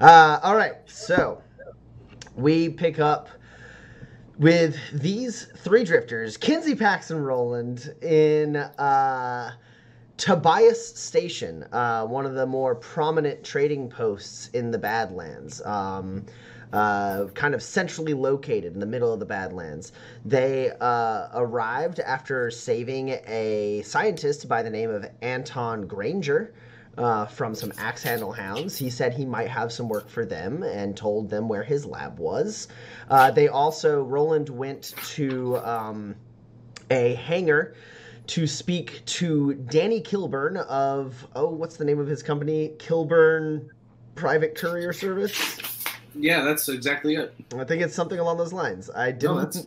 Uh, all right, so we pick up with these three drifters, Kinsey, Pax, and Roland, in uh, Tobias Station, uh, one of the more prominent trading posts in the Badlands. Um, uh, kind of centrally located in the middle of the Badlands. They uh, arrived after saving a scientist by the name of Anton Granger. Uh, from some axe handle hounds. He said he might have some work for them and told them where his lab was. Uh, they also, Roland went to um, a hangar to speak to Danny Kilburn of, oh, what's the name of his company? Kilburn Private Courier Service? Yeah, that's exactly it. I think it's something along those lines. I didn't. No,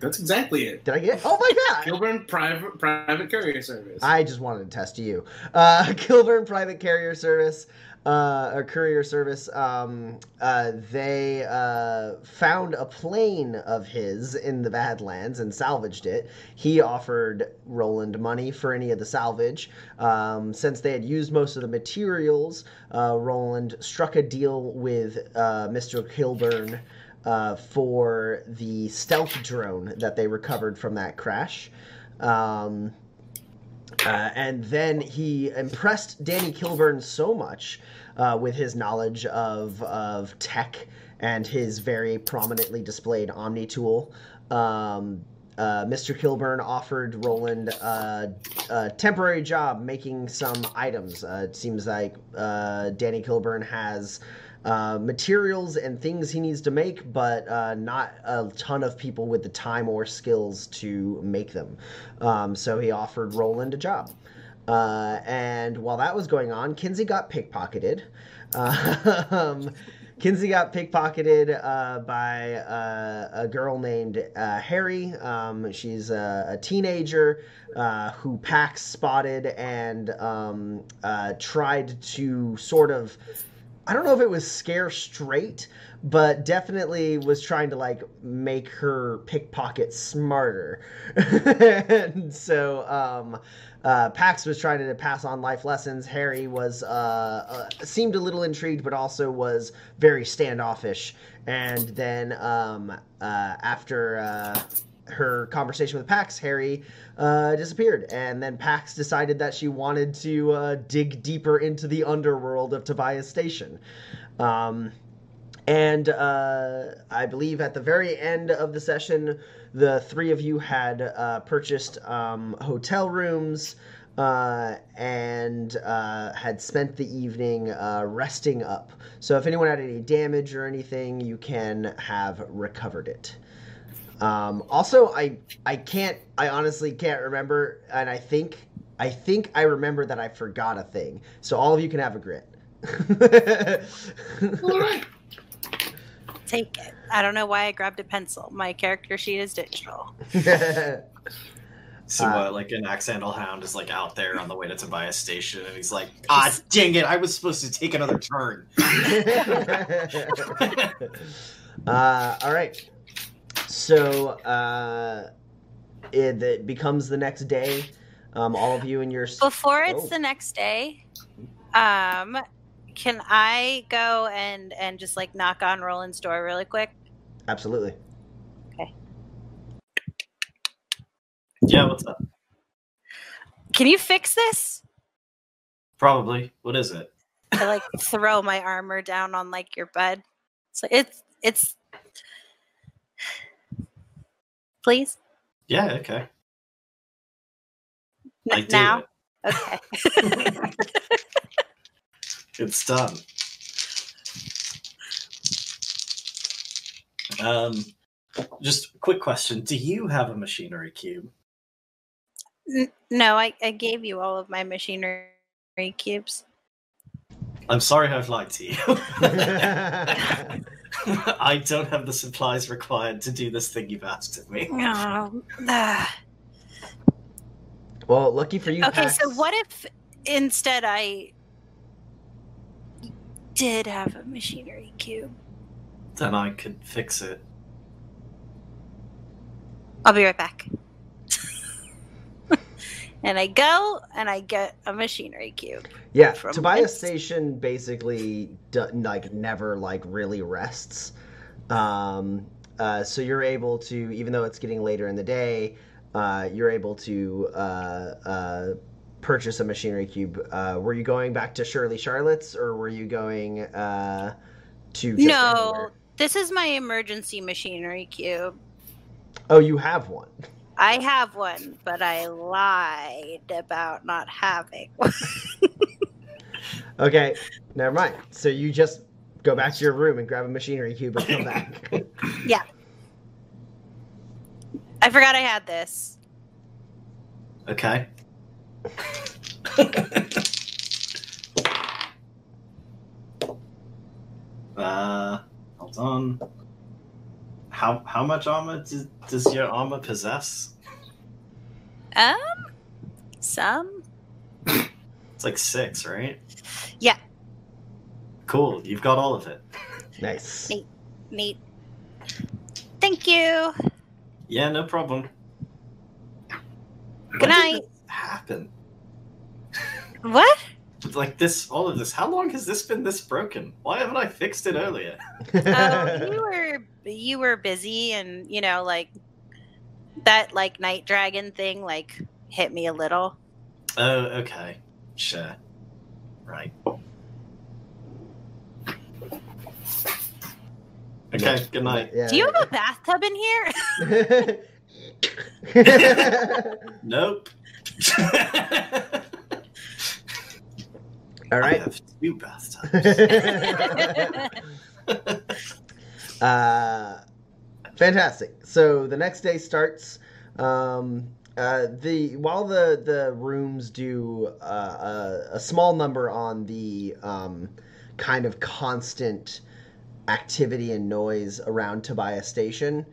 that's, exactly it. Did I get? Oh my god! Kilburn Private Private Courier Service. I just wanted to test you. Uh, Kilburn Private Carrier Service, uh, or Courier Service. Um, uh, they uh, found a plane of his in the Badlands and salvaged it. He offered Roland money for any of the salvage. Um, since they had used most of the materials, uh, Roland struck a deal with uh, Mr. Kilburn. Uh, for the stealth drone that they recovered from that crash. Um, uh, and then he impressed Danny Kilburn so much uh, with his knowledge of, of tech and his very prominently displayed Omni tool. Um, uh, Mr. Kilburn offered Roland uh, a temporary job making some items. Uh, it seems like uh, Danny Kilburn has uh, materials and things he needs to make, but uh, not a ton of people with the time or skills to make them. Um, so he offered Roland a job. Uh, and while that was going on, Kinsey got pickpocketed. um, Kinsey got pickpocketed uh, by uh, a girl named uh, Harry. Um, she's a, a teenager uh, who Pax spotted and um, uh, tried to sort of. I don't know if it was scare straight, but definitely was trying to like make her pickpocket smarter. and so um, uh, Pax was trying to pass on life lessons. Harry was uh, uh, seemed a little intrigued, but also was very standoffish. And then um, uh, after uh, her conversation with Pax, Harry uh, disappeared. And then Pax decided that she wanted to dig deeper into the underworld of Tobias Station. Um, and I believe at the very end of the session, the three of you had uh, purchased um, hotel rooms uh, and uh, had spent the evening uh, resting up. So if anyone had any damage or anything, you can have recovered it. Um, also, I I can't I honestly can't remember, and I think I think I remember that I forgot a thing. So all of you can have a grit. All right. Take it. I don't know why I grabbed a pencil. My character sheet is digital. So, Uh, uh, like, an axe handle hound is like out there on the way to Tobias Station, and he's like, "Ah, dang it! I was supposed to take another turn." uh, all right. So uh, it, it becomes the next day. Um, all of you in your. s- Before it's Oh. the next day, um, can I go and and just like knock on Roland's door really quick? Absolutely. Okay. Yeah, what's up? Can you fix this? Probably. What is it? I like throw my armor down on like your bed. So it's it's please Yeah, okay. N- I now. it. Okay. It's done. Um, just a quick question: Do you have a machinery cube? N- no, I, I gave you all of my machinery cubes. I'm sorry I've lied to you. I don't have the supplies required to do this thing you've asked of me. Oh, ah. well, lucky for you. okay, so what if instead I did have a machinery cube? Then I could fix it. I'll be right back. And I go and I get a machinery cube. Yeah, Tobias? Station basically do, like never like really rests. Um, uh, so you're able to, even though it's getting later in the day, uh, you're able to uh, uh, purchase a machinery cube. Uh, were you going back to Shirley Charlotte's, or were you going uh, to? No, anywhere? this is my emergency machinery cube. Oh, you have one. I have one, but I lied about not having one. Okay, never mind. So you just go back to your room and grab a machinery cube and come back. Yeah. I forgot I had this. Okay. uh, hold on. How how much armor does, does your armor possess? Um, some. It's like six, right? Yeah. Cool. You've got all of it. nice. Neat. Neat. Thank you. Yeah, no problem. Good When did night. this Happen What? like this? All of this. How long has this been this broken? Why haven't I fixed it earlier? Oh, you were you were busy, and you know, like that, like night dragon thing, like hit me a little. Oh, okay. Sure. Right. Okay, good night. Yeah. Do you have a bathtub in here? Nope. All I have two bathtubs. uh, fantastic. So the next day starts. Um, uh, the while the the rooms do uh, a, a small number on the um, kind of constant activity and noise around Tobias Station,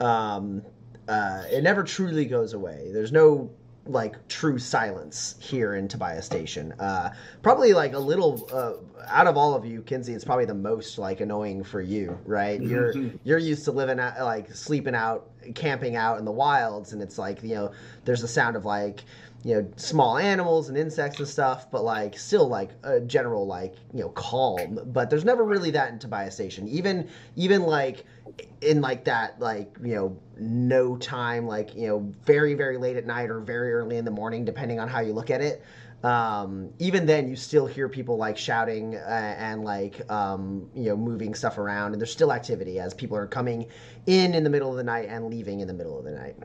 um, uh, it never truly goes away. There's no like true silence here in Tobias Station. Uh, probably like a little uh, out of all of you, Kinsey. It's probably the most like annoying for you, right? You're you're used to living out, like sleeping out, camping out in the wilds, and it's like you know there's the sound of like you know small animals and insects and stuff, but like still like a general like you know calm. But there's never really that in Tobias Station. Even even like in like that like you know no time like you know very very late at night or very early in the morning depending on how you look at it um, even then you still hear people like shouting uh, and like um, you know moving stuff around and there's still activity as people are coming in in the middle of the night and leaving in the middle of the night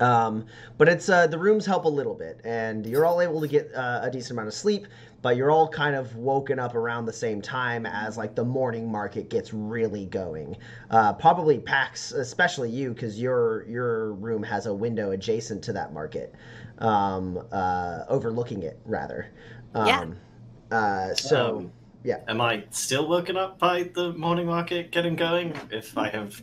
um, but it's uh, the rooms help a little bit and you're all able to get uh, a decent amount of sleep but you're all kind of woken up around the same time as like the morning market gets really going uh, probably pax especially you because your your room has a window adjacent to that market um, uh, overlooking it rather um, Yeah. uh, so Um, yeah. Am I still woken up by the morning market getting going? If I have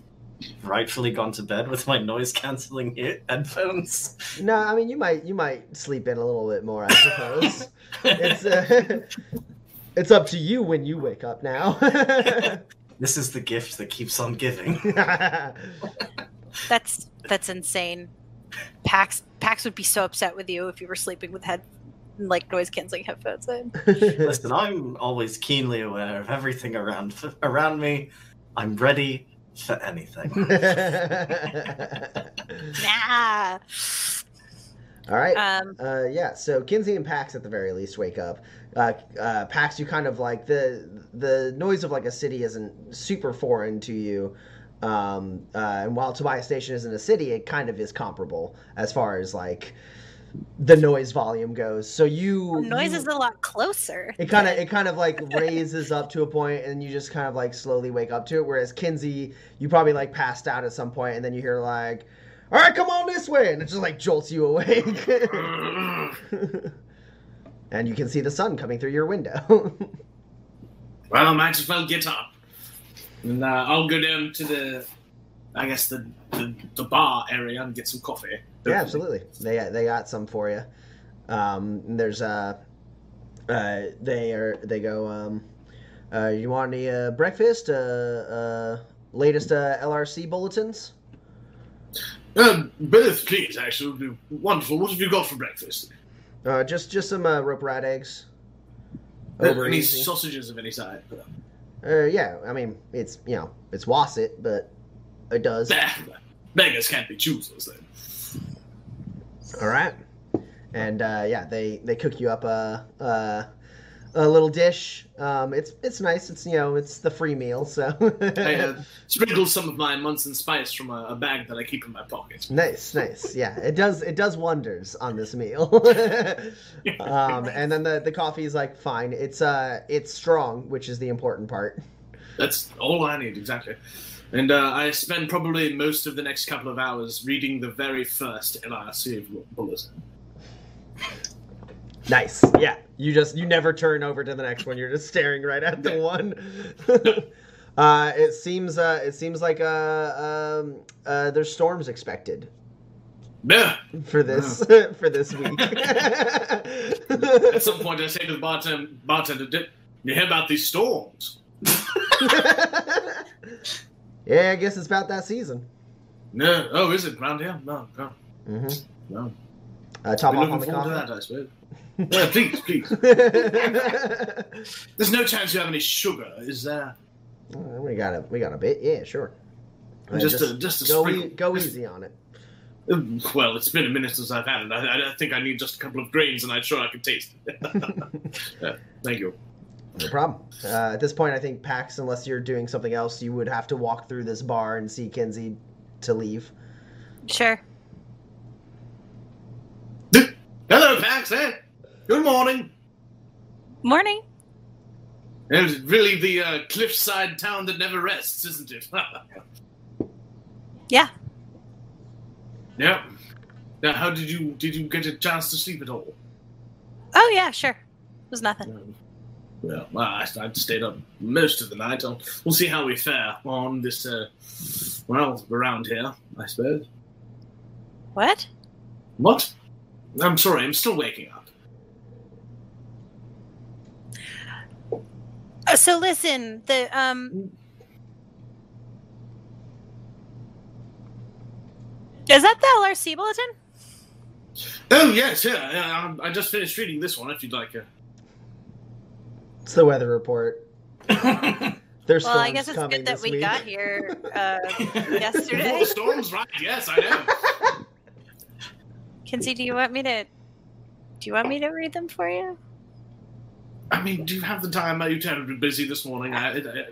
rightfully gone to bed with my noise cancelling headphones? no i mean you might you might sleep in a little bit more i suppose it's uh, it's up to you when you wake up now this is the gift that keeps on giving. That's that's insane. Pax Pax would be so upset with you if you were sleeping with head like noise canceling headphones in. Listen, I'm always keenly aware of everything around around me. I'm ready for anything. Nah. all right Um Uh, yeah, so Kinsey and Pax at the very least wake up. Uh, uh, Pax, you kind of like the the noise of like a city isn't super foreign to you, um, uh, and while Tobias Station isn't a city, it kind of is comparable as far as like the noise volume goes. So you noise you- is a lot closer. it kind of it kind of like raises up to a point and you just kind of like slowly wake up to it whereas kinsey you probably like passed out at some point and then you hear like all right come on this way and it just like jolts you awake and you can see the sun coming through your window Well, I might as well get up. And uh, I'll go down to the, I guess, the, the, the bar area and get some coffee. yeah absolutely they they got some for you um there's uh uh they are they go um uh you want any uh breakfast uh uh latest uh lrc bulletins Um, both, please. Actually, would be wonderful. What have you got for breakfast? Uh, just just some uh, rope rat eggs. Uh, Over any easy. sausages of any side? Uh, yeah, I mean it's you know it's Wasset, but it does. Beggars can't be choosers then. All right, and uh, yeah, they they cook you up a a, a little dish. Um, it's it's nice. It's you know it's the free meal, so I uh, sprinkled some of my Munson spice from a, a bag that I keep in my pocket. nice, nice. Yeah, it does it does wonders on this meal. um, and then the the coffee is like fine. It's uh it's strong, which is the important part. That's all I need, exactly. And uh, I spend probably most of the next couple of hours reading the very first LRC bulletin. Nice. Yeah. You just you never turn over to the next one. You're just staring right at the one. uh, it seems uh, it seems like uh, um, uh, there's storms expected Yeah. for this for this week. At some point, I say to the bartender, bartender "Did you hear about these storms? Yeah, I guess it's about that season. No. Oh, is it around here? No, no, hmm no. Uh, top off on the coffee. that, I suppose. Yeah, please, please. There's no chance you have any sugar, is there? We got a we got a bit. Yeah, sure. Uh, Just a- just a go sprinkle. e- go easy on it. Well, it's been a minute since I've had it. I, I- I think I need just a couple of grains, and I'm sure I can taste it. Yeah, thank you. No problem. Uh, at this point, I think Pax, unless you're doing something else, you would have to walk through this bar and see Kinsey to leave. Sure. Hello, Pax. Eh? Good morning. Morning. It's really the uh, cliffside town that never rests, isn't it? Yeah. Yeah. Now, how did you did you get a chance to sleep at all? Oh yeah, sure. It was nothing. Well, I, I stayed up most of the night. I'll, we'll see how we fare on this. Uh, well, around here, I suppose. What? What? I'm sorry, I'm still waking up. Uh, so listen, the um. Is that the LRC bulletin? Oh yes, yeah. yeah I, I just finished reading this one. If you'd like a. It's the weather report. There's Well, I guess it's coming good that we week. got here uh, yesterday. Four storms, right? Yes, I know. Kinsey, do you want me to? Do you want me to read them for you? I mean, do you have the time? Are you terribly busy this morning? I, I, I-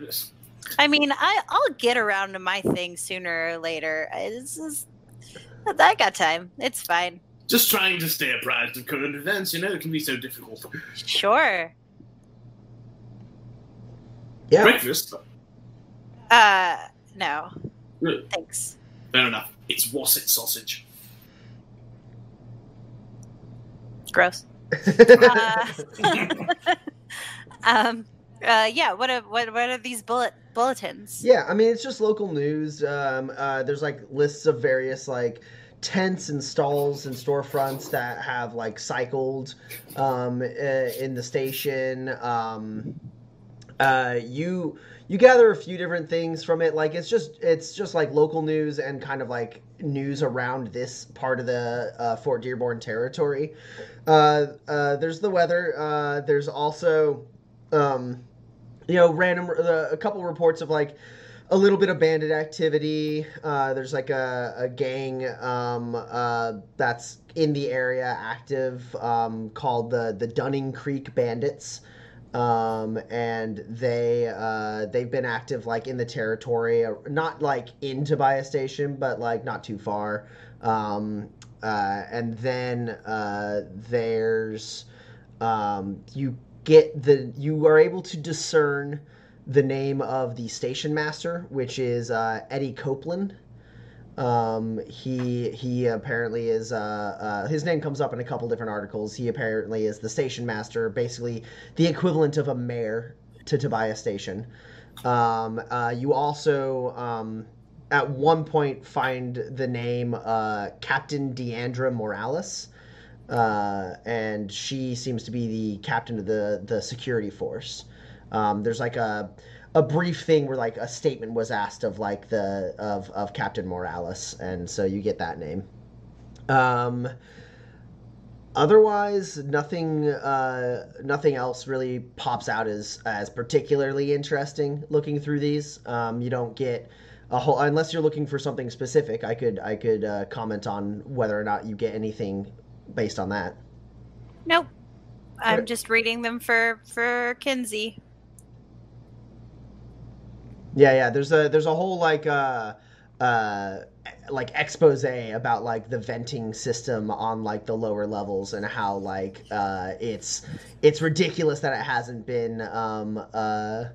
I mean, I I'll get around to my thing sooner or later. It's just, I got time. It's fine. just trying to stay apprised of current events. You know, it can be so difficult. Sure. Yeah. Breakfast. Uh, no. Really? Thanks. Fair enough. It's Wasset sausage. Gross. Uh, um. Uh. Yeah. What are what What are these bullet bulletins? Yeah, I mean it's just local news. Um, uh, there's like lists of various like tents and stalls and storefronts that have like cycled um, uh, in the station. Um, uh, you you gather a few different things from it. Like it's just it's just like local news and kind of like news around this part of the uh, Fort Dearborn territory. Uh, uh, there's the weather. Uh, there's also um, you know random a couple reports of like a little bit of bandit activity. Uh, there's like a, a gang um, uh, that's in the area active um, called the the Dunning Creek Bandits, um, and they uh, they've been active like in the territory, uh, not like into Tobias Station, but like not too far. Um, uh, and then uh, there's um, you get the you are able to discern the name of the station master, which is uh, Eddie Copeland. Um, he he apparently is uh, uh, his name comes up in a couple different articles. He apparently is the station master, basically the equivalent of a mayor to Tobias Station. Um, uh, you also um, at one point find the name uh, Captain Deandra Morales, uh, and she seems to be the captain of the the security force. Um, there's like a a brief thing where like a statement was asked of like the of of Captain Morales, and so you get that name. Um, otherwise, nothing uh, nothing else really pops out as as particularly interesting. Looking through these, um, you don't get a whole unless you're looking for something specific. I could I could uh, comment on whether or not you get anything based on that. Nope. I'm just reading them for for Kinsey. Yeah, yeah. There's a there's a whole like uh uh like expose about like the venting system on like the lower levels and how like uh it's it's ridiculous that it hasn't been um uh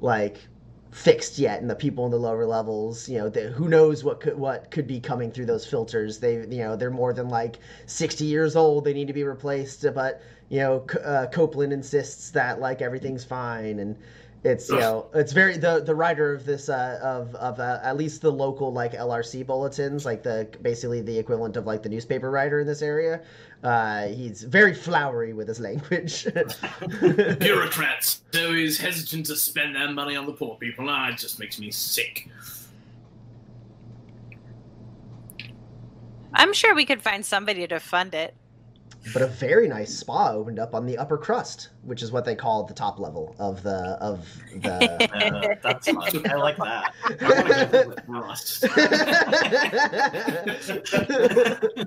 like fixed yet and the people in the lower levels you know who knows what could what could be coming through those filters they you know they're more than like 60 years old they need to be replaced but you know C- uh, copeland insists that like everything's fine and it's you know it's very the the writer of this uh of of uh, at least the local like lrc bulletins like the basically the equivalent of like the newspaper writer in this area uh he's very flowery with his language Bureaucrats so he's hesitant to spend their money on the poor people. Ah, it just makes me sick. I'm sure we could find somebody to fund it. But a very nice spa opened up on the upper crust which is what they call the top level of the of the Uh, that's fun. I like that. I want to go with Rust.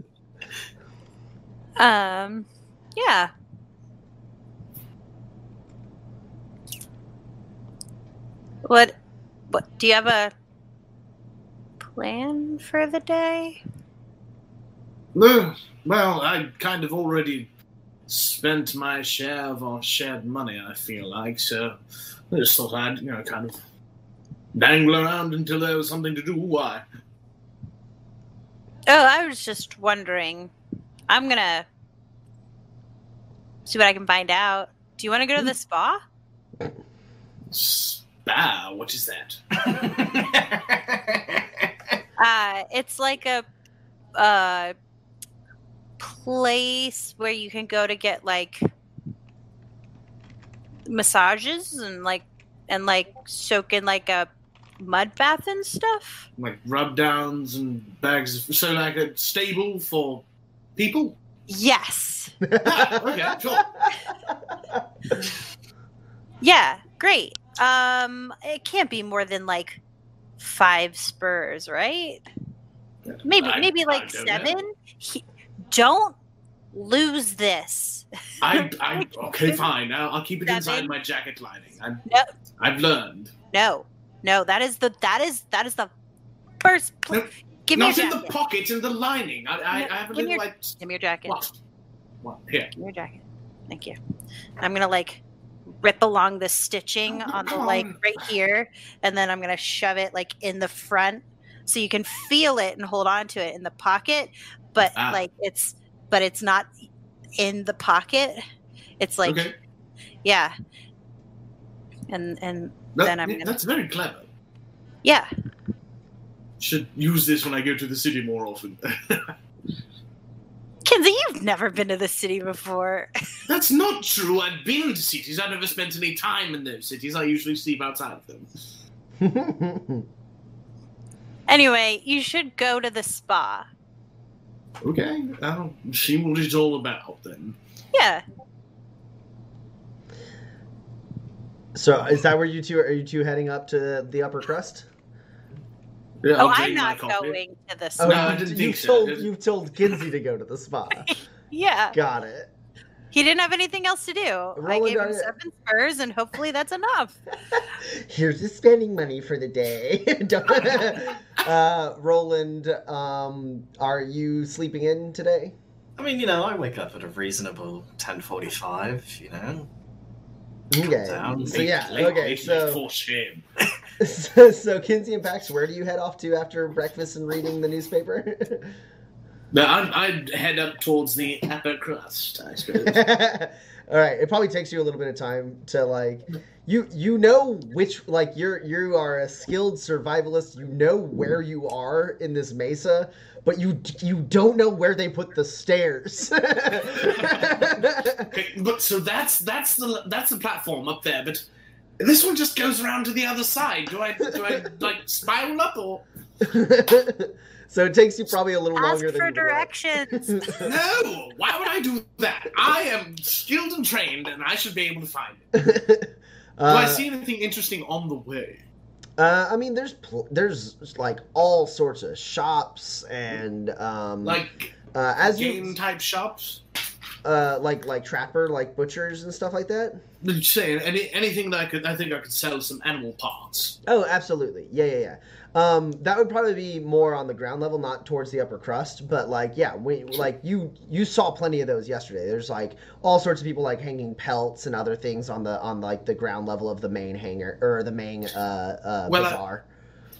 Um, yeah. What? What? Do you have a plan for the day? No, well, I kind of already spent my share of our shared money, I feel like, so I just thought I'd, you know, kind of dangle around until there was something to do. Why? Oh, I was just wondering. I'm gonna see what I can find out. Do you want to go to the spa? Spa? What is that? Uh, it's like a uh place where you can go to get like massages and like and like soak in like a mud bath and stuff. Like rub downs and bags of. So, like a stable for people? Yes. Okay, sure. Yeah, great. Um it can't be more than like 5 spurs, right? Maybe I- maybe like 7. He, don't lose this. I, I, okay, fine. I'll, I'll keep it inside my jacket lining. I'm, No. I've learned. No, no, that is the that is that is the first. Pl- No, give me your Not in jacket. the pocket, in the lining. I, I, No, I have a little your- like. Give me your jacket. What? What? Here. Give me your jacket. Thank you. I'm gonna like rip along the stitching Oh, on the like on. right here, and then I'm gonna shove it like in the front, so you can feel it and hold on to it in the pocket. But Ah. like it's but it's not in the pocket. It's like okay. yeah. And and That- then I'm gonna- That's very clever. yeah. Should use this when I go to the city more often. Kinsey, you've never been to the city before. That's not true. I've been to cities. I've never spent any time in those cities. I usually sleep outside of them. Anyway, you should go to the spa. Okay. I'll see what it's all about then. Yeah. so is that where you two are you two heading up to the upper crust Yeah, oh, I'll I'm not going to the Oh, spa. No, I you, didn't you think told Didn't- you told Kinsey to go to the spa. Yeah. Got it. He didn't have anything else to do. I gave him seven spurs, and hopefully that's enough. Here's the spending money for the day. Uh, Roland, um, are you sleeping in today? I mean, you know, I wake up at a reasonable 10:45. You know, Okay. down. So yeah. Late, Okay. late, So, for shame. so so Kinsey and Pax, where do you head off to after breakfast and reading the newspaper? No, I'd, I'd head up towards the upper crust, I suppose. All right. It probably takes you a little bit of time to like you you know which like you're you are a skilled survivalist. You know where you are in this mesa, but you you don't know where they put the stairs. Okay, but so that's that's the that's the platform up there. But This one just goes around to the other side. Do I do I like spiral up or so it takes you probably a little Ask longer than for you'd directions. no? Why would I do that? I am skilled and trained, and I should be able to find it. Do I Uh, see anything interesting on the way? Uh, I mean, there's pl- there's like all sorts of shops and um, Like uh, as game you type shops? Uh, like like trapper like butchers and stuff like that. Just saying any anything that I could. I think I could sell some animal parts. Oh, absolutely. Yeah, yeah, yeah. Um, that would probably be more on the ground level, not towards the upper crust. But like, yeah, we like you you saw plenty of those yesterday. There's like all sorts of people like hanging pelts and other things on the on like the ground level of the main hangar or the main uh, uh, Well, I- bazaar.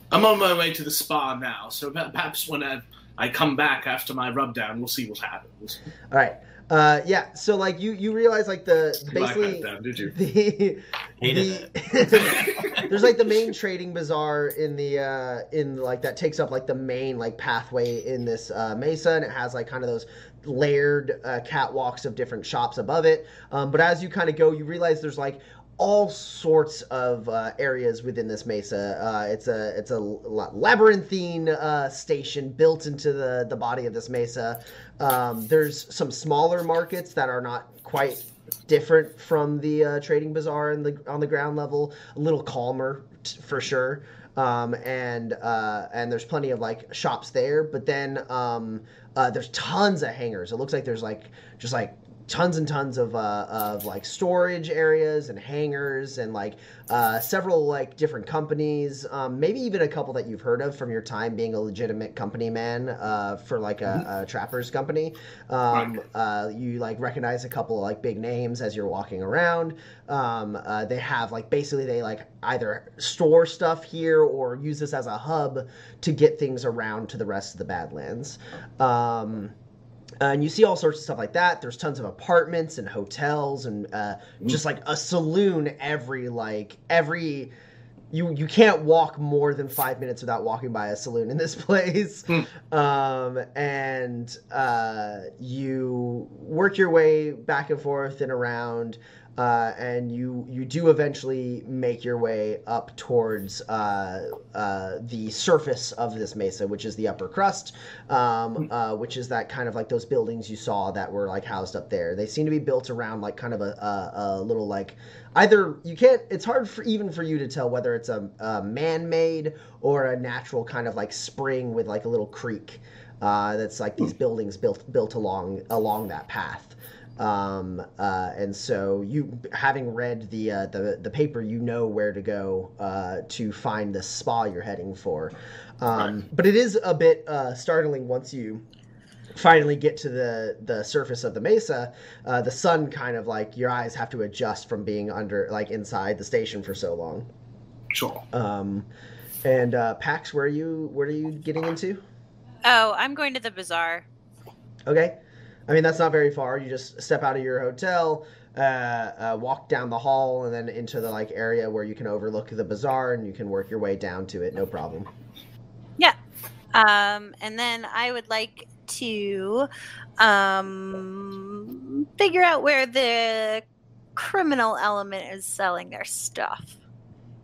I'm on my way to the spa now, so perhaps when I, I come back after my rub down, we'll see what happens. All right. Uh, yeah. So like you you realize like the You like basically that, did you? the Hated the- there's like the main trading bazaar in the uh in like that takes up like the main like pathway in this uh mesa and it has like kind of those layered uh, catwalks of different shops above it um, but as you kind of go you realize there's like all sorts of uh, areas within this mesa. Uh, it's a it's a labyrinthine uh, station built into the the body of this mesa. Um, there's some smaller markets that are not quite different from the uh, trading bazaar in the on the ground level. A little calmer t- for sure. Um, and uh, and there's plenty of like shops there, but then um, uh, there's tons of hangars. It looks like there's like just like tons and tons of uh, of like storage areas and hangars and like uh, several like different companies. Um, maybe even a couple that you've heard of from your time being a legitimate company man uh, for like a, a trappers company. Um, uh, you like recognize a couple of like big names as you're walking around. Um, uh, they have like basically they like either store stuff here or use this as a hub to get things around to the rest of the Badlands. Um, and you see all sorts of stuff like that. There's tons of apartments and hotels and uh, just like a saloon every like every you you can't walk more than five minutes without walking by a saloon in this place. Um, and uh, you work your way back and forth and around. Uh, and you you do eventually make your way up towards uh, uh, the surface of this mesa, which is the upper crust, um, uh, which is that kind of like those buildings you saw that were like housed up there. They seem to be built around like kind of a, a, a little like either you can't. It's hard for even for you to tell whether it's a, a man-made or a natural kind of like spring with like a little creek. Uh, that's like these buildings built built along along that path. Um, uh, and so you, having read the uh, the the paper, you know where to go uh, to find the spa you're heading for. Um, But it is a bit uh, startling once you finally get to the the surface of the mesa. Uh, the sun kind of like your eyes have to adjust from being under like inside the station for so long. Sure. Um, and uh, Pax, where are you? Where are you getting into? Oh, I'm going to the bazaar. Okay. I mean, that's not very far. You just step out of your hotel, uh, uh, walk down the hall, and then into the like area where you can overlook the bazaar, and you can work your way down to it. No problem. Yeah, um, and then I would like to um, figure out where the criminal element is selling their stuff.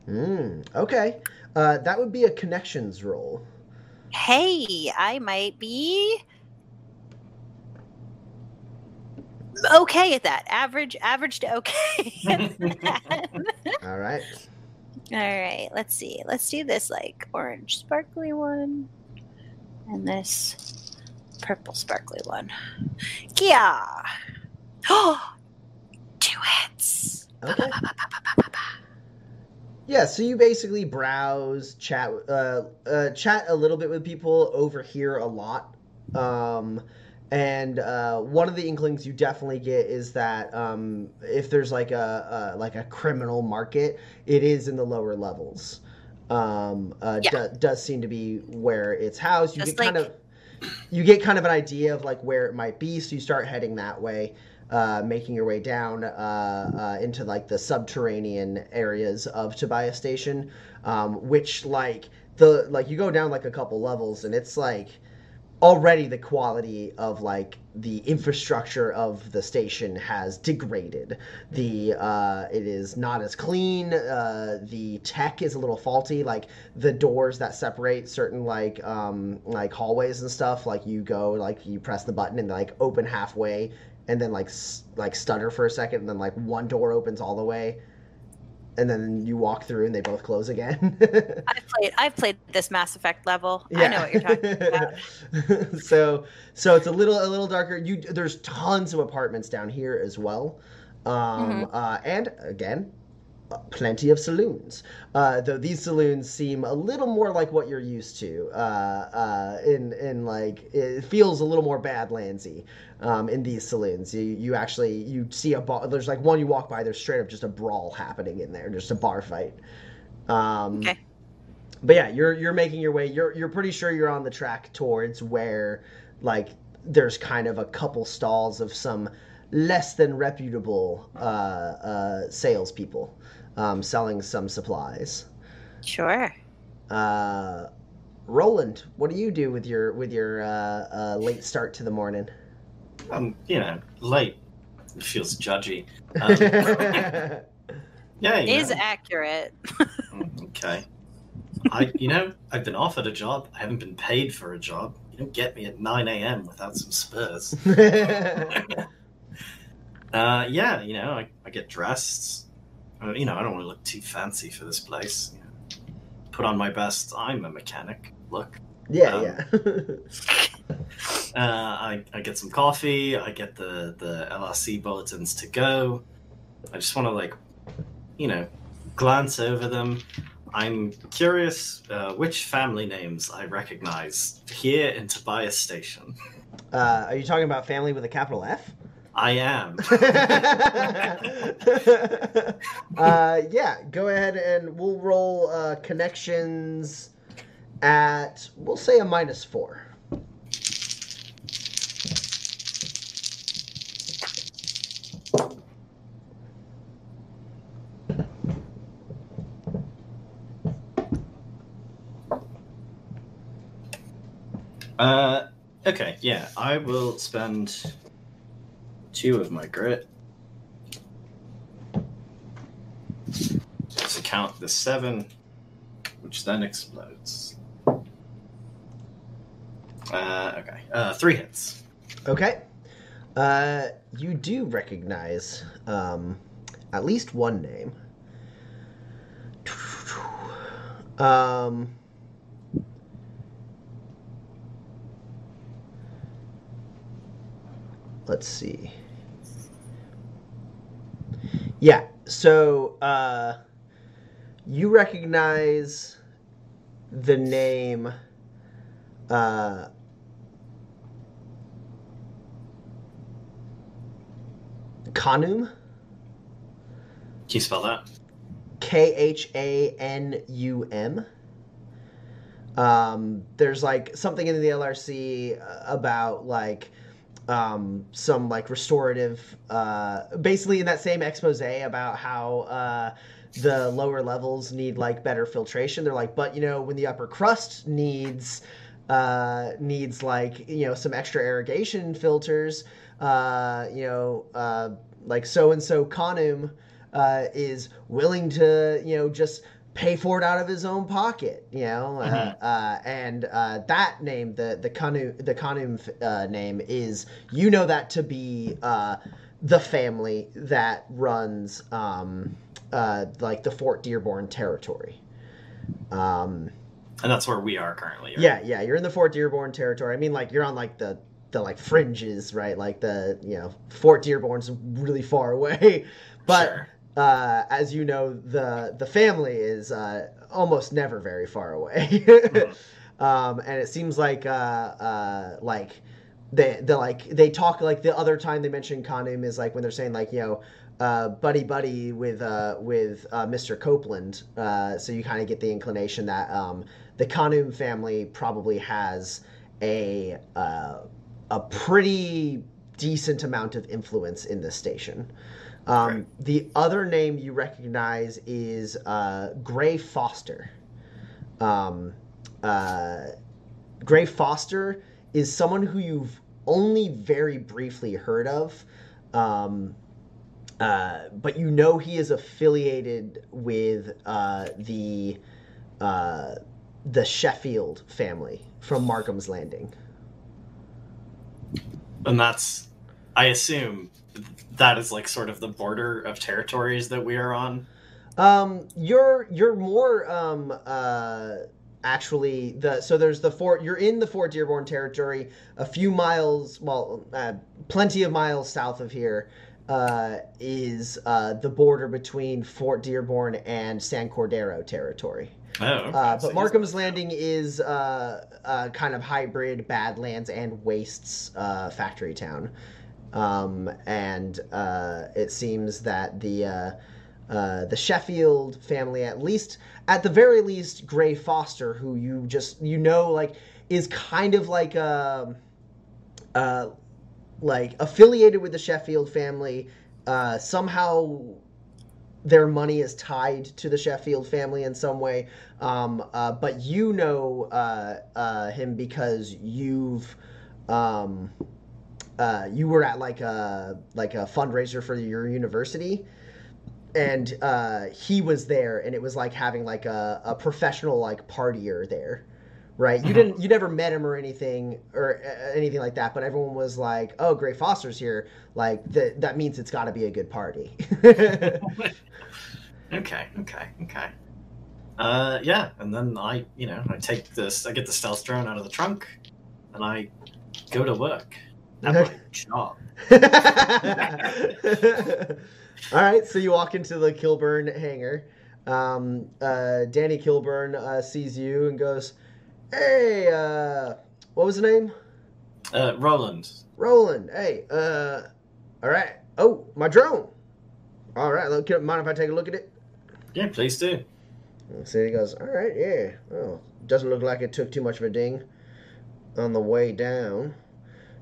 Mm, okay. Uh, that would be a connections roll. Hey, I might be okay at that. Average, average to okay. All right. All right, let's see. Let's do this like orange sparkly one and this purple sparkly one. Yeah. Oh, two hits. Okay. Yeah, so you basically browse, chat, uh, uh, chat a little bit with people, overhear a lot, um, and uh, one of the inklings you definitely get is that um, if there's like a, a like a criminal market, it is in the lower levels. Um, uh, Yeah. do- does seem to be where it's housed. You Just get kind of you get kind of an idea of like where it might be, so you start heading that way uh, making your way down uh, uh, into like the subterranean areas of Tobias Station, um, which like the like you go down like a couple levels and it's like already the quality of like the infrastructure of the station has degraded. The uh, it is not as clean. Uh, the tech is a little faulty. Like the doors that separate certain like um, like hallways and stuff. Like you go like you press the button and like open halfway and then like like stutter for a second and then like one door opens all the way and then you walk through and they both close again. I've played. I've played this Mass Effect level. I know what you're talking about. so so it's a little a little darker. You there's tons of apartments down here as well, um, uh, and again. Plenty of saloons, uh, though these saloons seem a little more like what you're used to. Uh, uh, in in like it feels a little more Badlandsy um, in these saloons. You you actually you see a bar. There's like one you walk by. There's straight up just a brawl happening in there, just a bar fight. Um, Okay. but yeah, you're you're making your way. You're you're pretty sure you're on the track towards where like there's kind of a couple stalls of some less than reputable uh, uh, salespeople um, selling some supplies. Sure. Uh, Roland, what do you do with your with your uh, uh, late start to the morning? Um, you know, late. It feels judgy. Um, yeah, you Is know. accurate. Mm, Okay. I, you know, I've been offered a job. I haven't been paid for a job. You don't get me at 9 a.m. without some spurs. Uh, yeah, you know, I, I get dressed. You know, I don't want to look too fancy for this place. You know, put on my best. I'm a mechanic. Look. yeah, Um, yeah. Uh, I, I get some coffee. I get the the LRC bulletins to go. I just want to like, you know, glance over them. I'm curious uh, which family names I recognize here in Tobias Station. Uh, are you talking about family with a capital F? I am. uh, yeah, go ahead and we'll roll uh, connections at we'll say a minus four. Uh, okay, yeah, I will spend two of my grit. To count the seven, which then explodes. Uh, okay, uh, three hits. Okay. Uh, you do recognize um, at least one name. Um, let's see. Yeah, so uh, you recognize the name. Uh, Khanum, Can you spell that? K H A N U M. Um, there's like something in the LRC about like um, some like restorative, uh, basically in that same expose about how uh, the lower levels need like better filtration. They're like, but you know, when the upper crust needs uh, needs like you know some extra irrigation filters, uh, you know, uh, like so and so Khanum uh, is willing to you know just pay for it out of his own pocket, you know, uh, Mhm. uh, and uh, that name, the the Kanu the Khanum uh, name is you know that to be uh, the family that runs um, uh, like the Fort Dearborn territory. Um, And that's where we are currently. right? yeah, yeah, you're in the Fort Dearborn territory. I mean, like you're on like the the like fringes, right? Like the you know Fort Dearborn's really far away, but Sure. Uh, as you know, the the family is uh, almost never very far away, um, and it seems like uh, uh, like they they like they talk like the other time they mention Khanum is like when they're saying like you know. Uh, buddy, buddy, with uh, with uh, Mr. Copeland, uh, so you kind of get the inclination that um, the Khanum family probably has a uh, a pretty decent amount of influence in this station. Um, Right. The other name you recognize is uh, Gray Foster. Um, uh, Gray Foster is someone who you've only very briefly heard of. Um, uh, but you know he is affiliated with uh, the uh, the Sheffield family from Markham's Landing. And that's, I assume, that is like sort of the border of territories that we are on. Um, you're you're more um uh actually the so there's the fort you're in the Fort Dearborn territory a few miles well uh, plenty of miles south of here uh, is uh, the border between Fort Dearborn and San Cordero territory. Oh, okay. Uh, So but he's- Markham's Landing is uh, a kind of hybrid Badlands and Wastes uh, factory town. Um, and uh, it seems that the uh, uh, the Sheffield family, at least at the very least, Gray Foster, who you just you know like is kind of like a uh, like affiliated with the Sheffield family. Uh, somehow their money is tied to the Sheffield family in some way. Um, uh, but you know uh, uh, him because you've um, uh, you were at like a like a fundraiser for your university. And uh, he was there, and it was like having like a, a professional like partier there, right? You Mhm. didn't, you never met him or anything or uh, anything like that, but everyone was like, "Oh, Gray Foster's here!" Like that, that means it's got to be a good party. Okay, okay, okay. Uh, yeah, and then I, you know, I take this, I get the stealth drone out of the trunk, and I go to work at my job. All right, so you walk into the Kilburn hangar. Um, uh, Danny Kilburn uh, sees you and goes, "Hey, uh, what was the name? Uh, Roland. Roland. Hey, uh, all right. Oh, my drone. All right, look, mind if I take a look at it?" Yeah, please do. So he goes, "All right, yeah. Oh, doesn't look like it took too much of a ding on the way down.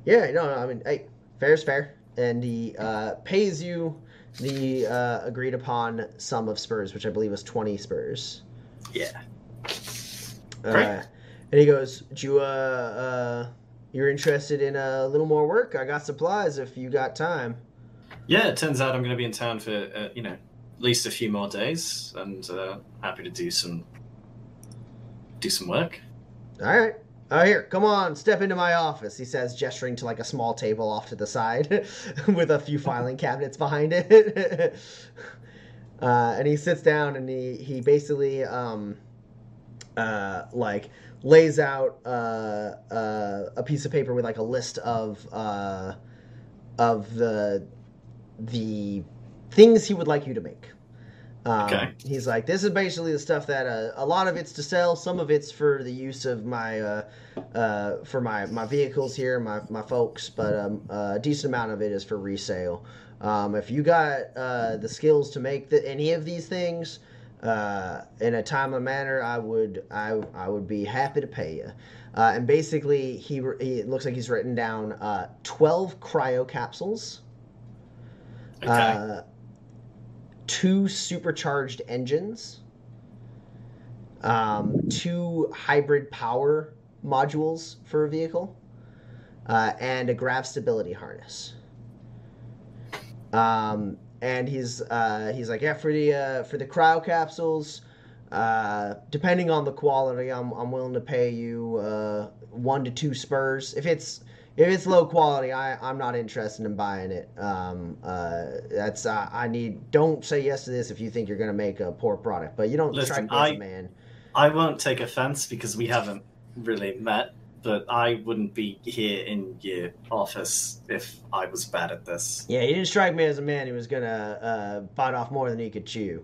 Yeah, no, no. I mean, hey, fair's fair." And he uh, pays you the uh, agreed upon sum of spurs, which I believe was twenty spurs. Yeah. Uh, Great. and he goes, "Do you, uh, uh, you're interested in a little more work? I got supplies if you got time." Yeah, it turns out I'm going to be in town for, uh, you know, at least a few more days, and uh, happy to do some do some work. All right. Oh, here, come on, step into my office, he says, gesturing to like a small table off to the side with a few filing cabinets behind it. uh, and he sits down and he, he basically, um, uh, like, lays out uh, uh, a piece of paper with like a list of uh, of the the things he would like you to make. Um, Okay. He's like, this is basically the stuff that uh, a lot of it's to sell. Some of it's for the use of my uh, uh, for my, my vehicles here, my, my folks, but um, a decent amount of it is for resale. Um, if you got uh, the skills to make the, any of these things uh, in a timely manner, I would I, I would be happy to pay you. Uh, and basically, he, he it looks like he's written down uh, twelve cryo capsules Okay. Two supercharged engines, um, two hybrid power modules for a vehicle, uh, and a grav stability harness. Um, and he's uh, he's like, yeah, for the uh, for the cryo capsules, uh, depending on the quality, I'm I'm willing to pay you uh, one to two spurs. If it's if it's low quality, I I'm not interested in buying it. Um, uh, that's uh, I need. Don't say yes to this if you think you're gonna make a poor product. But you don't Listen, strike me as I- a man. I won't take offense because we haven't really met, but I wouldn't be here in your office if I was bad at this. Yeah, he didn't strike me as a man who was gonna uh, bite off more than he could chew.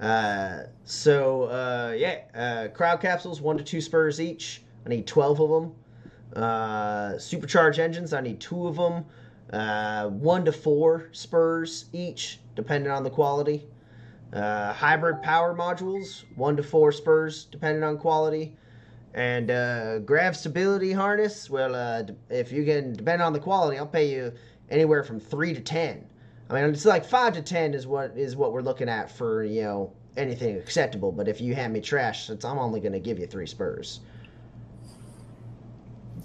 Uh, so uh, yeah, uh, cryo capsules, one to two spurs each. I need twelve of them. Uh, supercharged engines, I need two of them. Uh, one to four spurs each, depending on the quality. Uh, hybrid power modules, one to four spurs, depending on quality. And uh, grav stability harness, well, uh, if you can, depend on the quality, I'll pay you anywhere from three to ten. I mean, it's like five to ten is what is what we're looking at for you know anything acceptable. But if you hand me trash, I'm only going to give you three spurs.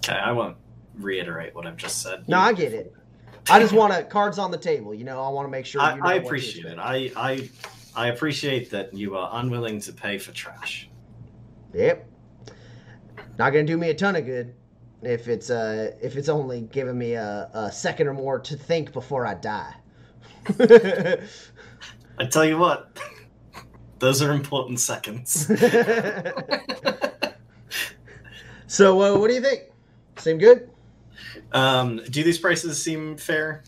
Okay, I won't reiterate what I've just said. No, I get it. I just want to cards on the table. You know, I want to make sure. I, you know I appreciate it. I, I I appreciate that you are unwilling to pay for trash. Yep. Not gonna do me a ton of good if it's uh if it's only giving me a, a second or more to think before I die. I tell you what, those are important seconds. so uh, what do you think? Seem good? um, do these prices seem fair?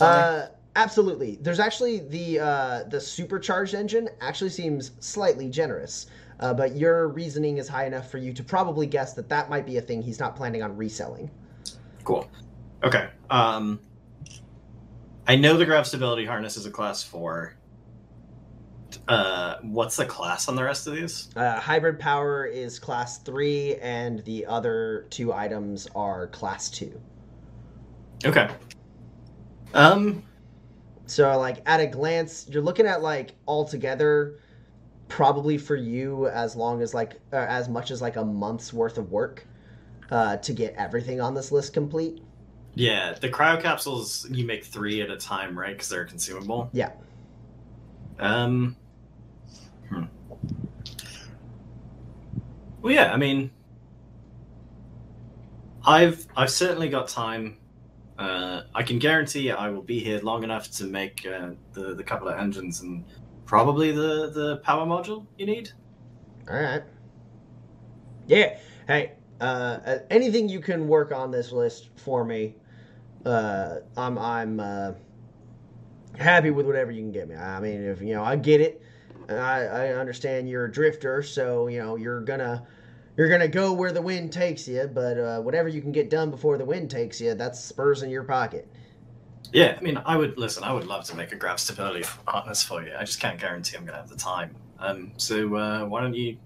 Uh, absolutely. There's actually the uh, the supercharged engine actually seems slightly generous, uh, but your reasoning is high enough for you to probably guess that that might be a thing he's not planning on reselling. Cool. Okay. Um, I know the grav stability harness is a class four. Uh, what's the class on the rest of these? Uh, hybrid power is class three, and the other two items are class two. Okay. Um, So, like at a glance, you're looking at like altogether, probably for you as long as like uh, as much as like a month's worth of work uh, to get everything on this list complete. yeah, the cryo capsules you make three at a time, right? Because they're consumable. Yeah. Um. hmm. Well, yeah. I mean, I've I've certainly got time. Uh, I can guarantee I will be here long enough to make uh, the the couple of engines and probably the the power module you need. All right. Yeah. Hey, uh, anything you can work on this list for me, uh, I'm I'm uh, happy with whatever you can get me. I mean, if you know, I get it. I I understand you're a drifter, so you know you're gonna you're gonna go where the wind takes you. But uh, whatever you can get done before the wind takes you, that's spurs in your pocket. Yeah, I mean, I would listen. I would love to make a grav stability harness for you. I just can't guarantee I'm to have the time. Um, so uh, why don't you,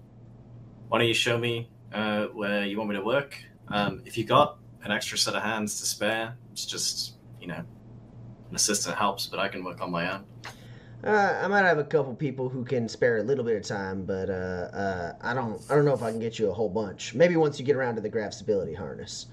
why don't you show me uh, where you want me to work? Um, if you got an extra set of hands to spare, it's just you know, an assistant helps, but I can work on my own. Uh, I might have a couple people who can spare a little bit of time, but uh, uh, I don't I don't know if I can get you a whole bunch. Maybe once you get around to the grav stability harness.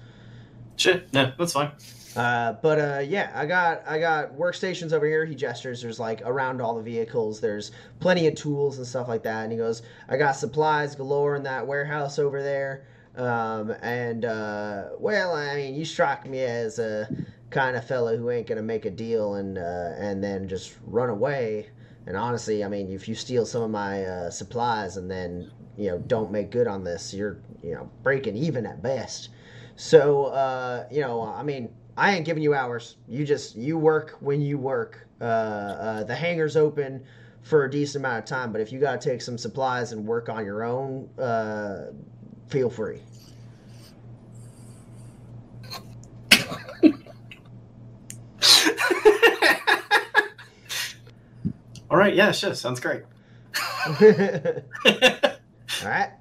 Sure, no, that's fine. Uh, but uh, yeah, I got I got workstations over here. He gestures. There's like around all the vehicles. There's plenty of tools and stuff like that. And he goes, I got supplies galore in that warehouse over there. Um, and uh, well, I mean, you strike me as a kind of fellow who ain't gonna make a deal and uh, and then just run away. And honestly, I mean, if you steal some of my uh, supplies and then you know don't make good on this, you're you know breaking even at best. So uh, you know, I mean, I ain't giving you hours. You just you work when you work. Uh, uh, the hangar's open for a decent amount of time, but if you gotta take some supplies and work on your own, uh, feel free. All right, yeah, sure, sounds great. All right.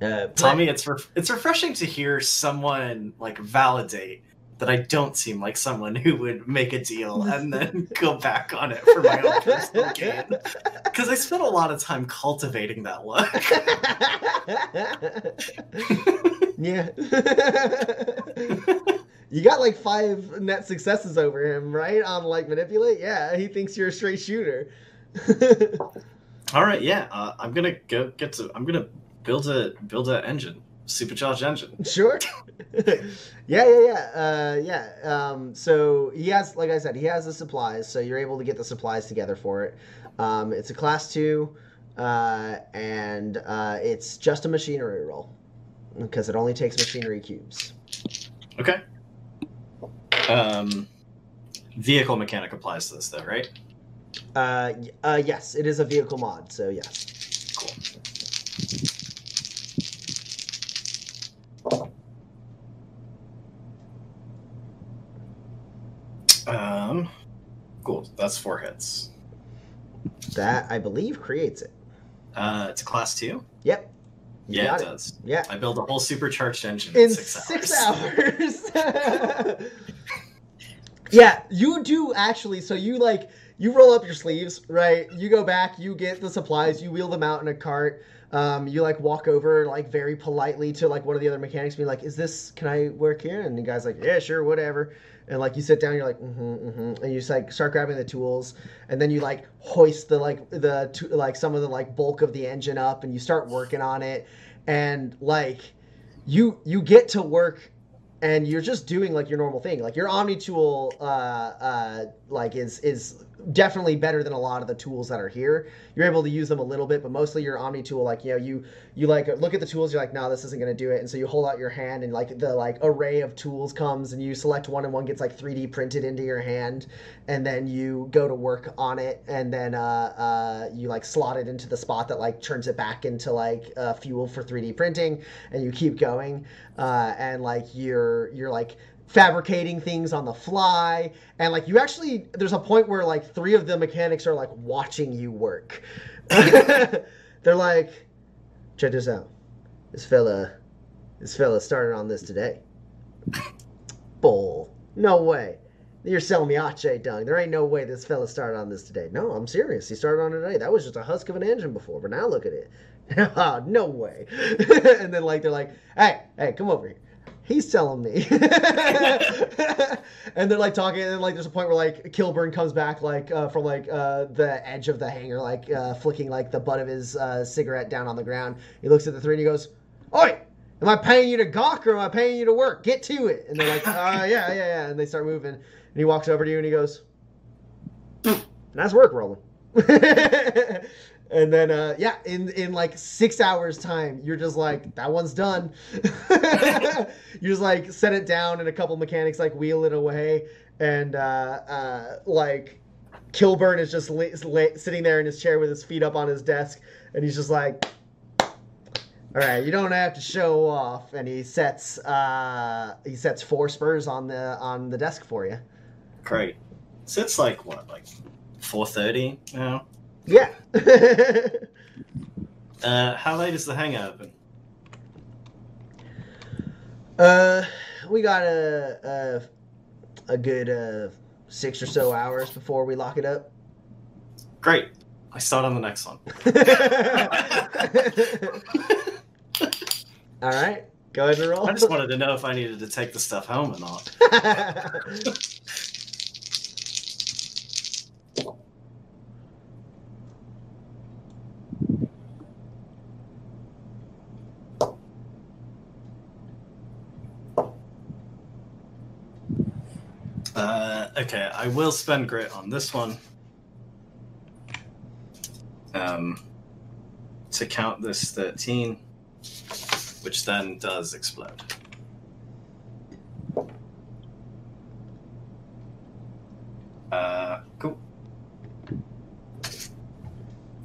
Uh, Tommy, it's re- it's refreshing to hear someone like validate that I don't seem like someone who would make a deal and then go back on it for my own personal gain. Because I spent a lot of time cultivating that look. yeah. You got like five net successes over him, right? On like manipulate. Yeah, he thinks you're a straight shooter. All right, yeah, uh, I'm gonna go get to. I'm gonna build a build a engine, supercharged engine. Sure. yeah, yeah, yeah, uh, yeah. Um, so he has, like I said, he has the supplies, so you're able to get the supplies together for it. Um, it's a class two, uh, and uh, it's just a machinery roll because it only takes machinery cubes. Okay. Um, vehicle mechanic applies to this though, right? Uh, uh, yes, it is a vehicle mod, so yes. Cool. Um, cool. That's four hits. That I believe creates it. Uh, it's a class two. Yep. You Yeah, got it does. Yeah. I build a whole supercharged engine in in six, six, hours. yeah, you do actually. So you like you roll up your sleeves, right? You go back, you get the supplies, you wheel them out in a cart. Um, you like walk over like very politely to like one of the other mechanics, be like, "Is this? Can I work here?" And the guy's like, "Yeah, sure, whatever." And like you sit down, you're like, mm-hmm, mm-hmm, and you just like start grabbing the tools, and then you like hoist the like the to- like some of the like bulk of the engine up, and you start working on it, and like you you get to work and you're just doing like your normal thing. Like your omni tool uh uh like is is definitely better than a lot of the tools that are here. You're able to use them a little bit but mostly your omni tool like you know you you like look at the tools you're like no this isn't going to do it. And so you hold out your hand and like the like array of tools comes and you select one and one gets like 3d printed into your hand and then you go to work on it and then uh, uh, you like slot it into the spot that like turns it back into like uh, fuel for 3d printing and you keep going uh, and like you're you're like fabricating things on the fly. And like you actually there's a point where like three of the mechanics are like watching you work. They're like check this out. This fella this fella started on this today. Bull. No way. You're selling me ache dung there ain't no way this fella started on this today. No i'm serious. He started on it today. That was just a husk of an engine before but now look at it. Ah, no way. And then like they're like hey hey come over here he's telling me. And they're like talking and like there's a point where like kilburn comes back like uh, from like uh, the edge of the hangar like uh, flicking like the butt of his uh, cigarette down on the ground. He looks at the three and he goes oi am i paying you to gawk or am i paying you to work? Get to it. And they're like uh, yeah yeah yeah. And they start moving. And he walks over to you and he goes nice work roland and then uh yeah in in like six hours time you're just like that one's done. You just like set it down and a couple mechanics like wheel it away. And uh uh like kilburn is just sitting there in his chair with his feet up on his desk. And he's just like all right you don't have to show off. And he sets uh he sets four spurs on the on the desk for you. Great. So it's like what, like four thirty now? Yeah Uh, how late is the hangar open? Uh, we got a a, a good uh, six or so hours before we lock it up. Great. I start on the next one. All right, go ahead and roll. I just wanted to know if I needed to take the stuff home or not. Uh, okay, I will spend grit on this one. Um, to count this 13, which then does explode. Uh, cool.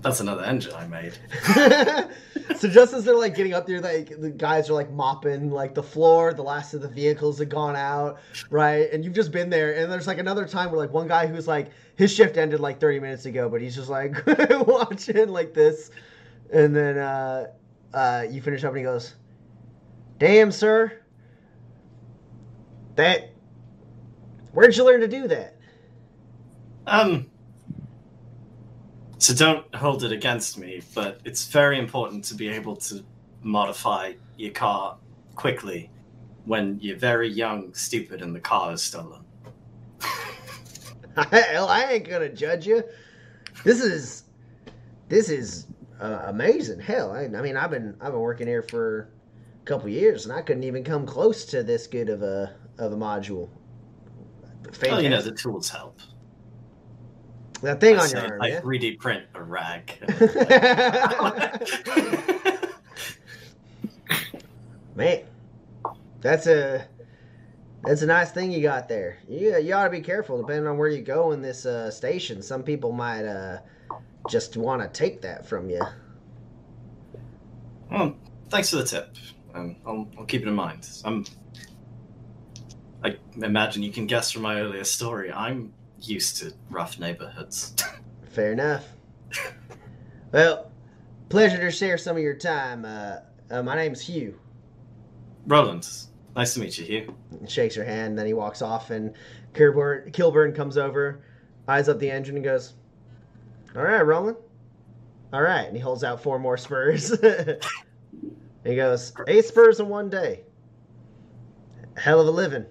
That's another engine I made. so just as they're like getting up there, like the guys are like mopping like the floor. The last of the vehicles have gone out, right? And you've just been there. And there's like another time where like one guy who's like his shift ended like 30 minutes ago, but he's just like watching like this. And then uh, uh, you finish up and he goes, "Damn, sir, that where'd you learn to do that?" Um, so don't hold it against me, but it's very important to be able to modify your car quickly when you're very young, stupid, and the car is stolen. Hell, I ain't gonna judge you. This is this is uh, amazing. Hell, I, I mean, I've been I've been working here for a couple years, and I couldn't even come close to this good of a of a module. Fantastic. Well, you know, the tools help. That thing I on your arm, I yeah. 3D print a rag. Man, that's a that's a nice thing you got there. You you ought to be careful, depending on where you go in this uh, station. Some people might uh, just want to take that from you. well, thanks for the tip. Um, I'll, I'll keep it in mind. I'm. I imagine you can guess from my earlier story. I'm used to rough neighborhoods. Fair enough. well, pleasure to share some of your time. Uh, uh, my name's Hugh. Roland, nice to meet you, Hugh. And shakes her hand, then he walks off, and Kilburn, Kilburn comes over, eyes up the engine, and goes, "All right, Roland, All right, and he holds out four more spurs. he goes, eight spurs in one day. Hell of a living.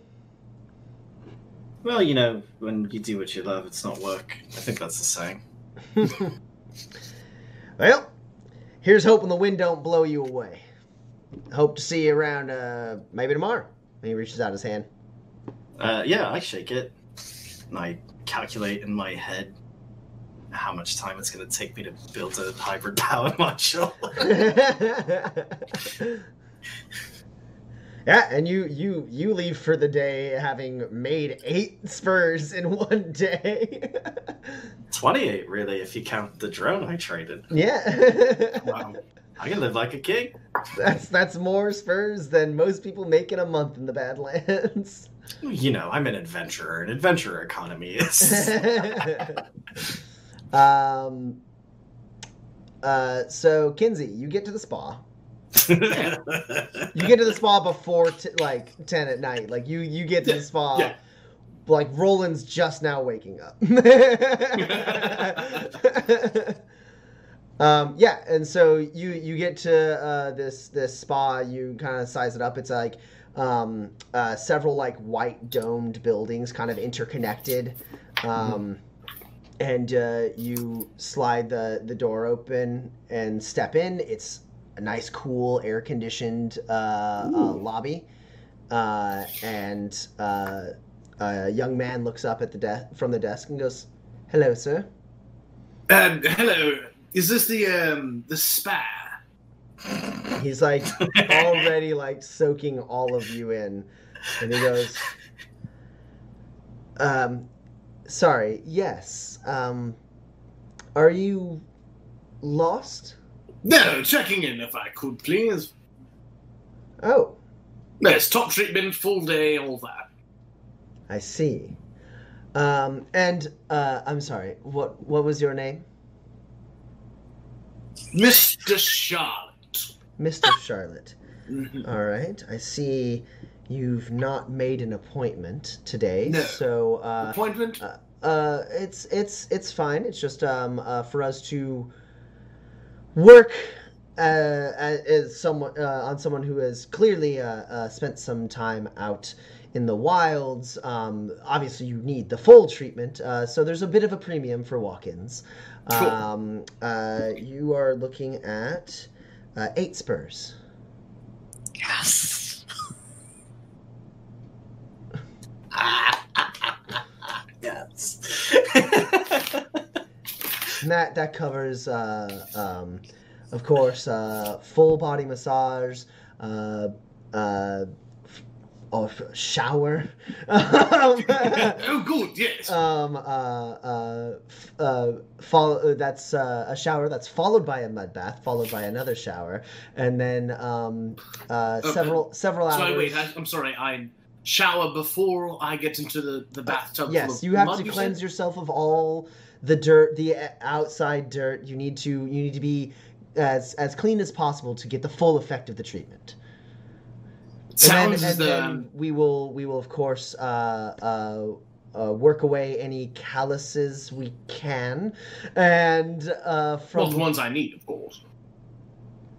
Well, you know, when you do what you love, it's not work. I think that's the saying. well, here's hoping the wind don't blow you away. Hope to see you around uh, maybe tomorrow. And he reaches out his hand. Uh, yeah, I shake it. And I calculate in my head how much time it's going to take me to build a hybrid power module. yeah, and you you you leave for the day having made eight spurs in one day. 28, really, if you count the drone I traded. yeah. Wow. I can live like a king. That's that's more spurs than most people make in a month in the Badlands. You know, I'm an adventurer. An adventurer economy is. um. Uh. So Kinsey, you get to the spa. You get to the spa before t- like ten at night. Like you you get to the spa. yeah. Like Roland's just now waking up. um, yeah, and so you you get to uh, this this spa. You kind of size it up. It's like um, uh, several like white domed buildings, kind of interconnected. Um, and uh, you slide the the door open and step in. It's a nice, cool, air conditioned uh, uh, lobby, uh, and uh, a young man looks up at the desk from the desk and goes, "Hello, sir." Uh, hello. Is this the um the spa? He's like already like soaking all of you in, and he goes, "Um, sorry. Yes. Um, are you lost? No, checking in if I could, please. Oh, Yes, top treatment, full day, all that. I see. Um, and uh, I'm sorry. What what was your name, Mr. Charlotte. Mister Charlotte? Mhm. All right. I see. You've not made an appointment today, No. so uh, Appointment? Uh, uh, it's it's it's fine. It's just um uh, for us to work uh, as someone uh, on someone who has clearly uh, uh, spent some time out in the wilds. Um, obviously, you need the full treatment, uh, so there's a bit of a premium for walk-ins. Cool. Um, uh, you are looking at uh, eight spurs. Yes. yes. And that that covers, uh, um, of course, uh, full body massage, uh, uh, oh, shower, oh, good, yes. um, uh, uh, f- uh, follow, uh, that's uh, a shower that's followed by a mud bath, followed by another shower, and then um, uh, Okay. several several hours. Sorry, wait, I, I'm sorry. I shower before I get into the, the bathtub. Yes, you have to cleanse yourself of all the dirt, the uh, outside dirt. You need to you need to be as as clean as possible to get the full effect of the treatment. And then, and then we will we will of course uh, uh, uh, work away any calluses we can, and uh, Well, from the ones I need, of course.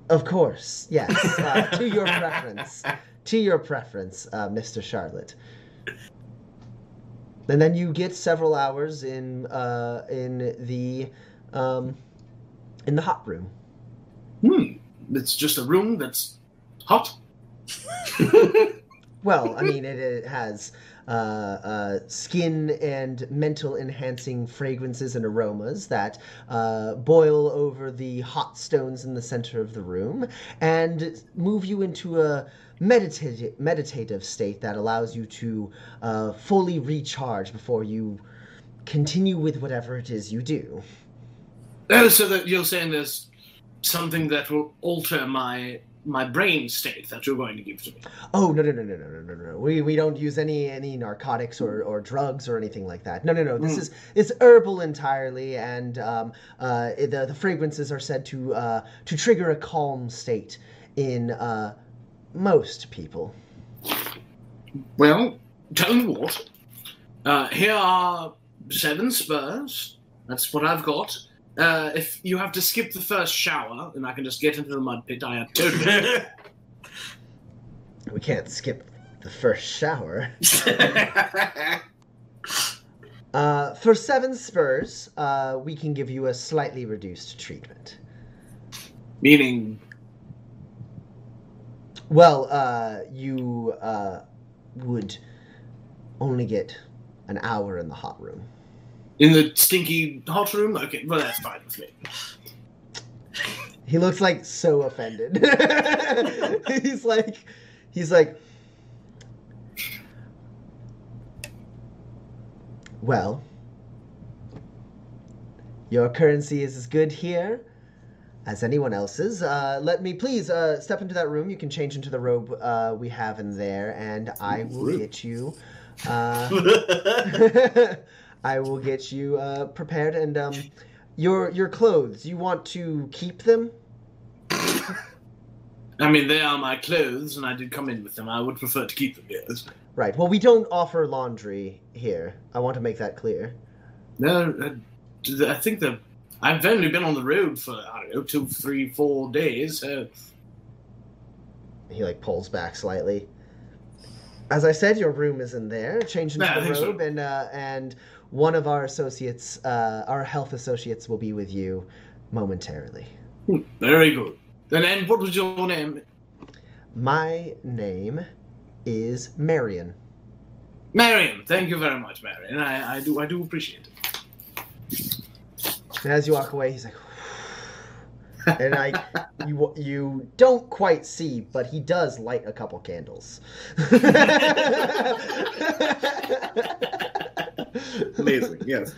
of course yes uh, to your preference to your preference, uh, Mister Charlotte. And then you get several hours in uh, in the um, in the hot room. Hmm. It's just a room that's hot. Well, I mean, it, it has uh, uh, skin and mental enhancing fragrances and aromas that uh, boil over the hot stones in the center of the room and move you into a meditative, meditative state that allows you to uh, fully recharge before you continue with whatever it is you do. Oh, so that you're saying there's something that will alter my my brain state that you're going to give to me. Oh no no no no no no no no! We we don't use any any narcotics or, or drugs or anything like that. No no no! This Mm. is it's herbal entirely, and um, uh, the the fragrances are said to uh, to trigger a calm state in uh, most people. Well, tell you what. Uh, here are seven spurs. That's what I've got. Uh, if you have to skip the first shower, then I can just get into the mud pit. I have totally. We can't skip the first shower. Uh, for seven spurs, uh, we can give you a slightly reduced treatment. Meaning, Well, uh, you uh, would only get an hour in the hot room. in the stinky hot room? Okay, well, that's fine with me. He looks like so offended. he's like, he's like, well, your currency is as good here as anyone else's. Uh, let me please uh, step into that room. You can change into the robe uh, we have in there, and I will Robe. get you. Uh, I will get you uh, prepared, and um, your your clothes. You want to keep them? I mean, they are my clothes, and I did come in with them. I would prefer to keep them, yes. Right. Well, we don't offer laundry here. I want to make that clear. No, uh, I think that I've only been on the road for, I don't know, two, three, four days. So He like pulls back slightly. As I said, your room is in there. Change into Yeah, the think so. robe, and uh, and one of our associates, uh, our health associates, will be with you momentarily. hmm, very good. And then, what was your name? My name is Marion. Marion. Thank you very much, Marion. I, I do, I do appreciate it. And as you walk away, he's like, and I, you you don't quite see, but he does light a couple candles. Amazing. Yes.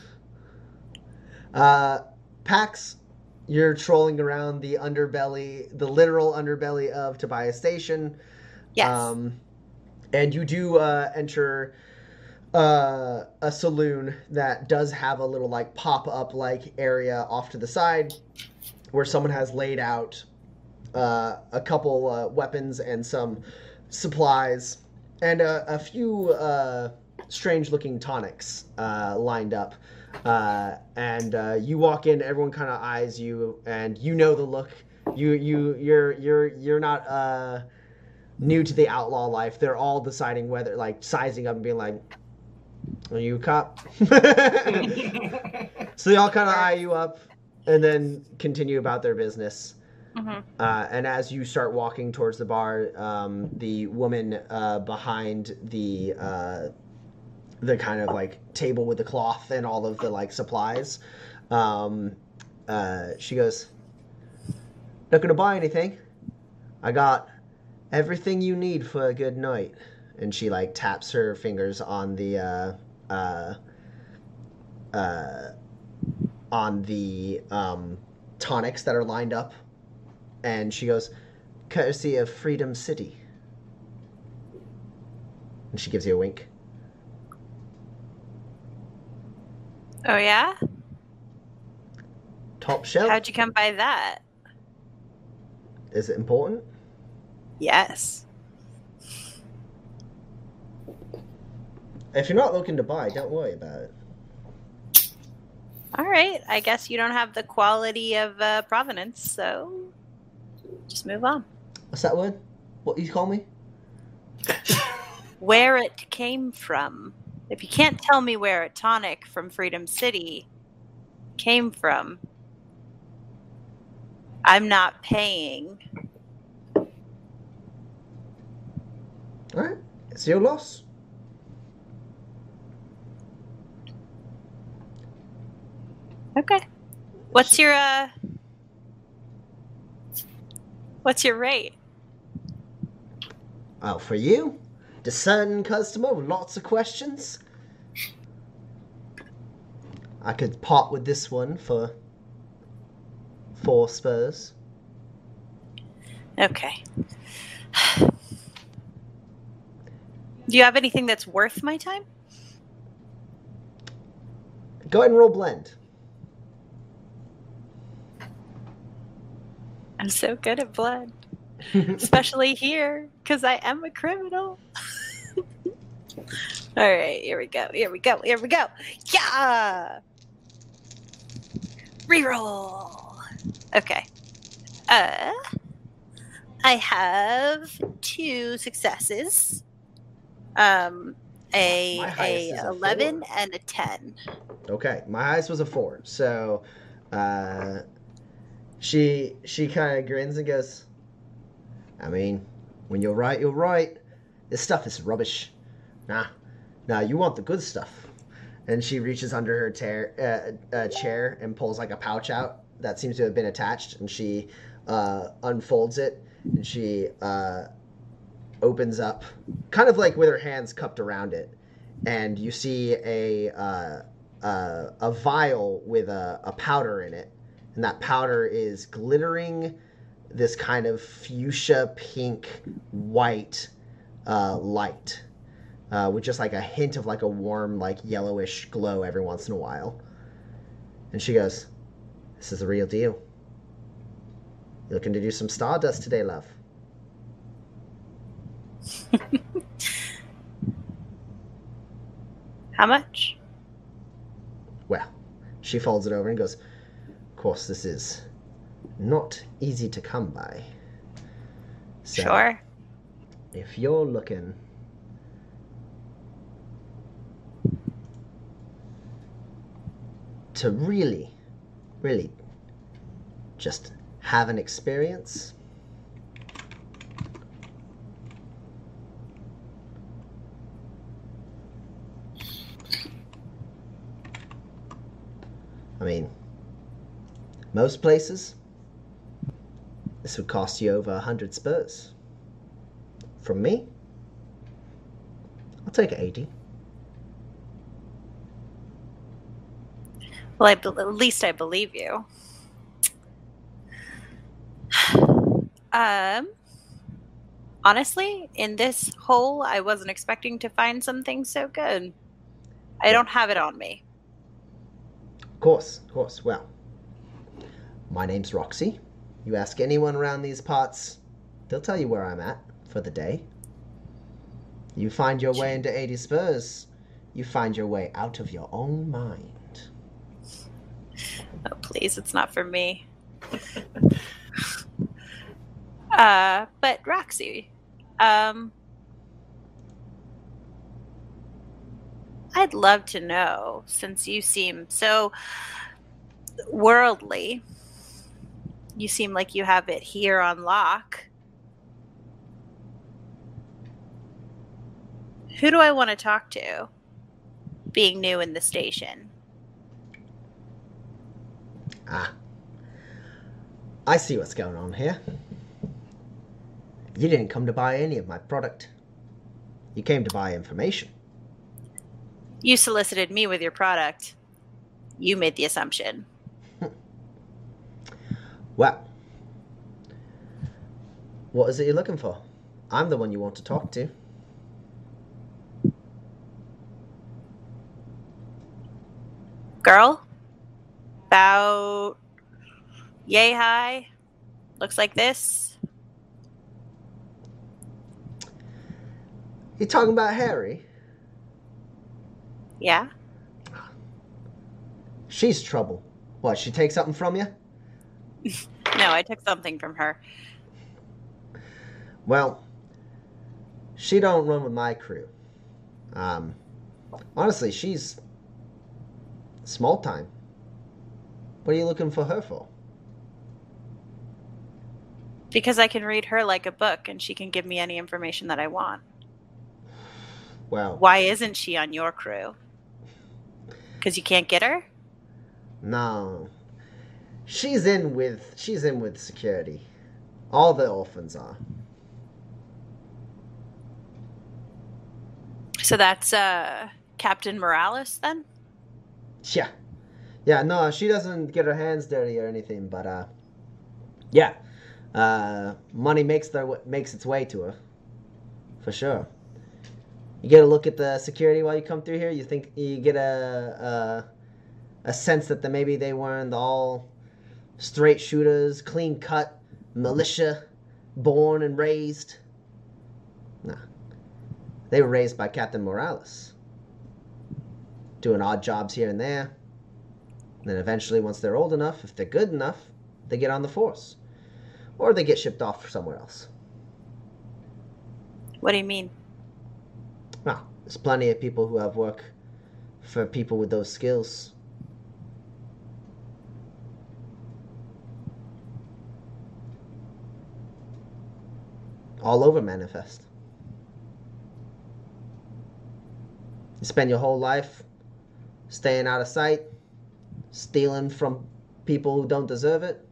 Uh, Pax, you're trolling around the underbelly, the literal underbelly of Tobias Station. Yes. Um, and you do uh, enter uh, a saloon that does have a little like pop up like area off to the side where someone has laid out uh, a couple uh, weapons and some supplies and a, a few uh, strange looking tonics uh, lined up. Uh, and you walk in, everyone kind of eyes you, and you know the look. You you you're you're you're not new to the outlaw life. They're all deciding whether like sizing up and being like, "Are you a cop?" so they all kind of eye you up, and then continue about their business. Mhm. Uh, and as you start walking towards the bar, um, the woman uh, behind the uh, the kind of like table with the cloth and all of the like supplies, um, uh, she goes, "Not gonna buy anything. I got everything you need for a good night." And she like taps her fingers on the uh, uh, uh, on the um, tonics that are lined up and she goes, courtesy of Freedom City. And she gives you a wink. Oh yeah? Top shelf. How'd you come by that? Is it important? Yes. If you're not looking to buy, don't worry about it. All right. I guess you don't have the quality of uh, provenance, so just move on. What's that word? What you call me? Where it came from. If you can't tell me where a tonic from Freedom City came from, I'm not paying. All right. It's your loss. Okay. What's your uh What's your rate? Oh, for you? Discerning customer with lots of questions? I could part with this one for four spurs. Okay. Do you have anything that's worth my time? Go ahead and roll blend. I'm so good at blood, especially here because I am a criminal. All right, here we go. Here we go. Here we go. Yeah. Reroll. Okay. Uh, I have two successes. Um, a a a eleven four. and a ten. Okay, my highest was a four. So, uh, she she kind of grins and goes, "I mean, when you're right, you're right. This stuff is rubbish. Nah, nah, you want the good stuff." And she reaches under her tear, uh, uh, chair and pulls like a pouch out that seems to have been attached, and she uh, unfolds it and she uh, opens up, kind of like with her hands cupped around it, and you see a uh, uh, a vial with a, a powder in it, and that powder is glittering this kind of fuchsia pink white uh, light, uh, with just like a hint of like a warm like yellowish glow every once in a while. And she goes, "This is the real deal. You looking to do some stardust today, love?" How much? Well, she folds it over and goes, Of course, this is not easy to come by. So, Sure. If you're looking to really, really just have an experience, I mean, most places, this would cost you over a hundred spurs. From me, I'll take 80. Well, I, be- at least I believe you. Um, honestly, in this hole, I wasn't expecting to find something so good. I don't have it on me. Of course, of course. Well, my name's Roxy. You ask anyone around these parts, they'll tell you where I'm at for the day. You find your way into 80 spurs, you find your way out of your own mind. Oh, please, it's not for me. uh, but Roxy, um, I'd love to know since you seem so worldly. You seem like you have it here on lock. Who do I want to talk to? Being new in the station. Ah. I see what's going on here. You didn't come to buy any of my product. You came to buy information. You solicited me with your product. You made the assumption. Well, what is it you're looking for? I'm the one you want to talk to. Girl, about yay high. Looks like this. You talking about Harry? Yeah. She's trouble. What, she take something from you? No, I took something from her. Well, she don't run with my crew. Um, honestly, she's small time. What are you looking for her for? Because I can read her like a book and she can give me any information that I want. Well, Why isn't she on your crew? Because you can't get her? no. She's in with she's in with security. All the orphans are. So that's uh Captain Morales then? Yeah. Yeah, no, she doesn't get her hands dirty or anything, but uh yeah. Uh money makes their makes its way to her. For sure. You get a look at the security while you come through here, you think you get a a, a sense that the, maybe they weren't all straight shooters, clean cut, militia, born and raised. Nah. They were raised by Captain Morales. Doing odd jobs here and there Then eventually, once they're old enough, if they're good enough, they get on the force. Or they get shipped off somewhere else. What do you mean? Well, there's plenty of people who have work for people with those skills. All over Manifest. You spend your whole life staying out of sight, stealing from people who don't deserve it.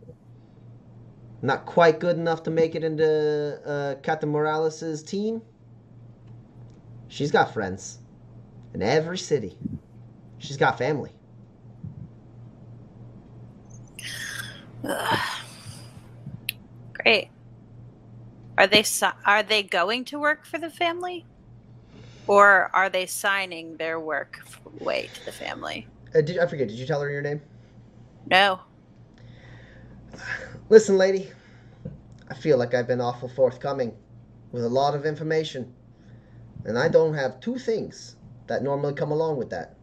Not quite good enough to make it into uh, Captain Morales' team. She's got friends in every city. She's got family. Great. Are they are they going to work for the family, or are they signing their work away to the family? Uh, did, I forget, did you tell her your name? No. Listen, lady, I feel like I've been awful forthcoming with a lot of information. And I don't have two things that normally come along with that.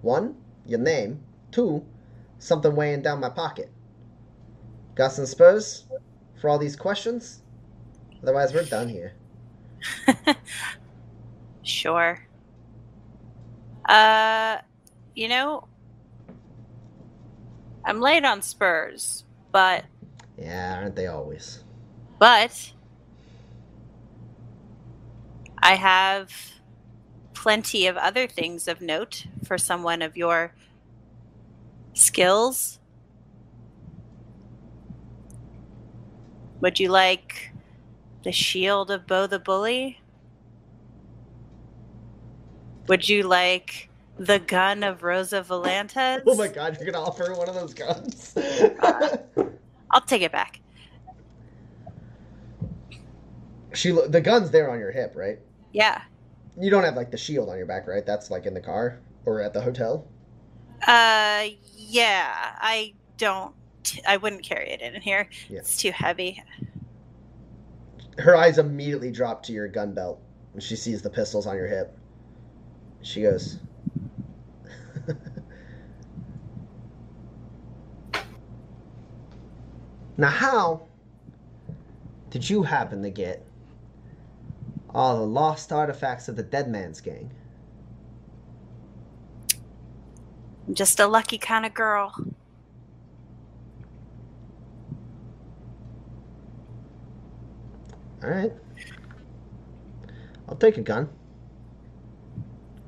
One, your name. Two, something weighing down my pocket. Got some spurs for all these questions? Otherwise, we're done here. Sure. Uh, you know, I'm late on Spurs, but Yeah, aren't they always? but I have plenty of other things of note for someone of your skills. Would you like the shield of Bo the Bully? Would you like the gun of Rosa Valantes? Oh my god, you're gonna offer one of those guns? I'll take it back. she, the gun's there on your hip, right? Yeah. You don't have like the shield on your back, right? That's like in the car or at the hotel. Uh, yeah. I don't. I wouldn't carry it in here. Yeah. It's too heavy. Her eyes immediately drop to your gun belt when she sees the pistols on your hip. She goes. now, how did you happen to get all the lost artifacts of the Dead Man's Gang? I'm just a lucky kind of girl. All right. I'll take a gun.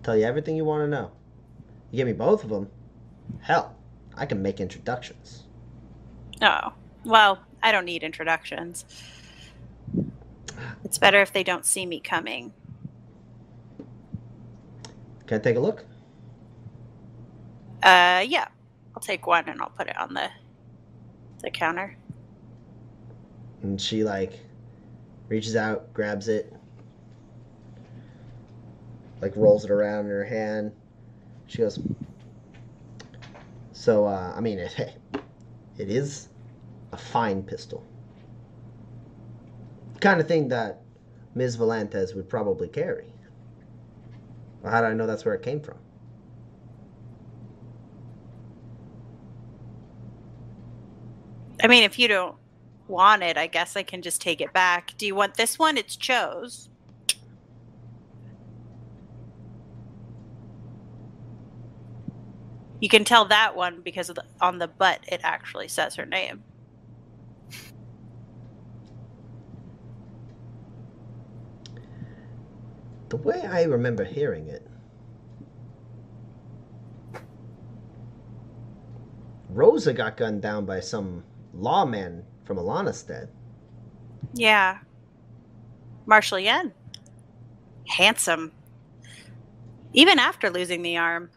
Tell you everything you want to know. You give me both of them. Hell, I can make introductions. Oh, well, I don't need introductions. It's better if they don't see me coming. Can I take a look? Uh, yeah. I'll take one and I'll put it on the the counter. And she like reaches out, grabs it, like rolls it around in her hand. She goes, "So, uh, I mean, it, it is a fine pistol, kind of thing that Ms. Valantes would probably carry. Well, how do I know that's where it came from? I mean, if you don't want it, I guess I can just take it back. Do you want this one? It's Cho's. You can tell that one because of the, on the butt it actually says her name. The way I remember hearing it, Rosa got gunned down by some lawman from Alanastead. Yeah. Marshall Yen. Handsome. Even after losing the arm.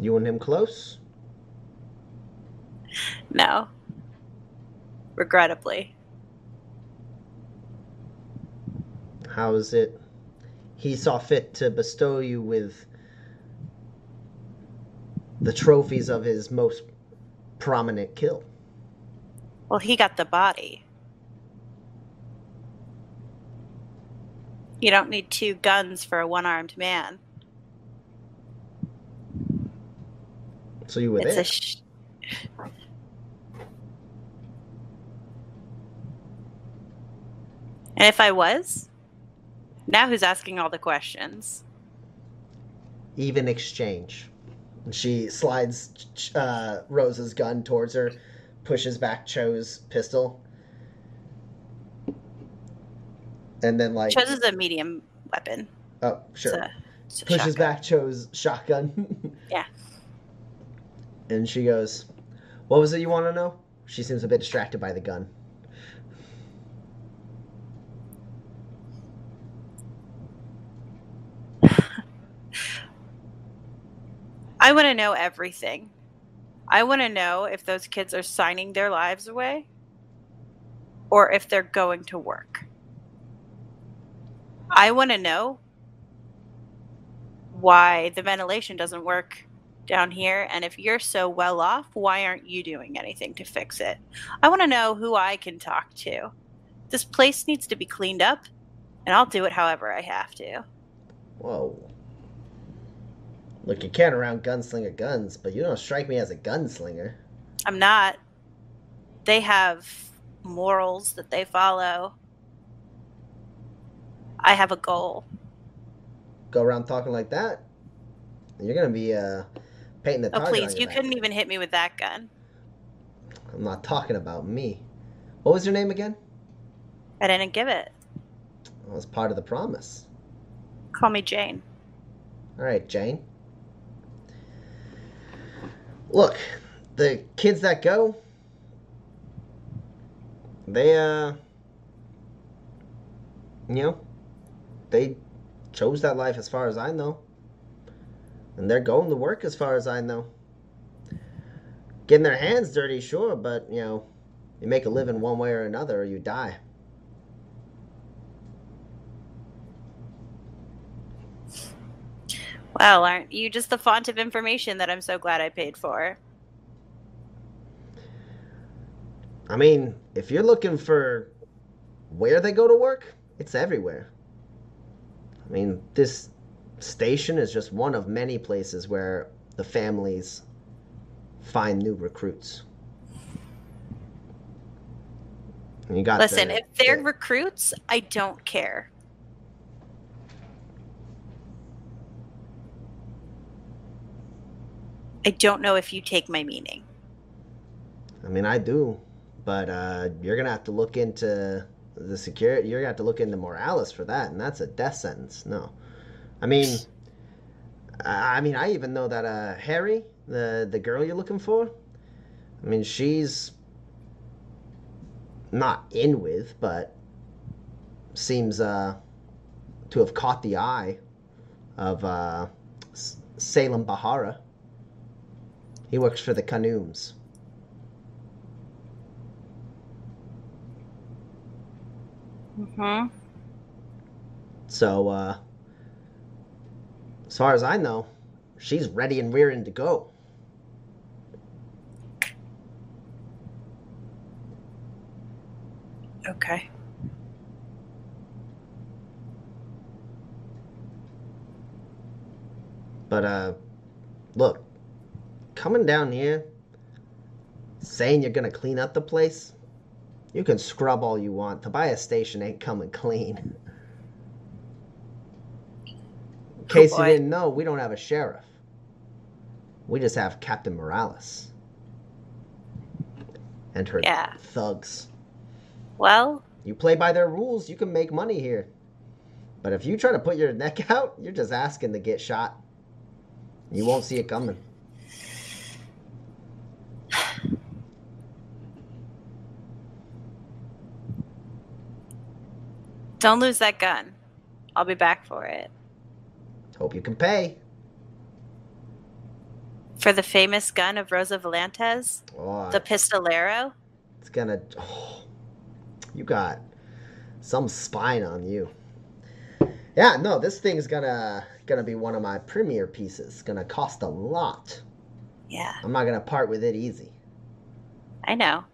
You and him close? No. Regrettably. How is it he saw fit to bestow you with the trophies of his most prominent kill? Well, he got the body. You don't need two guns for a one armed man. So you were it's there. Sh- and if I was, now who's asking all the questions? even exchange. And she slides uh, Rose's gun towards her, pushes back Cho's pistol, and then like Cho's is a medium weapon. oh It's sure a- it's a pushes shotgun. back Cho's shotgun. Yeah. And she goes, "What was it you want to know?" She seems a bit distracted by the gun. I want to know everything. I want to know if those kids are signing their lives away or if they're going to work. I want to know why the ventilation doesn't work down here. And if you're so well off, why aren't you doing anything to fix it? I want to know who I can talk to. This place needs to be cleaned up, and I'll do it however I have to. Whoa. Look, you can't around gunslinger guns, but you don't strike me as a gunslinger. I'm not. They have morals that they follow. I have a goal. Go around talking like that, you're gonna be uh, painting the Oh, please. You back. couldn't even hit me with that gun. I'm not talking about me. What was your name again? I didn't give it. That was part of the promise. Call me Jane. All right, Jane. Look, the kids that go, they, uh, you know, they chose that life as far as I know. And they're going to work as far as I know. Getting their hands dirty, sure, but, you know, you make a living one way or another or you die. Well, aren't you just the font of information that I'm so glad I paid for? I mean, if you're looking for where they go to work, it's everywhere. I mean, this station is just one of many places where the families find new recruits. And you got Listen, the- if they're the- recruits, I don't care. I don't know if you take my meaning. I mean, I do, but uh, you're gonna have to look into the security. You're gonna have to look into Morales for that, and that's a death sentence. No, I mean, I mean, I even know that uh, Harry, the the girl you're looking for. I mean, she's not in with, but seems uh, to have caught the eye of uh, Salem Bahara. He works for the Khanums. Mm-hmm. So, uh, as far as I know, she's ready and rearing to go. Okay. But, uh, look, coming down here, saying you're gonna clean up the place, you can scrub all you want. Tobias Station ain't coming clean. In oh, case you didn't know, we don't have a sheriff. We just have Captain Morales. And her Yeah. thugs. Well, You play by their rules, you can make money here. But if you try to put your neck out, you're just asking to get shot. You won't see it coming. Don't lose that gun. I'll be back for it. Hope you can pay. For the famous gun of Rosa Valantes, Oh, the Pistolero. it's gonna. Oh, you got some spine on you. Yeah, no, this thing's gonna gonna be one of my premier pieces. Gonna cost a lot. Yeah, I'm not gonna part with it easy. I know.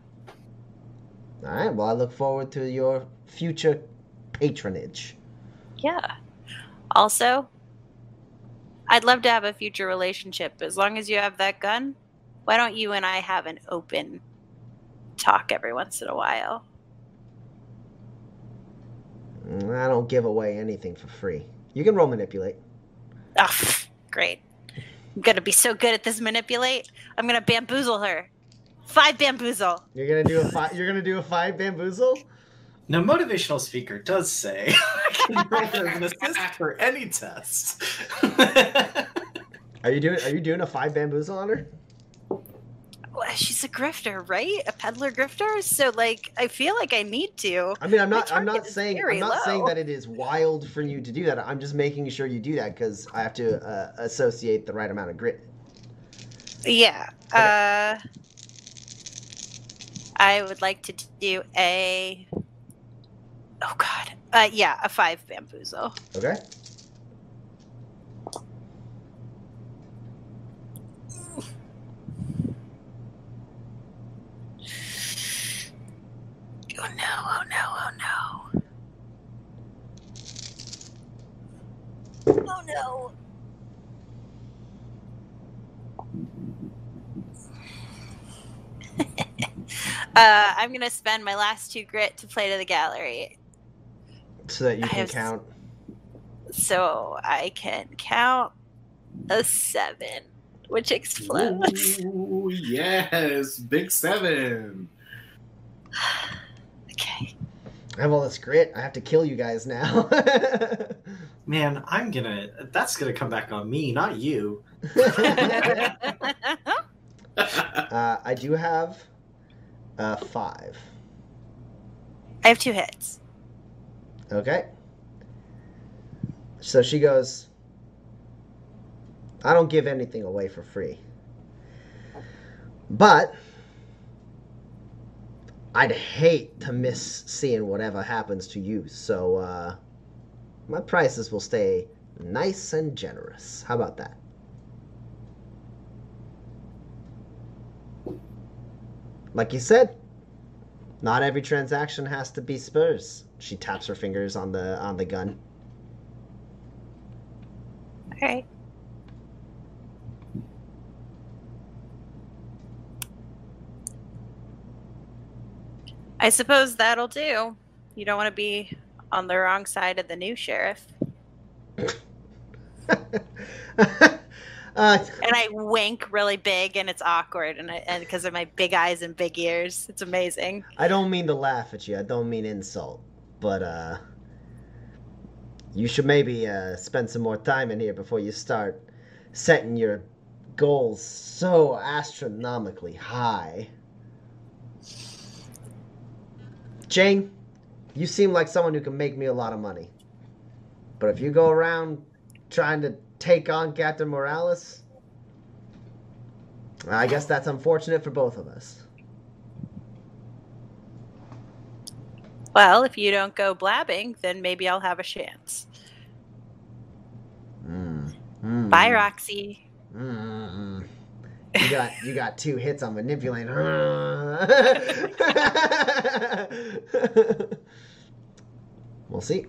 All right. Well, I look forward to your future patronage. Yeah. Also, I'd love to have a future relationship. As long as you have that gun, why don't you and I have an open talk every once in a while? Mm, I don't give away anything for free. You can roll manipulate. Oh, great. I'm going to be so good at this manipulate. I'm going to bamboozle her. Five bamboozle. You're gonna do a five. You're gonna do a five bamboozle. No, motivational speaker does say I can roll an assist for any test. Are you doing? Are you doing a five bamboozle on her? Well, She's a grifter, right? A peddler grifter. So, like, I feel like I need to. I mean, I'm not. I'm not saying. I'm not saying that it is wild for you to do that. I'm just making sure you do that because I have to uh, associate the right amount of grit. Yeah. Uh, I would like to do a. Oh God. Uh, yeah, a five bamboozle. Okay. Oh no! Oh no! Oh no! Oh no! uh, I'm gonna spend my last two grit to play to the gallery, So that you I can have s- count. so I can count a seven, which explodes. Ooh, yes, big seven. Okay. I have all this grit. I have to kill you guys now. Man, I'm gonna. That's gonna come back on me, not you. uh, I do have uh, five. I have two hits. Okay. So she goes, I don't give anything away for free. But I'd hate to miss seeing whatever happens to you. So uh, my prices will stay nice and generous. How about that? Like you said, not every transaction has to be Spurs. She taps her fingers on the on the gun. All right. I suppose that'll do. You don't want to be on the wrong side of the new sheriff. uh, And I wink really big, and it's awkward, and because of my big eyes and big ears, it's amazing. I don't mean to laugh at you. I don't mean insult, but uh, you should maybe uh, spend some more time in here before you start setting your goals so astronomically high. Jane, you seem like someone who can make me a lot of money. But if you go around trying to take on Captain Morales, I guess that's unfortunate for both of us. Well, if you don't go blabbing, then maybe I'll have a chance. Mm. Mm. Bye, Roxy. Mm. You got you got two hits on manipulate. we'll see.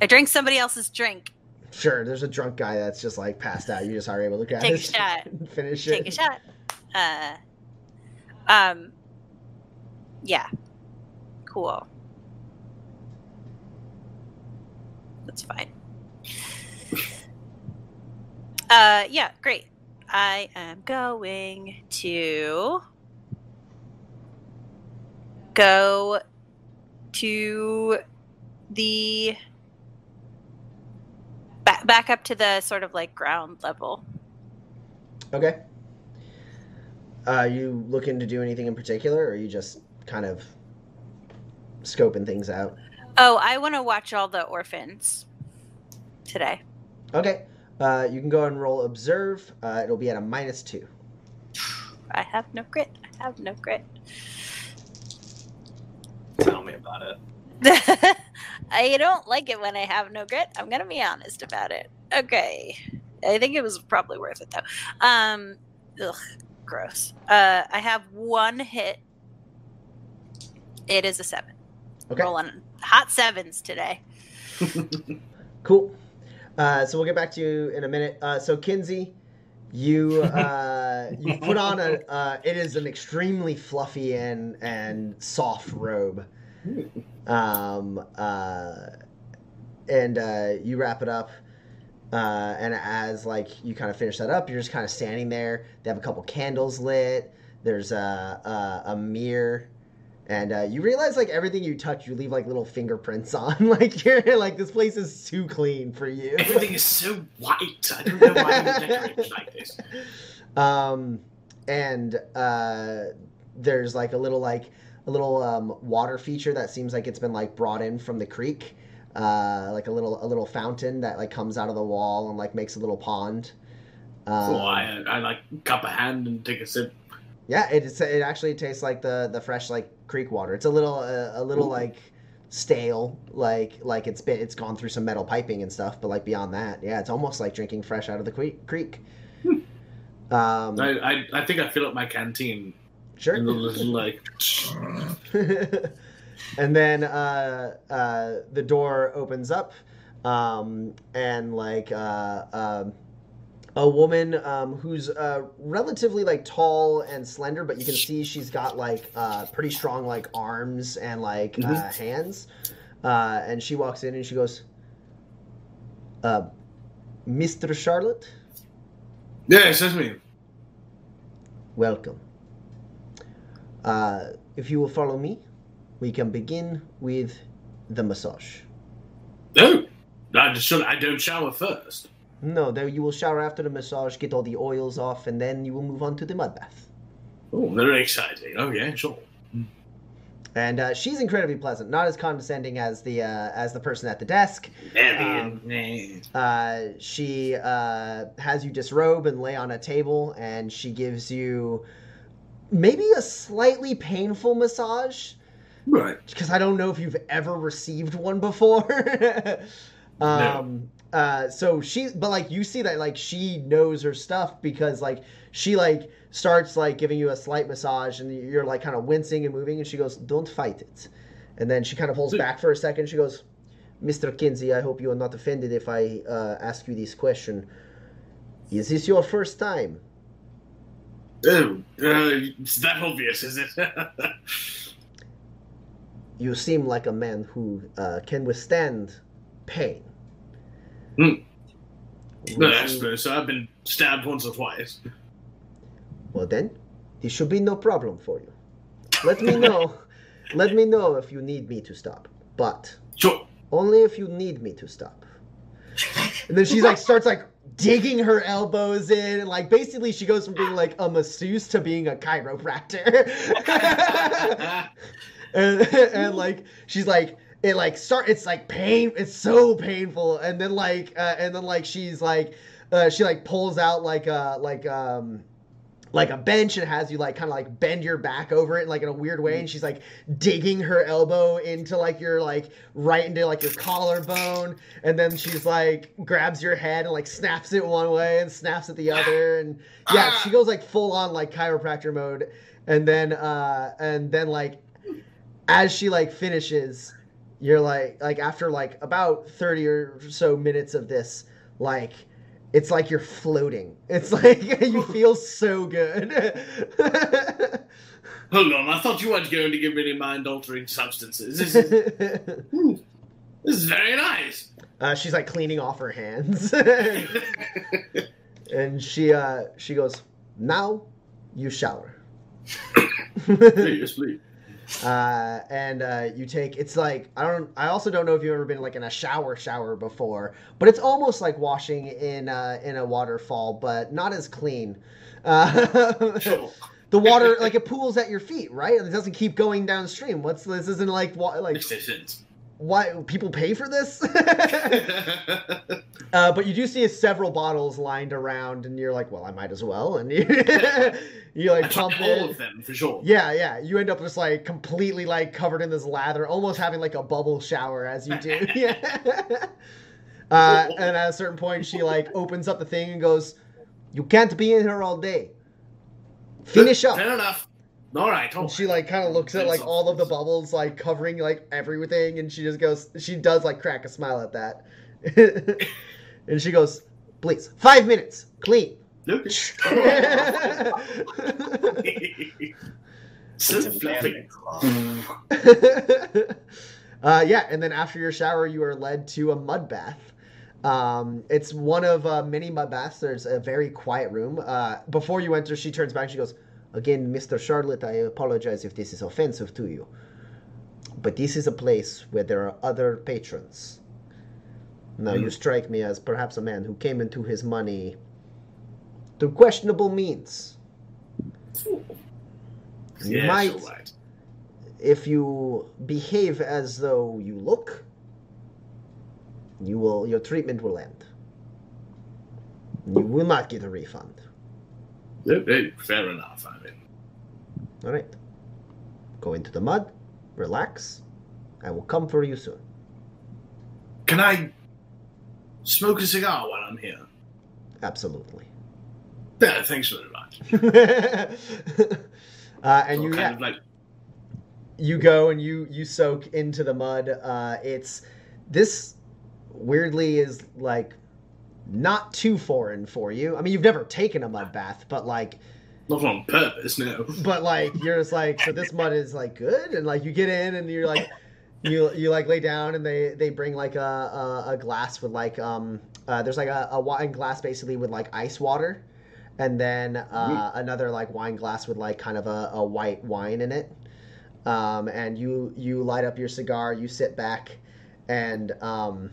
I drank somebody else's drink. Sure, there's a drunk guy that's just like passed out. You just are able to grab Take a shot. finish Take a shot. Uh, um, yeah. Cool. That's fine. Uh, yeah, great. I am going to go to the back, back up to the sort of like ground level. Okay. Uh, you looking to do anything in particular, or are you just kind of scoping things out? Oh, I want to watch all the orphans today. Okay. Uh, you can go and roll observe. Uh, it'll be at a minus two. I have no grit. I have no grit. Tell me about it. I don't like it when I have no grit. I'm gonna be honest about it. Okay. I think it was probably worth it though. Um ugh, gross. Uh I have one hit. It is a seven. Okay. Rolling hot sevens today. Cool. Uh, so we'll get back to you in a minute. Uh, so Kinsey, you uh, you put on a. Uh, it is an extremely fluffy and and soft robe. Um, uh, and uh, you wrap it up. Uh, and as like you kind of finish that up, you're just kind of standing there. They have a couple candles lit. There's a a, a mirror, and uh, you realize like everything you touch, you leave like little fingerprints on. like you're like this place is too clean for you. Everything is so white. I don't know why you decorate like this. um, and uh, there's like a little like a little um, water feature that seems like it's been like brought in from the creek. Uh, like a little a little fountain that like comes out of the wall and like makes a little pond. Um, oh, I, I like cup a hand and take a sip. Yeah, it is- it actually tastes like the the fresh like creek water. It's a little uh, a little Ooh. like stale, like like it's been it's gone through some metal piping and stuff. But like beyond that, yeah, it's almost like drinking fresh out of the creek. creek. Um, I, I, I think I fill up my canteen sure. in the like. and then uh, uh, the door opens up, um, and like uh, um a woman um, who's uh, relatively like tall and slender, but you can see she's got like uh, pretty strong like arms and like uh, Mhm. hands. Uh, and she walks in and she goes, uh, "Mr. Charlotte, Yes, that's me. welcome. Uh, if you will follow me, we can begin with the massage." Oh, I just should. I don't shower first. No, there you will shower after the massage, get all the oils off, and then you will move on to the mud bath. Oh, very exciting. Oh yeah, sure. And uh, she's incredibly pleasant, not as condescending as the uh, as the person at the desk. Um. Uh, she uh, has you disrobe and lay on a table, and she gives you maybe a slightly painful massage Right. because I don't know if you've ever received one before. um uh so she but like you see that like she knows her stuff because like she like starts like giving you a slight massage and you're like kind of wincing and moving and she goes don't fight it. And then she kind of pulls back for a second. She goes mr kinsey i hope you are not offended if i uh, ask you this question. Is this your first time? Oh, uh, it's that obvious, is it? you seem like a man who uh, can withstand pain Would no, I suppose so. I've been stabbed once or twice. Well then, this should be no problem for you. Let me know. let me know if you need me to stop. But Sure. only if you need me to stop. And then she's like starts like digging her elbows in and like basically she goes from being like a masseuse to being a chiropractor. and, and like she's like it like start it's like pain it's so painful. And then like uh, and then like she's like uh, she like pulls out like a like um like a bench and has you like kind of like bend your back over it like in a weird way. And she's like digging her elbow into like your like right into like your collarbone. And then she's like grabs your head and like snaps it one way and snaps it the other. And yeah she goes like full on like chiropractor mode. And then uh and then like as she like finishes you're like like after like about 30 or so minutes of this like it's like you're floating it's like you feel so good Hold on, I thought you weren't going to give me any mind-altering substances. This is, this is very nice. uh, she's like cleaning off her hands and she uh she goes now you shower please. Uh, and uh, you take it's like I don't I also don't know if you've ever been like in a shower shower before, but it's almost like washing in uh, in a waterfall, but not as clean. Uh, the water like it pools at your feet, right? It doesn't keep going downstream. What's this? Isn't like wa- like no sense. Why people pay for this? uh, but you do see several bottles lined around, and you're like, well, I might as well, and you, you like I pump all it. of them for sure. Yeah, yeah. You end up just like completely like covered in this lather, almost having like a bubble shower as you do. yeah. Uh, and at a certain point, she like opens up the thing and goes, "You can't be in here all day. Finish up." Fair enough. All right. And she like kind of looks at like all of the bubbles like covering like everything, and she just goes, she does like crack a smile at that. And she goes, "Please, five minutes, clean." Look. It's so a fluffy. family club. uh, yeah, and then after your shower, you are led to a mud bath. Um, it's one of uh, many mud baths. There's a very quiet room. Uh, before you enter, she turns back. She goes, "Again, Mister Charlotte, I apologize if this is offensive to you, but this is a place where there are other patrons. Now, you Mm. strike me as perhaps a man who came into his money through questionable means. You Yes, might if you behave as though you look, you will your treatment will end. You will not get a refund. Fair enough. I mean, All right. Go into the mud, relax. I will come for you soon. can I smoke a cigar while I'm here? Absolutely. Yeah, thanks very much. uh, and you kind yeah, of like you go and you you soak into the mud. Uh, it's this weirdly is like not too foreign for you. I mean, you've never taken a mud bath, but like not on purpose, no. but like you're just like so this mud is like good and like you get in and you're like you you like lay down and they they bring like a a, a glass with like um uh, there's like a, a wine glass basically with like ice water and then uh, another like wine glass with like kind of a, a white wine in it um and you you light up your cigar you sit back and um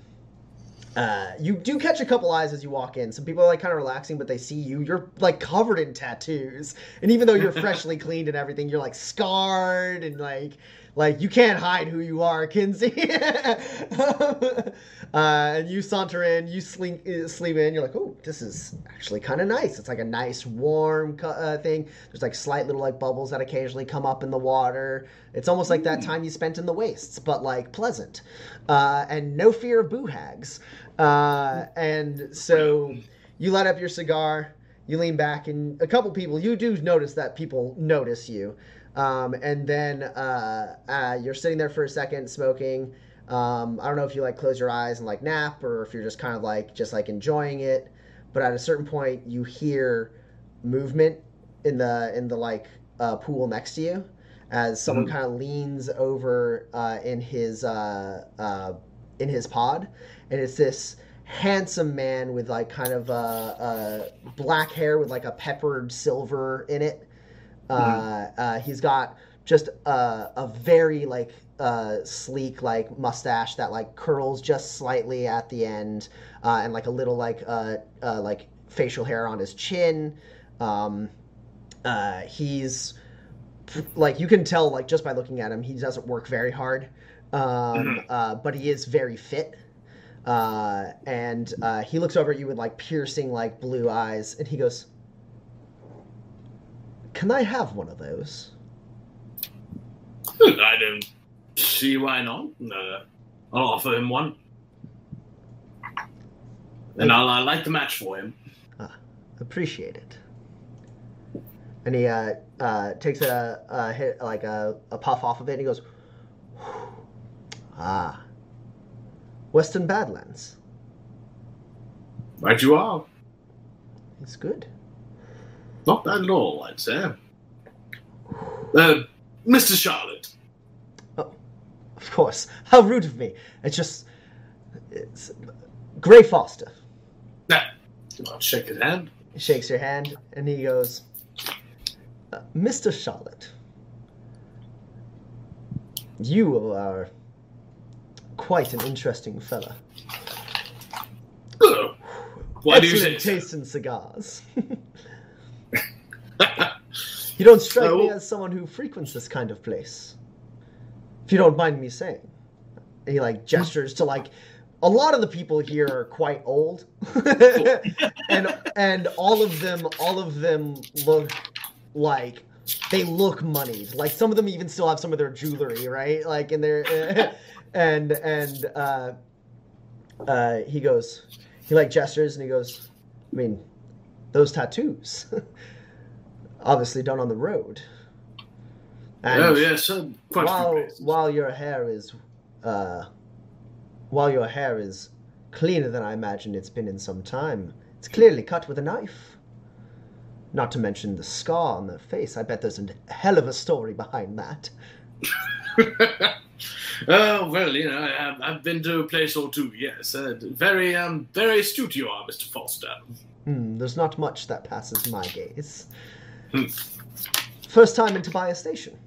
uh, you do catch a couple eyes as you walk in. Some people are like kind of relaxing, but they see you. You're like covered in tattoos, and even though you're freshly cleaned and everything, you're like scarred and like like you can't hide who you are, Kinsey. uh, and you saunter in, you sleep uh, sleep in. You're like, oh, this is actually kind of nice. It's like a nice warm uh, thing. There's like slight little like bubbles that occasionally come up in the water. It's almost like that time you spent in the wastes, but like pleasant, uh, and no fear of boo hags. Uh, and so you light up your cigar, you lean back, and a couple people, you do notice that people notice you. Um, and then uh, uh, you're sitting there for a second smoking. Um, I don't know if you like close your eyes and like nap, or if you're just kind of like just like enjoying it. But at a certain point, you hear movement in the in the like uh, pool next to you, as someone Mhm. kind of leans over uh, in his uh, uh, in his pod, and it's this handsome man with like kind of uh, uh, black hair with like a peppered silver in it. Uh, uh, he's got just a, a very like uh, sleek like mustache that like curls just slightly at the end, uh, and like a little like uh, uh, like facial hair on his chin. Um, uh, he's like you can tell like just by looking at him, he doesn't work very hard, um, uh, but he is very fit. Uh, and uh, he looks over at you with like piercing like blue eyes, and he goes, "Can I have one of those?" I don't see why not. Uh, I'll offer him one. And I'll uh, light the match for him. Appreciate it. And he uh, uh, takes a, a hit, like a, a puff off of it, and he goes, "Ah, Western Badlands. Right you are. It's good." Not bad at all, I'd say. Uh, Mr. Charlotte. Of course. How rude of me. It's just, it's Gray Foster. Nah, I'll shake his hand. He shakes your hand, and he goes, uh, "Mr. Charlotte, you are quite an interesting fella. Why do you say Excellent so? in cigars." You don't strike me as someone who frequents this kind of place. If you don't mind me saying. He like gestures to like a lot of the people here are quite old. and and all of them all of them look like they look moneyed. Like some of them even still have some of their jewelry, right? Like in their and and uh uh he goes he like gestures and he goes, I mean, those tattoos. Obviously done on the road. And oh, a few while places. while your hair is uh while your hair is cleaner than I imagined it's been in some time. It's clearly cut with a knife. Not to mention the scar on the face. I bet there's a hell of a story behind that. oh well, you know, I've, I've been to a place or two. Yes, uh, very, um, very astute you are, Mister Foster. Hmm, there's not much that passes my gaze. Hmm. First time in Tobias Station.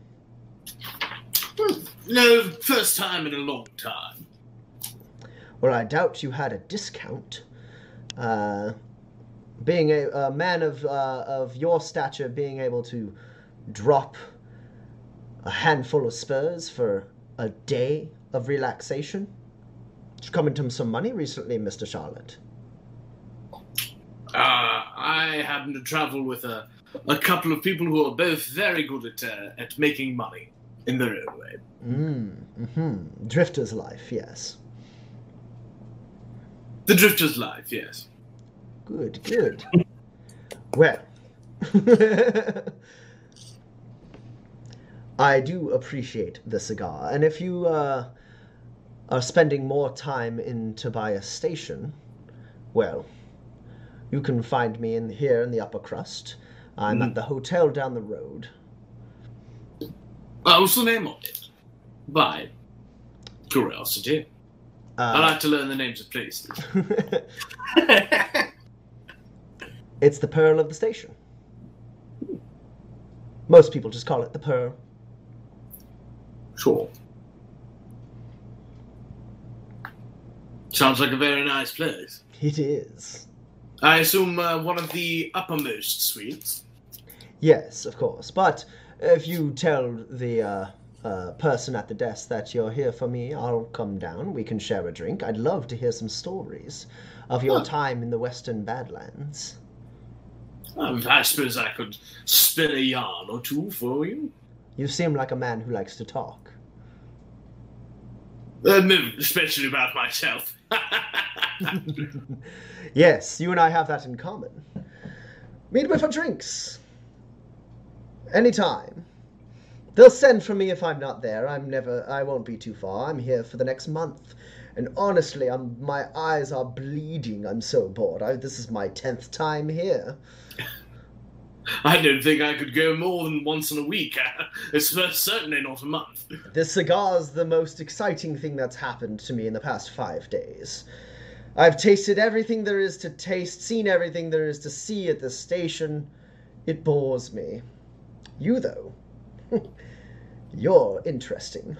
Hmm, No, first time in a long time. Well, I doubt you had a discount. Uh, being a, a man of uh, of your stature, being able to drop a handful of spurs for a day of relaxation. Did you come into some money recently, Mister Charlotte? Uh, I happen to travel with a, a couple of people who are both very good at uh, at making money in their own way. Mm, hmm Drifter's life, yes. The drifter's life, yes. Good, good. well, I do appreciate the cigar, and if you uh, are spending more time in Tobias Station, well, you can find me in here in the upper crust. I'm at the hotel down the road. Uh, what's the name of it? By curiosity. I Uh, like to learn the names of places. it's the Pearl of the Station. Most people just call it the Pearl. Sure. Sounds like a very nice place. It is. I assume uh, one of the uppermost suites. Yes, of course. But if you tell the uh, uh, person at the desk that you're here for me, I'll come down. We can share a drink. I'd love to hear some stories of your time in the Western Badlands. Um, I suppose I could spin a yarn or two for you. You seem like a man who likes to talk. Uh, especially about myself. yes, you and I have that in common. Meet me for drinks. Anytime. They'll send for me if I'm not there. I'm never. I won't be too far. I'm here for the next month, and honestly, I'm. My eyes are bleeding. I'm so bored. I, this is my tenth time here. I don't think I could go more than once in a week. it's certainly not a month. This cigar's the most exciting thing that's happened to me in the past five days. I've tasted everything there is to taste, seen everything there is to see at this station. It bores me. You, though, you're interesting.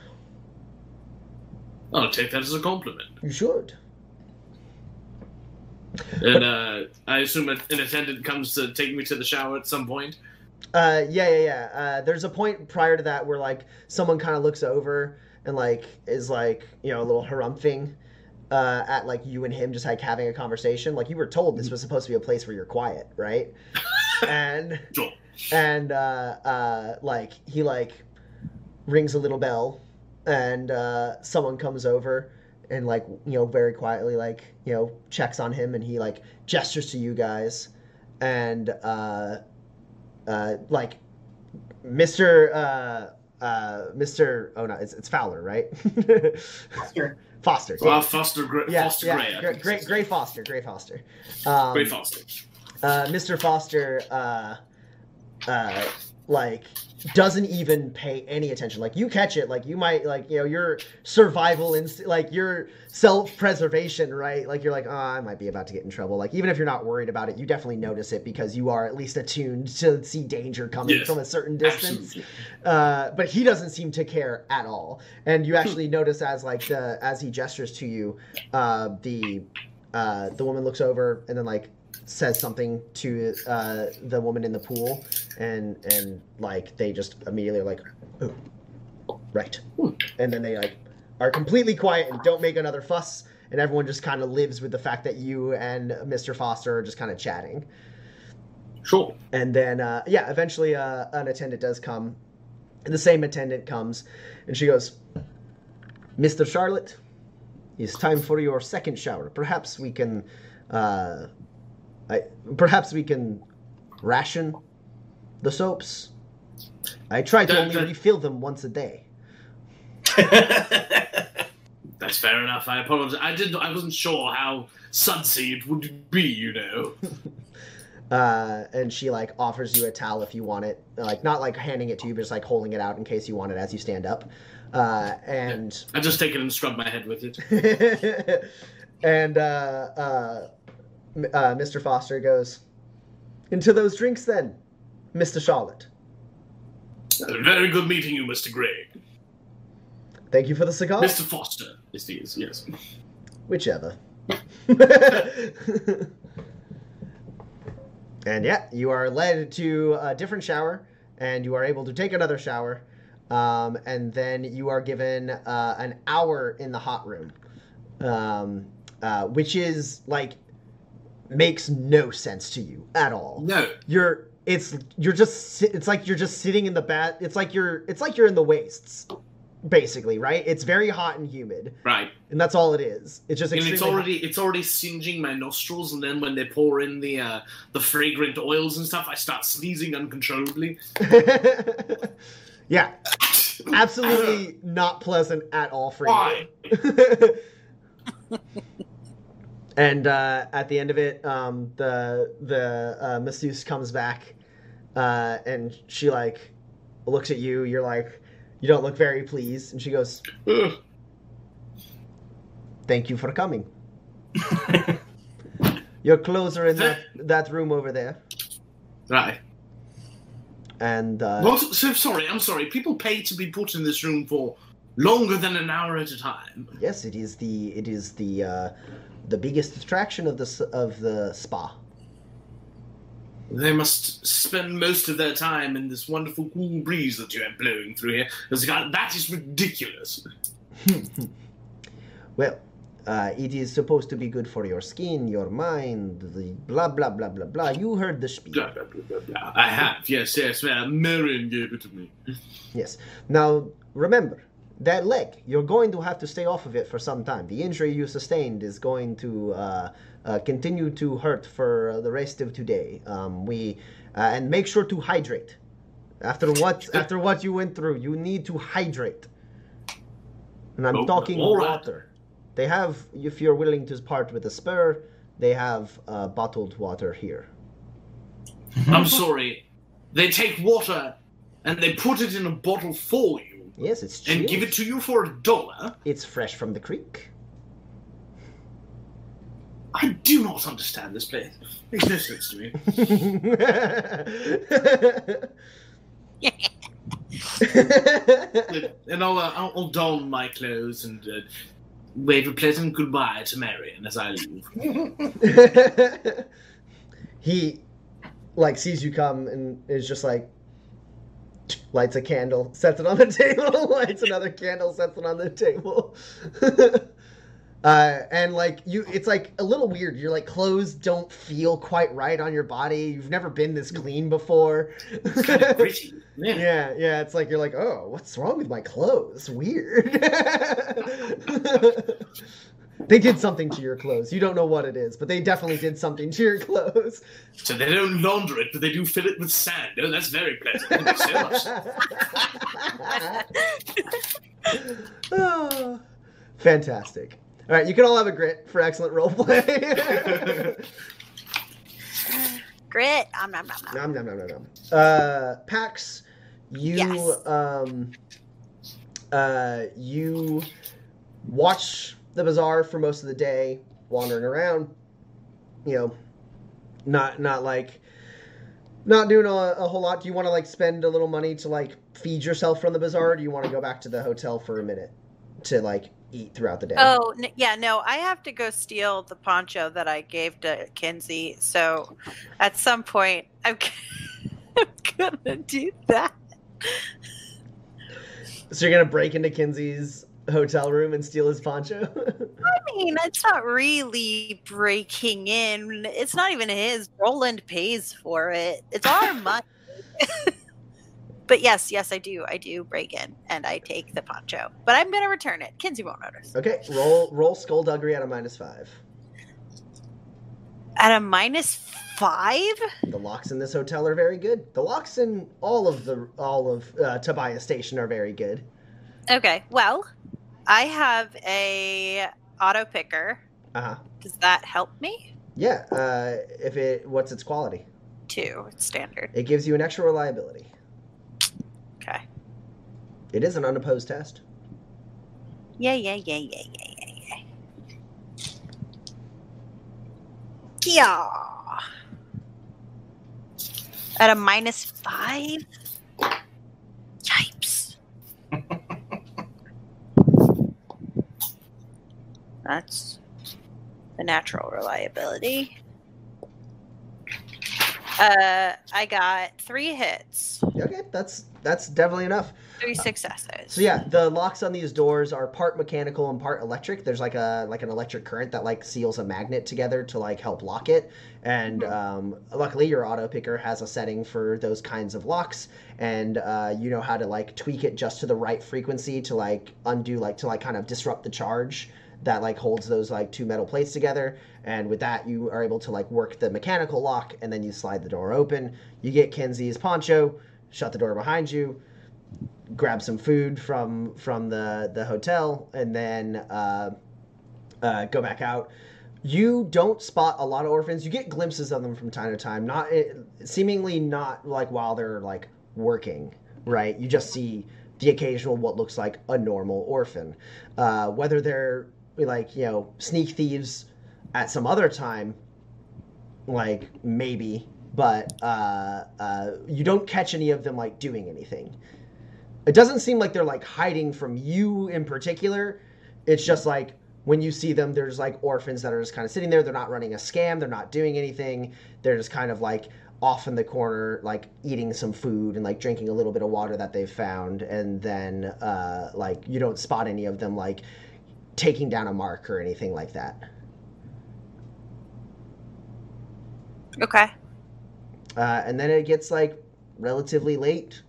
I'll take that as a compliment. You should. And uh, I assume an an attendant comes to take me to the shower at some point. Uh, yeah, yeah, yeah. Uh, there's a point prior to that where like someone kind of looks over and like is like you know a little harumphing uh, at like you and him just like having a conversation. Like you were told this was supposed to be a place where you're quiet, right? and Sure. and uh, uh, like he like rings a little bell, and uh, someone comes over and like you know very quietly like you know checks on him, and he like gestures to you guys, and uh, uh, like Mister. Uh, uh, Mr. Oh no, it's, it's Fowler, right? Sure. Foster. Well, Foster, Gray, yeah, Foster yeah, Gray. Gray, Gray, Gray Foster, Gray Foster. Um, Gray Foster. uh, Mr. Foster, uh, uh, like, doesn't even pay any attention. Like, you catch it, like, you might, like, you know, your survival instinct, like, your self preservation, right? Like, you're like, oh, I might be about to get in trouble. Like, even if you're not worried about it, you definitely notice it because you are at least attuned to see danger coming Yes, from a certain distance. Uh, but he doesn't seem to care at all. And you actually notice as like the as he gestures to you, uh, the uh, the woman looks over and then like says something to uh, the woman in the pool, and and like they just immediately are like, oh, right, and then they like are completely quiet and don't make another fuss. And everyone just kind of lives with the fact that you and Mr. Foster are just kind of chatting. Sure. And then, uh, yeah, eventually uh, an attendant does come. And the same attendant comes, and she goes, Mr. Charlotte, it's time for your second shower. Perhaps we can, uh, I, perhaps we can ration the soaps. I try to only refill them once a day. That's fair enough. I apologize. I didn't. I wasn't sure how sudsy it would be. You know. Uh, and she like offers you a towel if you want it, like not like handing it to you, but just like holding it out in case you want it as you stand up. Uh, and I just take it and scrub my head with it. and uh, uh, uh, Mr. Foster goes into those drinks then, Mr. Charlotte. Very good meeting you, Mr. Gray. Thank you for the cigar. Mr. Foster is these, yes. Whichever. and yeah, you are led to a different shower, and you are able to take another shower, um, and then you are given uh, an hour in the hot room, um, uh, which is like makes no sense to you at all. No. You're it's you're just it's like you're just sitting in the bat. It's like you're it's like you're in the wastes, basically, right? It's very hot and humid Right. and that's all it is. It's just And it's already it's already singeing my nostrils, and then when they pour in the uh, the fragrant oils and stuff, I start sneezing uncontrollably. yeah, absolutely not pleasant at all for Why? you. and uh, at the end of it, um, the the uh, masseuse comes back, uh, and she like looks at you. You're like, you don't look very pleased, and she goes, Ugh. "Thank you for coming. Your clothes are in that that room over there." Right. And uh, What? So sorry. I'm sorry. People pay to be put in this room for longer than an hour at a time. Yes, it is the it is the uh, the biggest attraction of the of the spa. They must spend most of their time in this wonderful cool breeze that you have blowing through here. That is ridiculous. well, uh, it is supposed to be good for your skin, your mind, the blah blah blah blah blah. You heard the spiel. Blah, blah, blah, blah, blah. I have. Yes, yes. Marion gave it to me. Yes. Now remember that leg. You're going to have to stay off of it for some time. The injury you sustained is going to uh, uh, continue to hurt for uh, the rest of today. Um, we uh, and make sure to hydrate. After what after what you went through, you need to hydrate. And I'm Oh, talking right. water. They have, if you're willing to part with a spur, they have uh, bottled water here. I'm sorry. They take water and they put it in a bottle for you Yes, it's cheap. and give it to you for a dollar. It's fresh from the creek. I do not understand this place. It Makes no sense to me. and I'll, uh, I'll, I'll don my clothes and uh, wave a pleasant goodbye to Marion as I leave. he like sees you come and is just like lights a candle, sets it on the table, lights another candle, sets it on the table. Uh, and like you it's like a little weird. You're like clothes don't feel quite right on your body. You've never been this clean before. Kind of. Yeah, yeah, it's like you're like, oh, what's wrong with my clothes? Weird. they did something to your clothes. You don't know what it is, but they definitely did something to your clothes. So they don't launder it, but they do fill it with sand. Oh, that's very pleasant. Thank you so much. Oh, fantastic. All right, you can all have a grit for excellent roleplay. Grit. Om, nom, nom, nom. nom nom nom nom nom. Uh, Pax, you Yes. um, uh, you watch the bazaar for most of the day, wandering around. You know, not not like not doing a, a whole lot. Do you want to like spend a little money to like feed yourself from the bazaar? Or do you want to go back to the hotel for a minute to like eat throughout the day? Oh n- yeah, no, I have to go steal the poncho that I gave to Kinsey. So at some point, I'm, g- I'm gonna do that. So you're gonna break into Kinsey's hotel room and steal his poncho? I mean, it's not really breaking in. It's not even his. Roland pays for it. It's our money. but yes, yes, I do. I do break in and I take the poncho. But I'm gonna return it. Kinsey won't notice. okay, roll roll skullduggery at a minus five. At a minus five? The locks in this hotel are very good. The locks in all of the all of uh, Tobias Station are very good. Okay, well, I have a auto picker. Uh huh. Does that help me? Yeah. Uh, if it, what's its quality? Two. It's standard. It gives you an extra reliability. Okay. It is an unopposed test. Yeah, yeah, yeah, yeah, yeah, yeah, yeah. Yeah. At a minus five? Yipes. That's the natural reliability. Uh, I got three hits, Okay, that's that's definitely enough. three successes. So yeah, the locks on these doors are part mechanical and part electric. There's like a like an electric current that like seals a magnet together to like help lock it. And um, luckily, your auto picker has a setting for those kinds of locks, and uh, you know how to like tweak it just to the right frequency to like undo like to like kind of disrupt the charge that like holds those like two metal plates together. And with that, you are able to like work the mechanical lock, and then you slide the door open. You get Kinsey's poncho, shut the door behind you, grab some food from from the the hotel and then uh, uh, go back out. You don't spot a lot of orphans. You get glimpses of them from time to time, not eh, seemingly not like while they're like working, right? You just see the occasional what looks like a normal orphan. Uh, whether they're like you know sneak thieves at some other time, like maybe, but uh, uh, you don't catch any of them like doing anything it doesn't seem like they're like hiding from you in particular. It's just like when you see them, there's like orphans that are just kind of sitting there. They're not running a scam. They're not doing anything. They're just kind of like off in the corner, like eating some food and like drinking a little bit of water that they've found. And then, uh, like, you don't spot any of them like taking down a mark or anything like that. Okay. Uh, and then it gets like relatively late,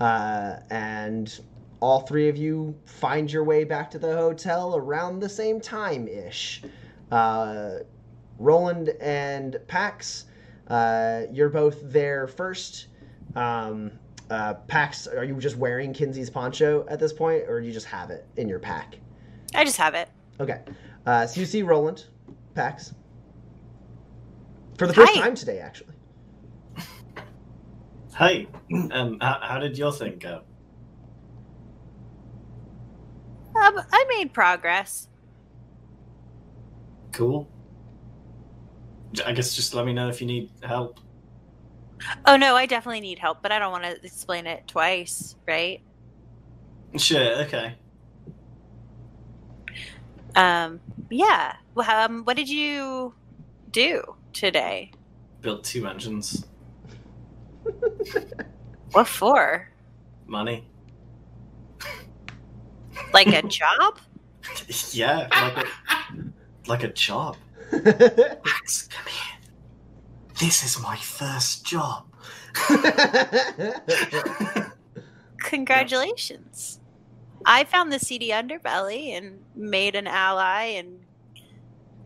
uh, and all three of you find your way back to the hotel around the same time ish. Uh, Roland and Pax, uh, you're both there first. Um, uh, Pax, are you just wearing Kinsey's poncho at this point, or do you just have it in your pack? I just have it. Okay. Uh, so you see Roland, Pax, for the first Hi. time today, actually. Hey, um, how, how did your thing go? Um, I made progress. Cool. J- I guess just let me know if you need help. Oh no, I definitely need help, but I don't want to explain it twice, right? Sure, okay. Um, yeah. Well, Um, what did you do today? Built two engines. What for? Money. Like a job? yeah, like a, like a job. Max, come here. This is my first job. Congratulations. I found the seedy underbelly and made an ally and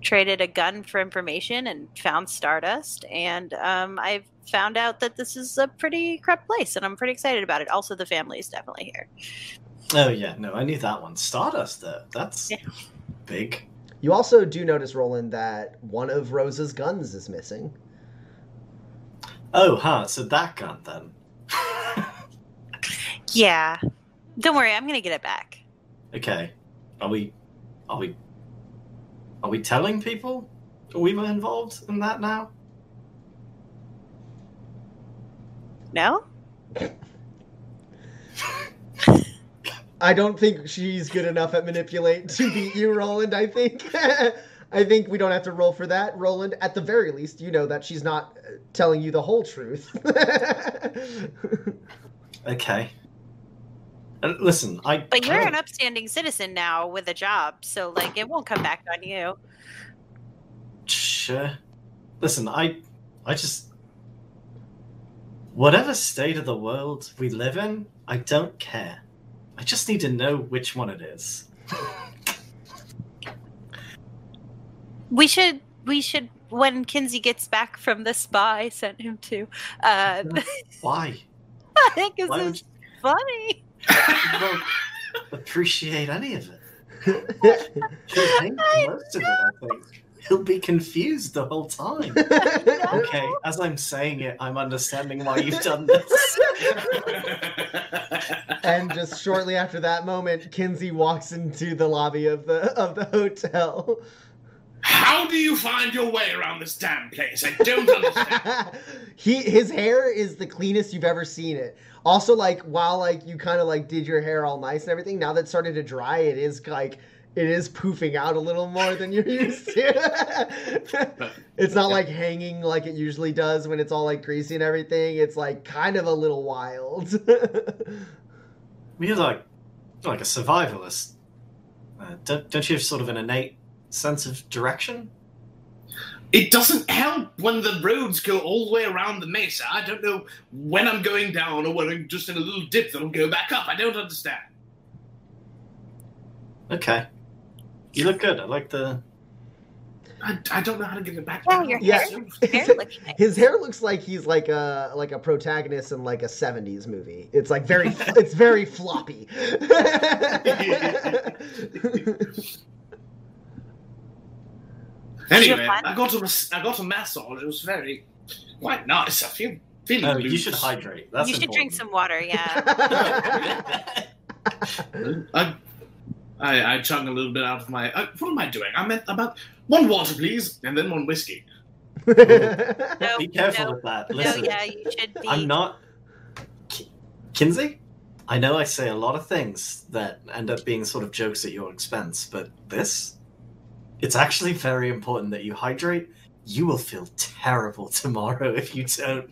traded a gun for information and found Stardust. And um, I've found out that this is a pretty crap place and I'm pretty excited about it. Also, the family is definitely here. Oh yeah, no, I knew that one. Stardust though. That's Yeah. big. You also do notice, Roland, that one of Rose's guns is missing. Oh, huh, so that gun then. Yeah. Don't worry, I'm going to get it back. okay. Are we are we are we telling people we were involved in that now? No? I don't think she's good enough at manipulate to beat you, Roland. I think. I think we don't have to roll for that, Roland. At the very least, you know that she's not uh, telling you the whole truth. Okay. And listen, I But you're an upstanding citizen now with a job, so like it won't come back on you. Sure. Listen, I I just whatever state of the world we live in, I don't care. I just need to know which one it is. We should we should when Kinsey gets back from the spa I sent him to. Uh Why? I think this Why would is funny. You appreciate any of it? Hate most of it, I think. He'll be confused the whole time. Okay, as I'm saying it, I'm understanding why you've done this. and just shortly after that moment, Kinsey walks into the lobby of the of the hotel. How do you find your way around this damn place? I don't understand. he his hair is the cleanest you've ever seen it. Also, like while like you kind of like did your hair all nice and everything, now that it's started to dry, it is like it is poofing out a little more than you're used to. it's not like hanging like it usually does when it's all like greasy and everything. It's like kind of a little wild. You're like, you're like a survivalist. Uh, don't, don't you have sort of an innate sense of direction? It doesn't help when the roads go all the way around the mesa. I don't know when I'm going down or when I'm just in a little dip that'll go back up. I don't understand. Okay. You look good. I like the. I, I don't know how to get it back Yeah, down. your Yeah. hair, hair. His hair looks like he's like a like a protagonist in like a '70s movie. It's like very it's very floppy. Anyway, I got a mas- I got a massage. It was very quite nice. I feel feeling. Oh, you should hydrate. That's you should drink some water, yeah. I, I I chug a little bit out of my. Uh, what am I doing? I meant about one water, please, and then one whiskey. No, Be careful no, with that. no, yeah, you should be. I'm not. Ki- Kinsey? I know I say a lot of things that end up being sort of jokes at your expense, but this? It's actually very important that you hydrate. You will feel terrible tomorrow if you don't.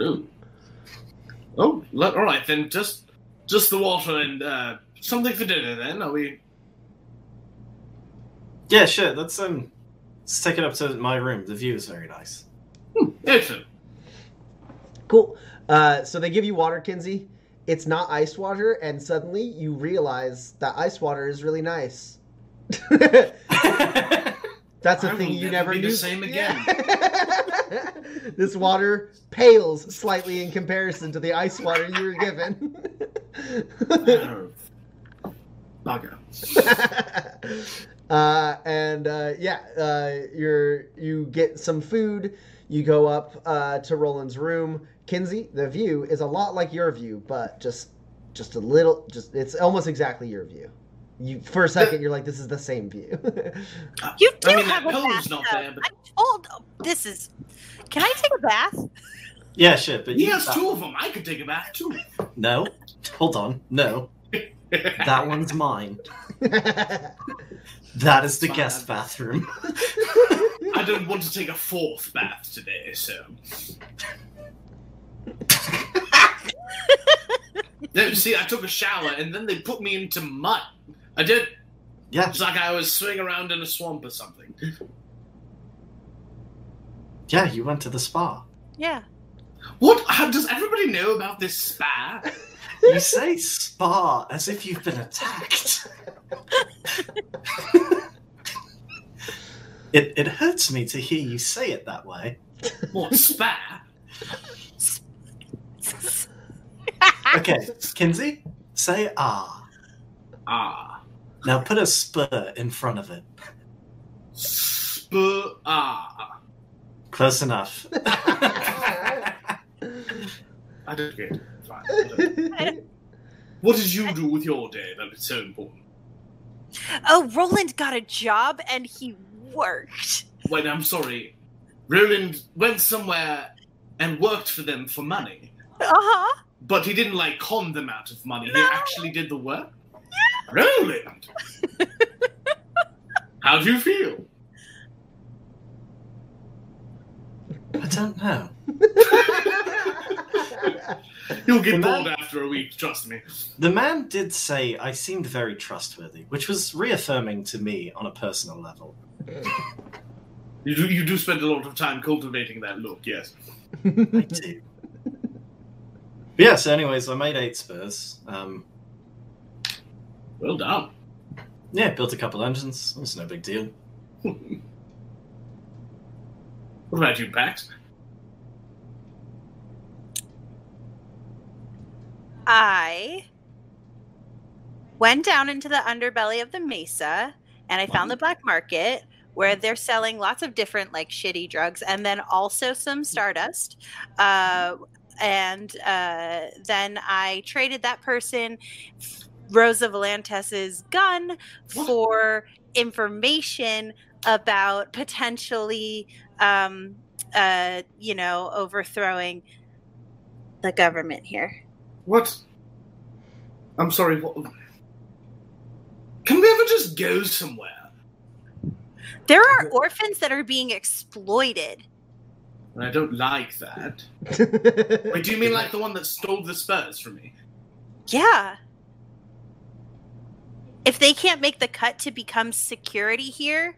Ooh. Oh, le- all right then. Just just the water and uh, something for dinner. Then are we? Yeah, sure. Let's um, let's take it up to my room. The view is very nice. Hmm, excellent. cool. Uh, so they give you water, Kinsey. It's not ice water, and suddenly you realize that ice water is really nice. That's a I thing you never never be the same again. Yeah. this water pales slightly in comparison to the ice water you were given. Bugger. uh, and uh, yeah, uh, you're you get some food. You go up uh, to Roland's room. Kinsey, the view is a lot like your view, but just just a little. Just it's almost exactly your view. You for a second you're like, this is the same view. Uh, you do I mean, have a pillow's bathtub. not there, but I told. oh, this is. Can I take a bath? yeah, sure. But he has two of them. I could take a bath too. No, hold on. No, that one's mine. That is the Fine. guest bathroom. I don't want to take a fourth bath today, so. no, see, I took a shower and then they put me into mud. I did. Yeah, It's like I was swimming around in a swamp or something. yeah. You went to the spa. Yeah. What? How, does everybody know about this spa? You say spa as if you've been attacked. it it hurts me to hear you say it that way. What spa? Okay, Kinsey, say ah. Ah, Now put a spur in front of it. Spur. Ah, Close enough. I don't get it. Fine. What did you do with your day that is so important? Oh, Roland got a job and he worked. Wait, I'm sorry. Roland went somewhere and worked for them for money, Uh huh. but he didn't like con them out of money. No. He actually did the work. Roland, how do you feel? I don't know. You'll get bored after a week. Trust me. The man did say I seemed very trustworthy, which was reaffirming to me on a personal level. You do, you do spend a lot of time cultivating that look. Yes. I do. But yeah, so anyways, I made eight spurs. Um, Well done. yeah, built a couple engines. It was no big deal. What about you, Pax? I went down into the underbelly of the mesa and I found the black market where they're selling lots of different like shitty drugs and then also some stardust. Uh, and uh, then I traded that person Rosa Valentes's gun for information about potentially, um, uh, you know, overthrowing the government here. What? I'm sorry. What? Can we ever just go somewhere? There are orphans that are being exploited. I don't like that. Wait, do you mean like the one that stole the spurs from me? Yeah. If they can't make the cut to become security here,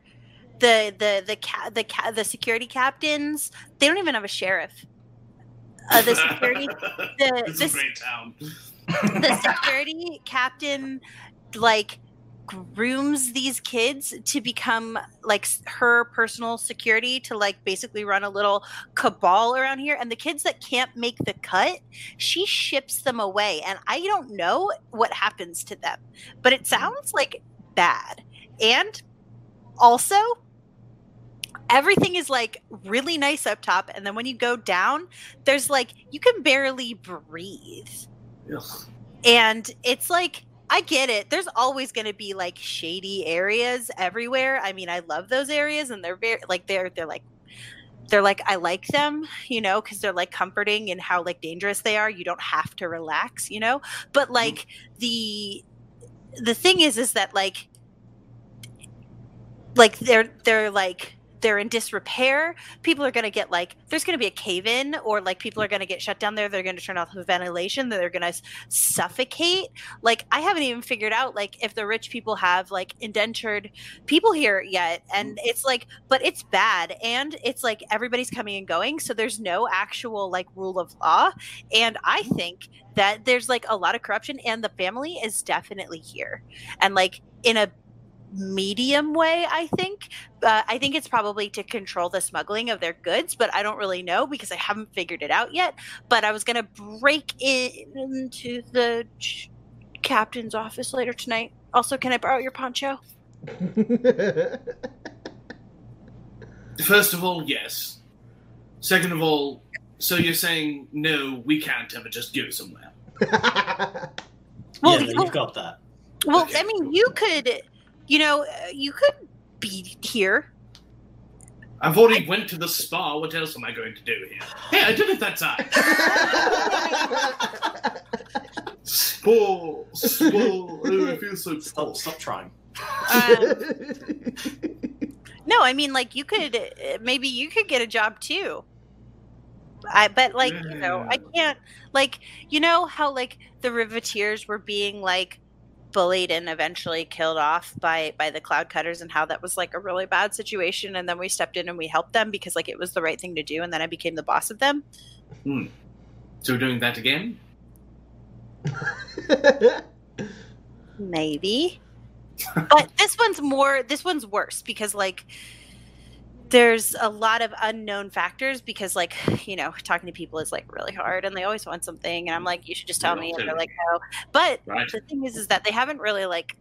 the the the ca- the ca- the security captains, they don't even have a sheriff. Uh, the security the- it's this- a great town. the security captain like grooms these kids to become like her personal security to like basically run a little cabal around here. And the kids that can't make the cut she ships them away. And i don't know what happens to them but it mm-hmm. sounds like bad. And also everything is like really nice up top. And then when you go down there's like you can barely breathe. Ugh. and it's like I get it. There's always going to be like shady areas everywhere. I mean, I love those areas and they're very like they're they're like they're like I like them, you know, cuz they're like comforting in how like dangerous they are. You don't have to relax, you know? But mm-hmm. like the the thing is is that like like they're they're like they're in disrepair people are going to get like there's going to be a cave in or like people are going to get shut down there they're going to turn off the ventilation they're going to suffocate. Like i haven't even figured out like if the rich people have like indentured people here yet and mm. it's like but it's bad and it's like everybody's coming and going so there's no actual like rule of law and i mm. think that there's like a lot of corruption and the family is definitely here and like in a medium way i think uh, i think it's probably to control the smuggling of their goods but i don't really know because i haven't figured it out yet but i was going to break into the ch- captain's office later tonight also can i borrow your poncho First of all, yes. Second of all, so you're saying no, we can't ever just go somewhere. well, yeah, you- you've got that. well Okay, i mean you could you know uh, you could be here I've already went to the spa. What else am I going to do here? Hey, I did it that time. Spore, spore. Oh, I feel so Stop, stop trying. um, no i mean like you could uh, maybe you could get a job too I but like you know I can't like you know how like the riveteers were being like bullied and eventually killed off by by the cloud cutters and how that was like a really bad situation and then we stepped in and we helped them because like it was the right thing to do and then I became the boss of them. Hmm. So we're doing that again? Maybe. but this one's more this one's worse because like there's a lot of unknown factors because like you know talking to people is like really hard and they always want something and i'm like you should just tell me and they're like no. But Right. the thing is is that they haven't really like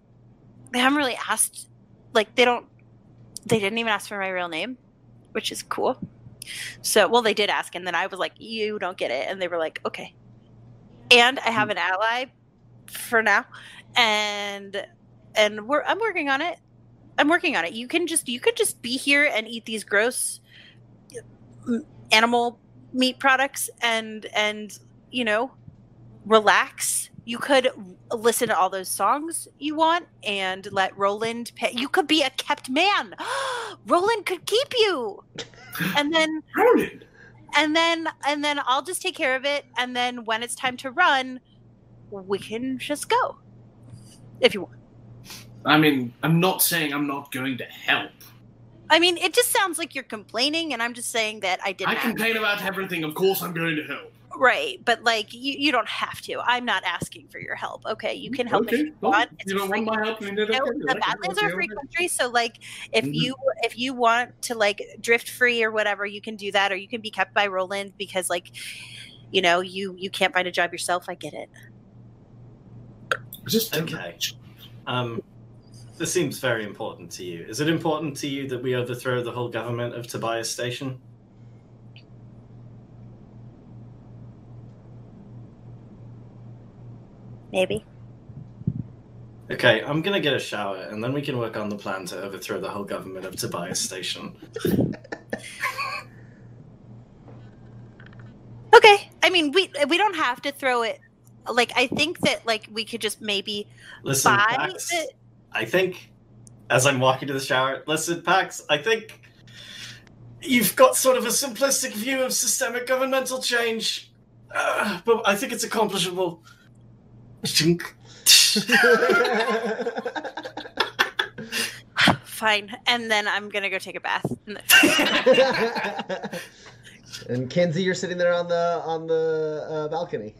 they haven't really asked like they don't they didn't even ask for my real name which is cool. So well they did ask and then i was like you don't get it and they were like okay. And i hmm. have an ally for now and and we're i'm working on it i'm working on it. You can just you could just be here and eat these gross animal meat products and and you know relax. You could listen to all those songs you want and let roland pay you could be a kept man. Roland could keep you. And then Roland! and then and then i'll just take care of it. And then when it's time to run we can just go if you want I mean, I'm not saying I'm not going to help. i mean it just sounds like you're complaining and i'm just saying that i didn't I complain about everything. Of course, I'm going to help. right but like you, you don't have to i'm not asking for your help okay you can help okay, if you want It's you don't want my help? then You know, the okay, Badlands are a free country, so like if Mhm. you if you want to like drift free or whatever, you can do that, or you can be kept by Roland because like you know you you can't find a job yourself. I get it. Just Okay. Um, this seems very important to you. Is it important to you that we overthrow the whole government of Tobias Station? Maybe. Okay, I'm gonna get a shower, and then we can work on the plan to overthrow the whole government of Tobias Station. Okay. I mean, we we don't have to throw it. Like, I think that like we could just maybe Listen, buy it. I think, as I'm walking to the shower, listen, Pax, I think you've got sort of a simplistic view of systemic governmental change, uh, but I think it's accomplishable. Fine. And then I'm gonna go take a bath. and Kinsey, you're sitting there on the on the uh, balcony,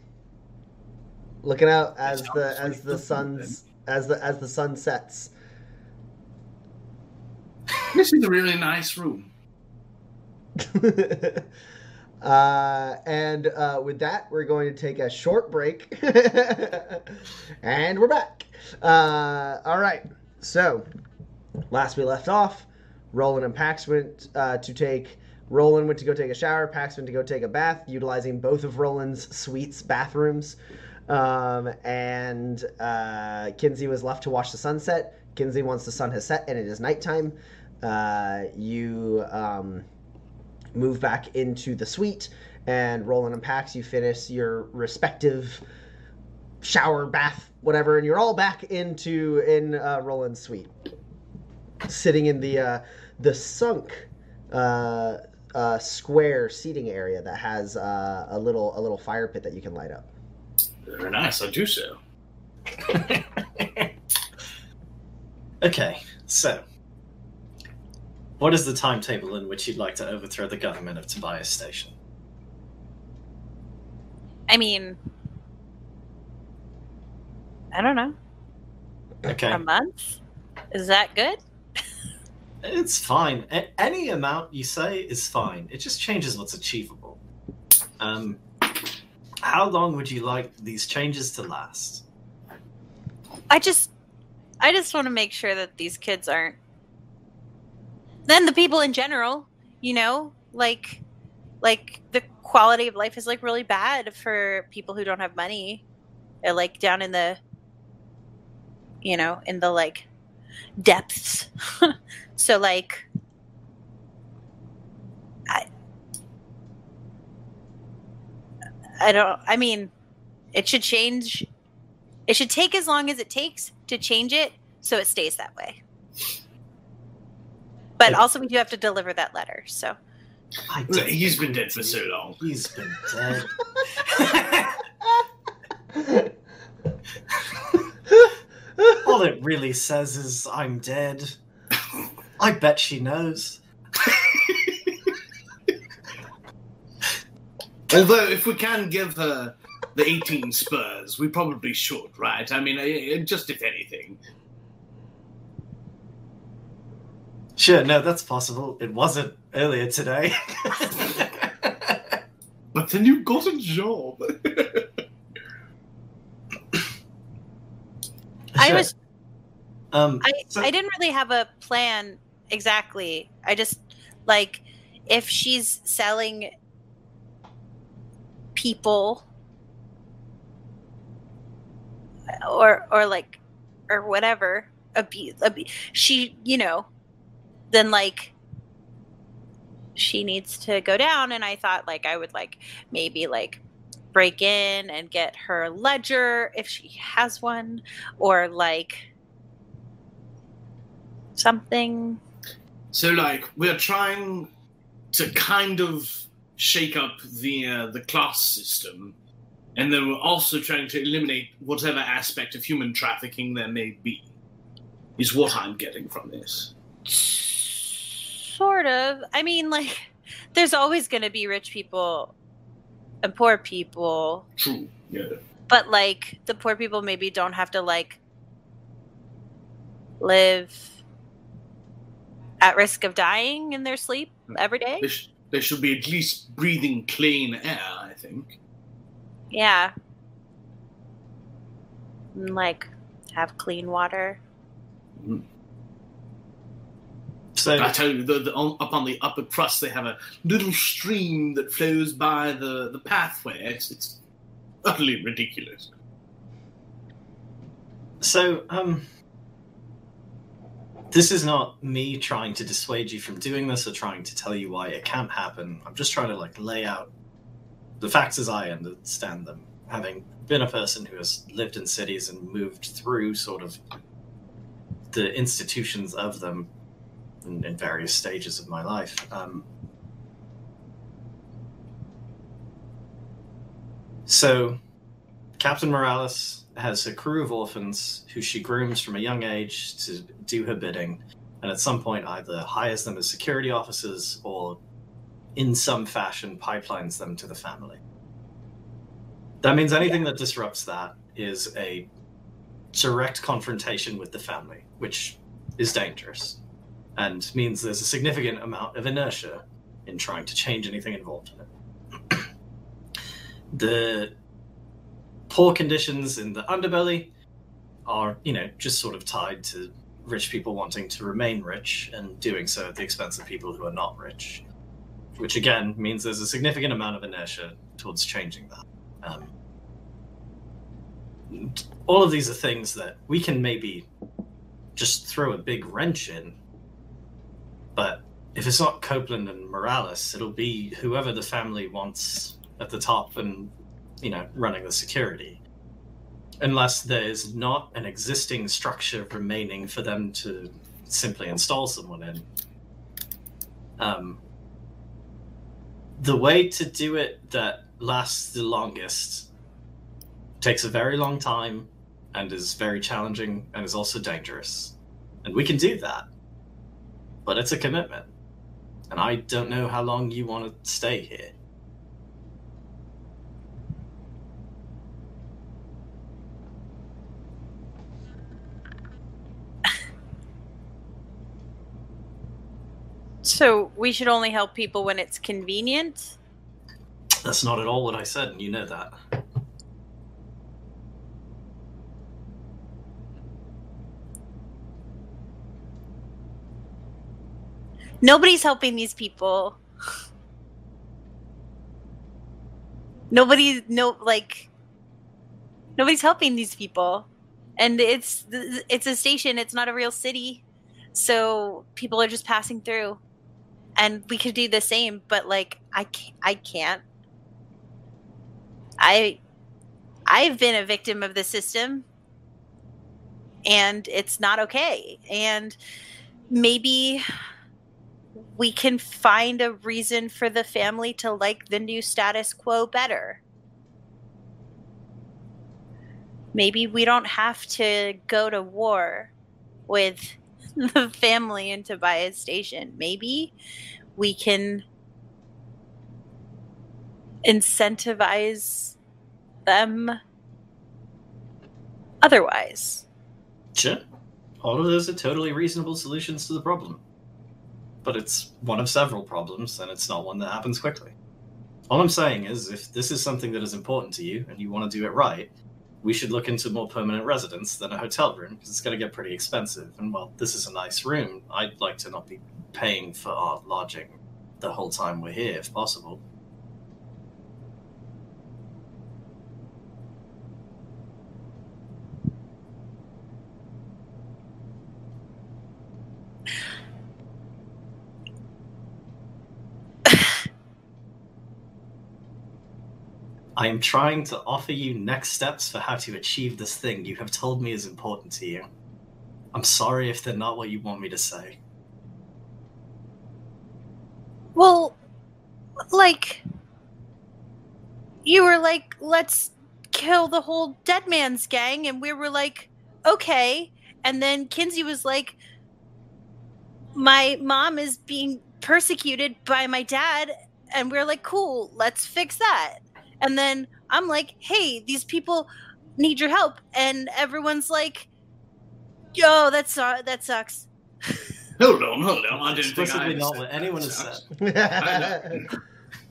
looking out as the as the sun's as the as the sun sets. This is a really nice room. uh, and uh, with that, we're going to take a short break, and we're back. Uh, all right. So, last we left off, Roland and Pax went uh, to take. Roland went to go take a shower. Pax went to go take a bath, utilizing both of Roland's suites bathrooms. Um, and uh, Kinsey was left to watch the sunset. Kinsey, once the sun has set and it is nighttime, uh, you um, move back into the suite. And Roland and Pax, you finish your respective shower, bath, whatever, and you're all back into in uh, Roland's suite, sitting in the uh, the sunk uh, uh, square seating area that has uh, a little a little fire pit that you can light up. Very nice. I do so. okay, so what is the timetable in which you'd like to overthrow the government of Tobias Station? I mean, I don't know. Okay, A month? Is that good? it's fine. A- any amount you say is fine. It just changes what's achievable. Um, how long would you like these changes to last? I just, I just want to make sure that these kids aren't. Then the people in general, you know, like, like the quality of life is like really bad for people who don't have money, They're, like down in the, you know, in the like depths. so like, I, I don't. I mean, it should change it should take as long as it takes to change it so it stays that way. But Okay. also, we do have to deliver that letter. So, I Look, don't He's been dead for so long. He's been dead. All it really says is I'm dead. I bet she knows. Although, if we can give her the 18 spurs, we probably should, right? I mean, eh, just if anything. Sure, no, that's possible. It wasn't earlier today. But then you got a job. I was Um, I, so- I didn't really have a plan exactly. I just like if she's selling people or or like or whatever abuse, abuse she you know then like she needs to go down and i thought like i would like maybe like break in and get her ledger if she has one or like something. So, like, we're trying to kind of shake up the uh, the class system, and then we're also trying to eliminate whatever aspect of human trafficking there may be. Is what I'm getting from this. sort of i mean like there's always going to be rich people and poor people True. Yeah. but like the poor people maybe don't have to like live at risk of dying in their sleep every day There, sh- there should be at least breathing clean air. I think. yeah And, like have clean water. So I tell you, the, the, up on the upper crust, they have a little stream that flows by the, the pathway. It's, it's utterly ridiculous. So, um, this is not me trying to dissuade you from doing this or trying to tell you why it can't happen. I'm just trying to like lay out the facts as I understand them, having been a person who has lived in cities and moved through sort of the institutions of them in, in various stages of my life. Um, so, Captain Morales has a crew of orphans who she grooms from a young age to do her bidding, and at some point either hires them as security officers or, in some fashion, pipelines them to the family. That means anything that disrupts that is a direct confrontation with the family, which is dangerous and means there's a significant amount of inertia in trying to change anything involved in it. the poor conditions in the underbelly are, you know, just sort of tied to rich people wanting to remain rich and doing so at the expense of people who are not rich. Which again means there's a significant amount of inertia towards changing that. Um, all of these are things that we can maybe just throw a big wrench in. But if it's not Copeland and Morales, it'll be whoever the family wants at the top and, you know, running the security. Unless there's not an existing structure remaining for them to simply install someone in. Um, the way to do it that lasts the longest takes a very long time and is very challenging and is also dangerous. And we can do that. But it's a commitment. And I don't know how long you want to stay here. So we should only help people when it's convenient. That's not at all what I said, and you know that. Nobody's helping these people. Nobody, no, like, nobody's helping these people, and it's it's a station. It's not a real city, so people are just passing through, and we could do the same. But like, I can't. I can't. I, I've been a victim of the system, and it's not okay. And maybe we can find a reason for the family to like the new status quo better. Maybe we don't have to go to war with the family in Tobias Station. Maybe we can incentivize them otherwise. Sure. All of those are totally reasonable solutions to the problem. But it's one of several problems, and it's not one that happens quickly. All I'm saying is, if this is something that is important to you and you want to do it right, we should look into more permanent residence than a hotel room because it's going to get pretty expensive. And while this is a nice room, I'd like to not be paying for our lodging the whole time we're here, if possible. I am trying to offer you next steps for how to achieve this thing you have told me is important to you. I'm sorry if they're not what you want me to say. Well, like, you were like, let's kill the whole Dead Man's gang, and we were like, okay. And then Kinsey was like, my mom is being persecuted by my dad, and we are like, cool, let's fix that. And then I'm like, hey, these people need your help. And everyone's like, yo, that, su- that sucks. Hold on, hold on. I didn't think I not what anyone has So- said.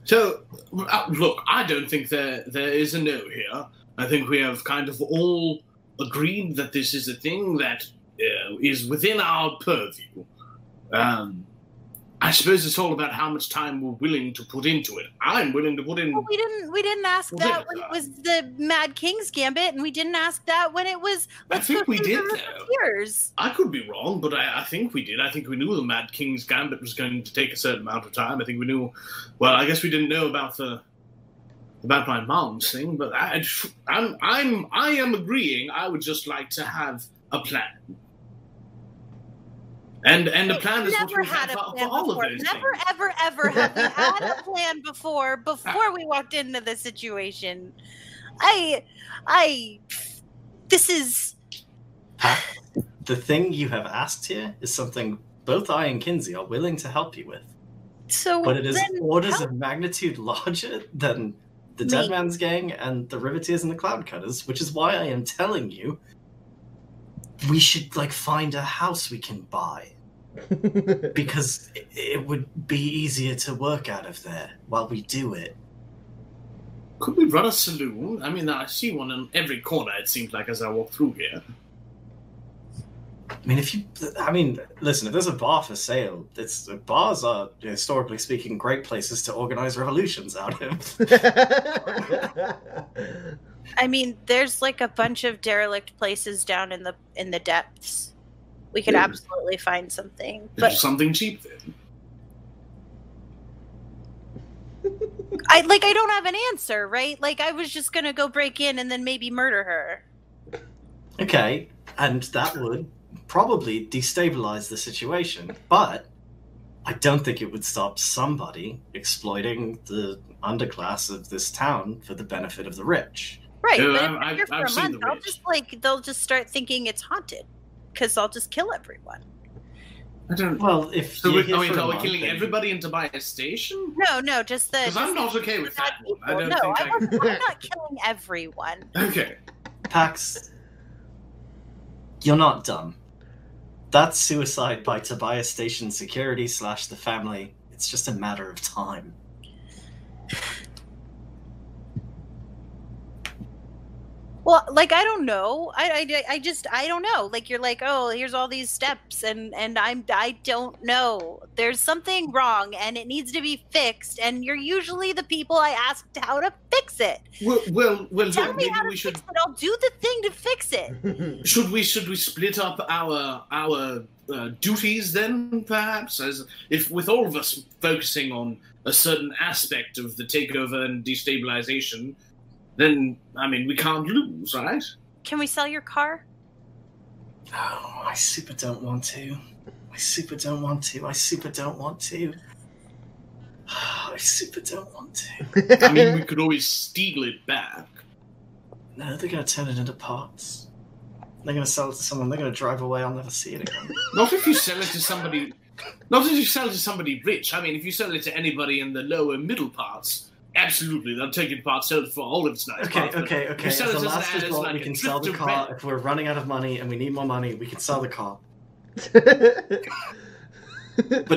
So, uh, look, I don't think there there is a no here. I think we have kind of all agreed that this is a thing that uh, is within our purview. Um, I suppose it's all about how much time we're willing to put into it. I'm willing to put in. Well, we didn't we didn't ask that when it, it was the Mad King's Gambit, and we didn't ask that when it was. I think we did. Years. I could be wrong, but I, I think we did. I think we knew the Mad King's Gambit was going to take a certain amount of time. I think we knew. Well, I guess we didn't know about the about my mom's thing, but I, I'm I'm I am agreeing. I would just like to have a plan. And and the Wait, plan is never had a plan for all before. of those Never, things. ever, ever have we had a plan before. Before we walked into the situation, I, I, this is the thing you have asked here is something both I and Kinsey are willing to help you with, so. but it is orders how- of magnitude larger than the Me. Dead Man's Gang and the Riveteers and the Cloud Cutters, which is why I am telling you we should like find a house we can buy because it, it would be easier to work out of there while we do it. Could we run a saloon? I mean, I see one in every corner. It seems like as I walk through here. I mean, if you, I mean, listen, if there's a bar for sale, it's bars are historically speaking great places to organize revolutions out of. I mean, there's like a bunch of derelict places down in the in the depths. We could Yeah. absolutely find something, Is but something cheap then? I like I don't have an answer, right? Like I was just gonna go break in and then maybe murder her. Okay, and that would probably destabilize the situation, but I don't think it would stop somebody exploiting the underclass of this town for the benefit of the rich. Right, Yeah, but I've- if they're I've- here for I've a seen month, the I'll just like they'll just start thinking it's haunted because I'll just kill everyone. I don't. Well, if So oh, you're we, here are we, are we killing then- everybody in Tobias Station? No, no, just the. Because I'm not okay with that one. I don't no, think I I- wasn't- I'm not killing everyone. Okay. Pax, you're not dumb. That's suicide by Tobias Station security slash the family. It's just a matter of time. Well, like I don't know. I, I, I just I don't know. Like you're like, oh, here's all these steps, and and I'm I don't know. There's something wrong, and it needs to be fixed. And you're usually the people I asked how to fix it. Well, well, well Tell me how to we should fix it. I'll do the thing to fix it. should we should we split up our our uh, duties then perhaps as if with all of us focusing on a certain aspect of the takeover and destabilization then i mean we can't lose right Can we sell your car? Oh, I super don't want to. I super don't want to. I super don't want to. I super don't want to. i mean we could always steal it back No, they're gonna turn it into parts. They're gonna sell it to someone. They're gonna drive away. I'll never see it again. not if you sell it to somebody not if you sell it to somebody rich i mean if you sell it to anybody in the lower middle parts absolutely I'm taking part. apart sell it for all of its nice Okay, parts, okay, okay. you As sell a last as resort, like we can sell the car. rent. If we're running out of money and we need more money, we can sell the car, but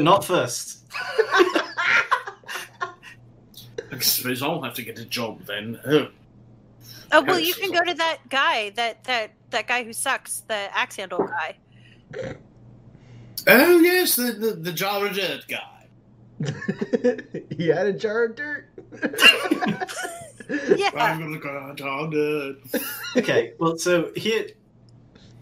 not first. I suppose I'll have to get a job then. Oh, Oh well, you can go to that guy, that that that guy who sucks, the axe handle guy. oh yes, the, the the jar of dirt guy. he had a jar of dirt. Yeah. I'm gonna go jar of. Okay, well, so here,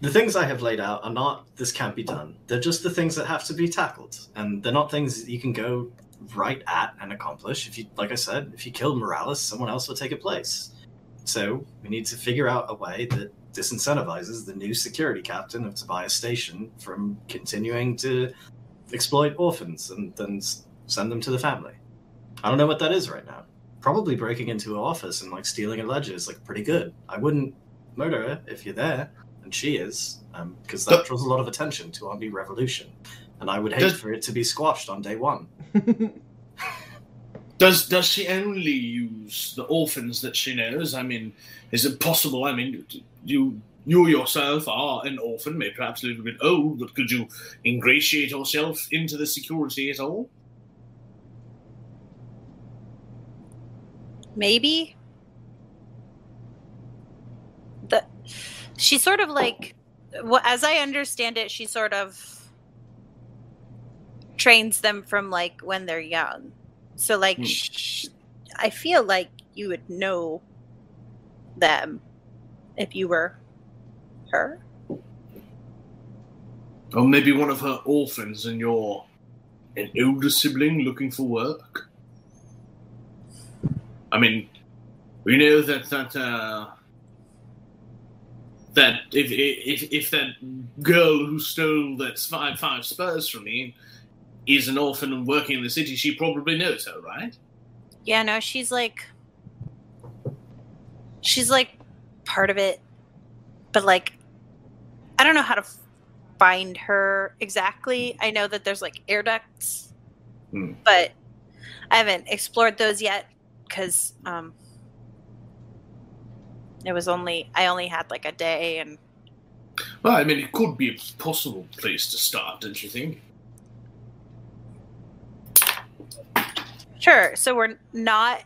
the things I have laid out are not this can't be done. They're just the things that have to be tackled, and they're not things that you can go right at and accomplish. If you, like I said, if you kill Morales, someone else will take a place. So we need to figure out a way that disincentivizes the new security captain of Tobias Station from continuing to exploit orphans and then send them to the family. I don't know what that is right now. Probably breaking into her office and like stealing a ledger is like pretty good. I wouldn't murder her if you're there, and she is, um, because that draws a lot of attention to our new revolution, and I would hate Does- for it to be squashed on day one. Does does she only use the orphans that she knows? I mean, is it possible? I mean, you you yourself are an orphan, maybe perhaps a little bit old, but could you ingratiate yourself into the security at all? Maybe. The she sort of like, well, as I understand it, she sort of trains them from like when they're young. So like, Hmm. sh- I feel like you would know them if you were her. Or maybe one of her orphans and you're an older sibling looking for work? I mean, we know that that uh, that if, if if that girl who stole that five five spurs from me is an orphan and working in the city, she probably knows her, right? Yeah, no, she's like, she's like part of it, but like, I don't know how to find her exactly. I know that there's like air ducts, Hmm. but I haven't explored those yet because um, it was only I only had like a day, and Well, I mean, it could be a possible place to start, don't you think? sure. So we're not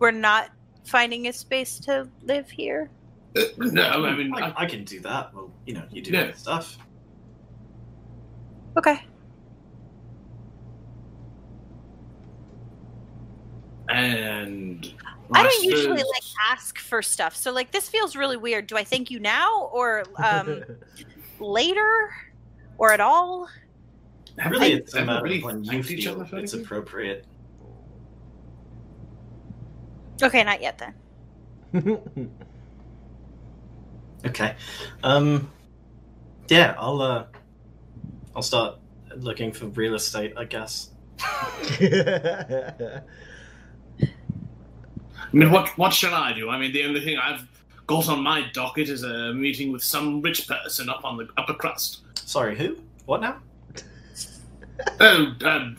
we're not finding a space to live here. Uh, no, I mean, I, I, I can do that. Well, you know, you do Yeah. stuff. Okay. And I don't usually like ask for stuff. So like this feels really weird. Do I thank you now or um later or at all? Have Really, we it's a ever matter really of when you thanked each other it's anything? appropriate. Okay, not yet then. Okay. Um. Yeah, I'll uh, I'll start looking for real estate. I guess. I mean, what what shall I do? I mean, the only thing I've got on my docket is a meeting with some rich person up on the upper crust. Sorry, who? What now? Oh, um,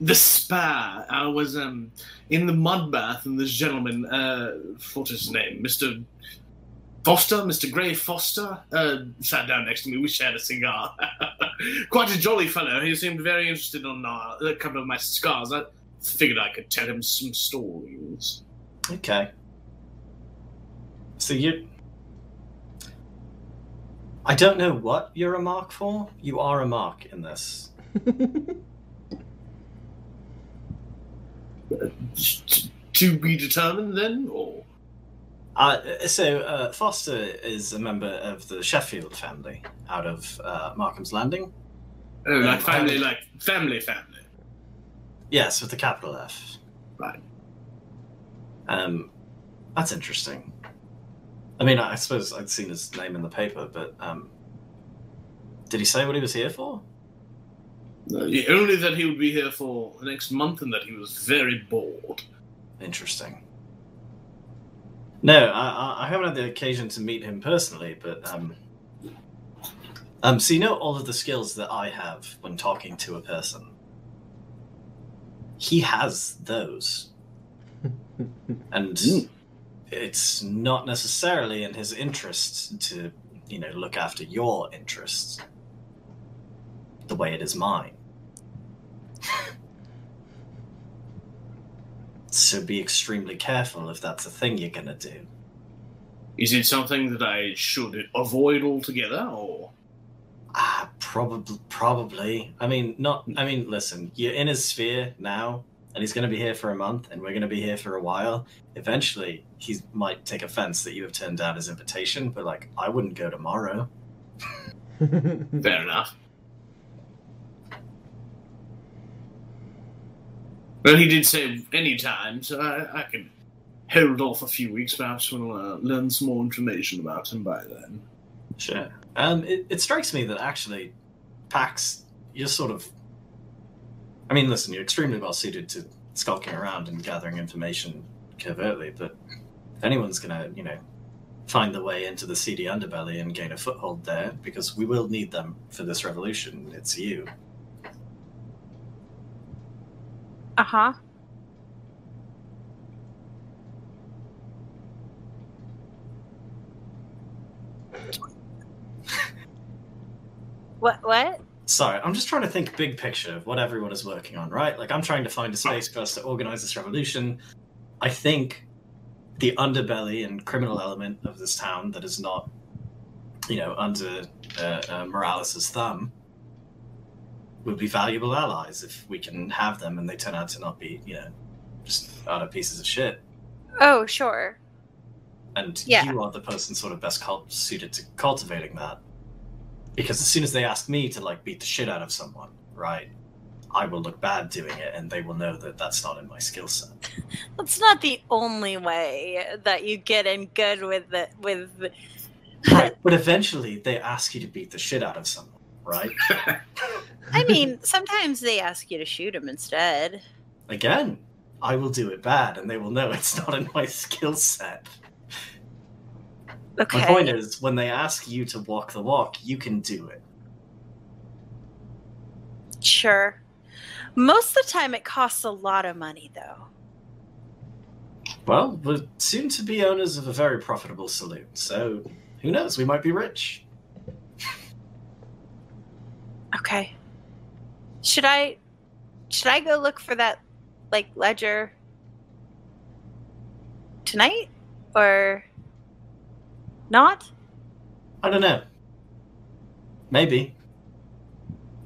the spa. I was um in the mud bath, and this gentleman, uh, his name, Mister Foster, Mister Gray Foster, uh, sat down next to me. We shared a cigar. Quite a jolly fellow. He seemed very interested in uh, a couple of my scars. I figured I could tell him some stories. Okay. So you. I don't know what you're a mark for. You are a mark in this. To be determined, then, or Uh, so uh, Foster is a member of the Sheffield family out of uh, Markham's Landing. oh, like Um, family, like family, family. Yes, with the capital F. Right. Um, that's interesting. I mean, I suppose I'd seen his name in the paper, but um, did he say what he was here for? Yeah, only that he would be here for the next month, and that he was very bored. Interesting. No, I, I- I haven't had the occasion to meet him personally, but um, um, so you know all of the skills that I have when talking to a person. He has those, and Mm. it's not necessarily in his interest to, you know, look after your interests the way it is mine. so be extremely careful if that's a thing you're gonna do. Is it something that I should avoid altogether, or Ah, probably, probably. I mean, not. I mean, listen, you're in his sphere now, and he's going to be here for a month, and we're going to be here for a while. Eventually, he might take offense that you have turned down his invitation, but like, I wouldn't go tomorrow. fair enough? Well, he did say any time, so I, I can hold off a few weeks. Perhaps we'll uh, learn some more information about him by then. Sure. Um, it, it strikes me that actually, Pax, you're sort of. I mean, listen, you're extremely well suited to skulking around and gathering information covertly, but if anyone's gonna, you know, find the way into the seedy underbelly and gain a foothold there, because we will need them for this revolution, it's you. Uh huh. What? What? Sorry, I'm just trying to think big picture of what everyone is working on, right? Like, I'm trying to find a space for us to organize this revolution. I think the underbelly and criminal element of this town that is not you know, under uh, uh, Morales' thumb, would be valuable allies if we can have them and they turn out to not be, you know, just utter pieces of shit. Oh, sure. And Yeah. you are the person sort of best cult- suited to cultivating that. Because as soon as they ask me to like beat the shit out of someone, right, I will look bad doing it, and they will know that that's not in my skill set. That's not the only way that you get in good with the with. the- Right, but eventually they ask you to beat the shit out of someone, right? I mean, sometimes they ask you to shoot them instead. Again, I will do it bad, and they will know it's not in my skill set. Okay. My point is, when they ask you to walk the walk, you can do it. Sure. Most of the time, it costs a lot of money, though. Well, we're soon to be owners of a very profitable saloon, so who knows? We might be rich. Okay. Should I should I go look for that like ledger tonight or not? I don't know. Maybe.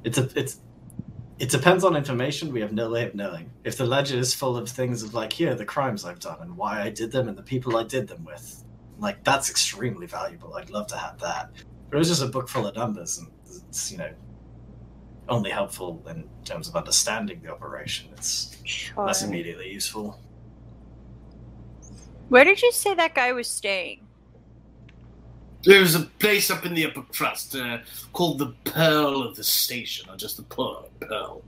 It's a it's it depends on information we have no way of knowing. If the ledger is full of things of like, here the crimes I've done and why I did them and the people I did them with, like that's extremely valuable. I'd love to have that. But it was just a book full of numbers and it's, you know, only helpful in terms of understanding the operation. It's Sure. less immediately useful. Where did you say that guy was staying? There's a place up in the upper crust uh, called the Pearl of the Station, or just the Pearl. Pearl.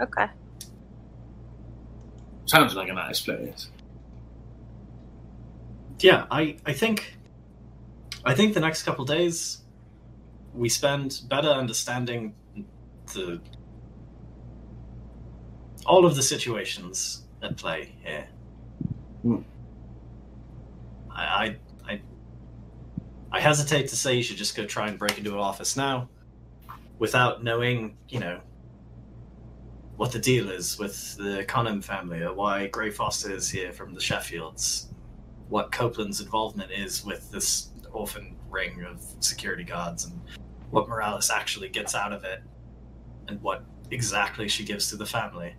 Okay. Sounds like a nice place. Yeah, I, I think I think the next couple days we spend better understanding the all of the situations at play here. Hmm. I, I I hesitate to say you should just go try and break into an office now without knowing, you know, what the deal is with the Khanum family or why Grey Foster is here from the Sheffields what Copeland's involvement is with this orphan ring of security guards and what Morales actually gets out of it and what exactly she gives to the family.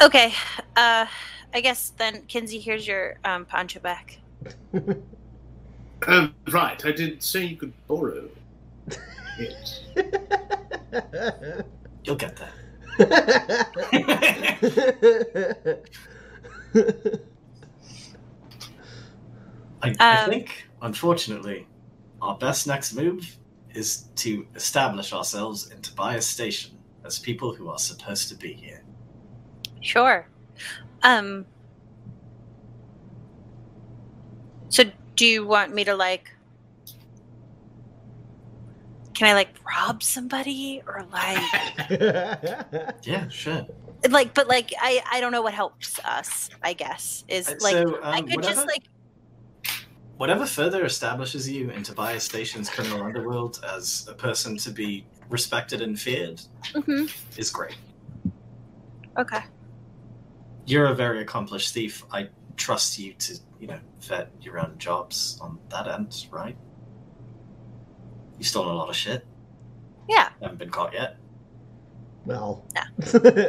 Okay. Uh I guess then Kinsey, here's your um poncho back. Uh, right, I didn't say you could borrow it. You'll get that. I, I Um, think, unfortunately, our best next move is to establish ourselves in Tobias Station as people who are supposed to be here. Sure. Um So do you want me to like Can I like rob somebody or like Yeah, sure. like but like I I don't know what helps us, I guess. Is like so, I um, could just whatever- like Whatever further establishes you in Tobias Station's criminal underworld as a person to be respected and feared mhm, is great. Okay. You're a very accomplished thief. I trust you to, you know, vet your own jobs on that end, right? You've stolen a lot of shit. Yeah. Haven't been caught yet. well, Yeah.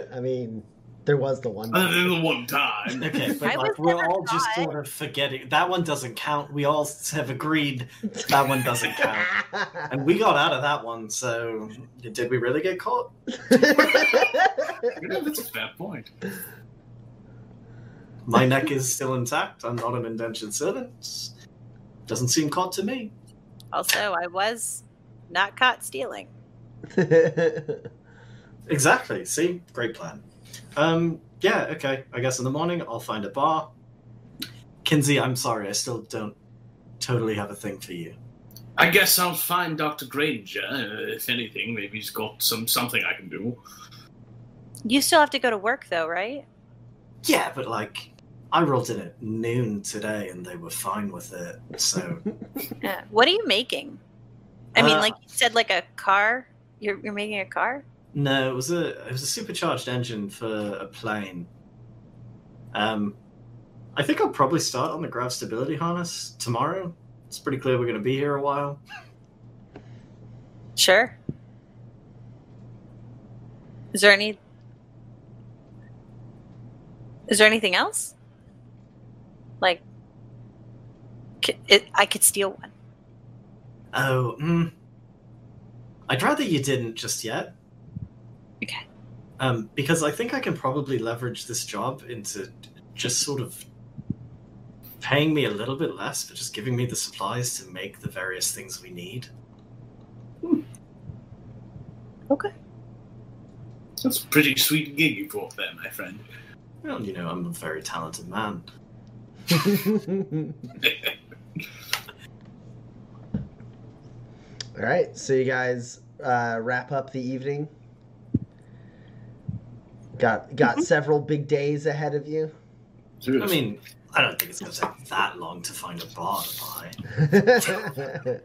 I mean, there was the one. Uh, Other than the one time. Okay, but like we're never all just caught. sort of forgetting that one doesn't count. We all have agreed that one doesn't count. And we got out of that one, so did we really get caught? Yeah, that's a fair point. My neck is still intact. I'm not an indentured servant. Doesn't seem caught to me. Also, I was not caught stealing. Exactly. See, great plan. Um, yeah. Okay. I guess in the morning I'll find a bar. Kinsey, I'm sorry, I still don't totally have a thing for you. I guess I'll find Dr. Granger. Uh, if anything, maybe he's got some something I can do. You still have to go to work though, right? Yeah, but like, I rolled in at noon today, and they were fine with it. So Yeah. What are you making? I mean, Uh, like you said, like a car. You're you're making a car. no, it was a it was a supercharged engine for a plane. Um, I think I'll probably start on the grav stability harness tomorrow. It's pretty clear we're going to be here a while. Sure. Is there any? Is there anything else? Like, c- it, I could steal one. Oh, hmm. I'd rather you didn't just yet. Okay. Um, because I think I can probably leverage this job into just sort of paying me a little bit less, but just giving me the supplies to make the various things we need. Hmm. Okay. That's a pretty sweet gig you brought there, my friend. Well, you know, I'm a very talented man. All right, so you guys uh, wrap up the evening. Got got Mhm. several big days ahead of you. I mean, I don't think it's going to take that long to find a bar to buy.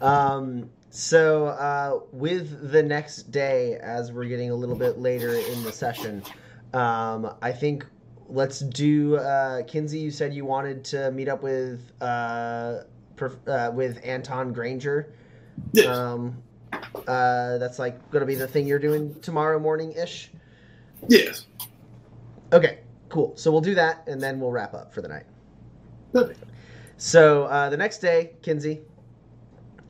um, so uh, with the next day, as we're getting a little bit later in the session, um, I think let's do. Uh, Kinsey, you said you wanted to meet up with uh, perf- uh, with Anton Granger. yes. Um, uh, that's like gonna be the thing you're doing tomorrow morning ish. yes. Okay, cool. So we'll do that, and then we'll wrap up for the night. Perfect. So uh, the next day, Kinsey,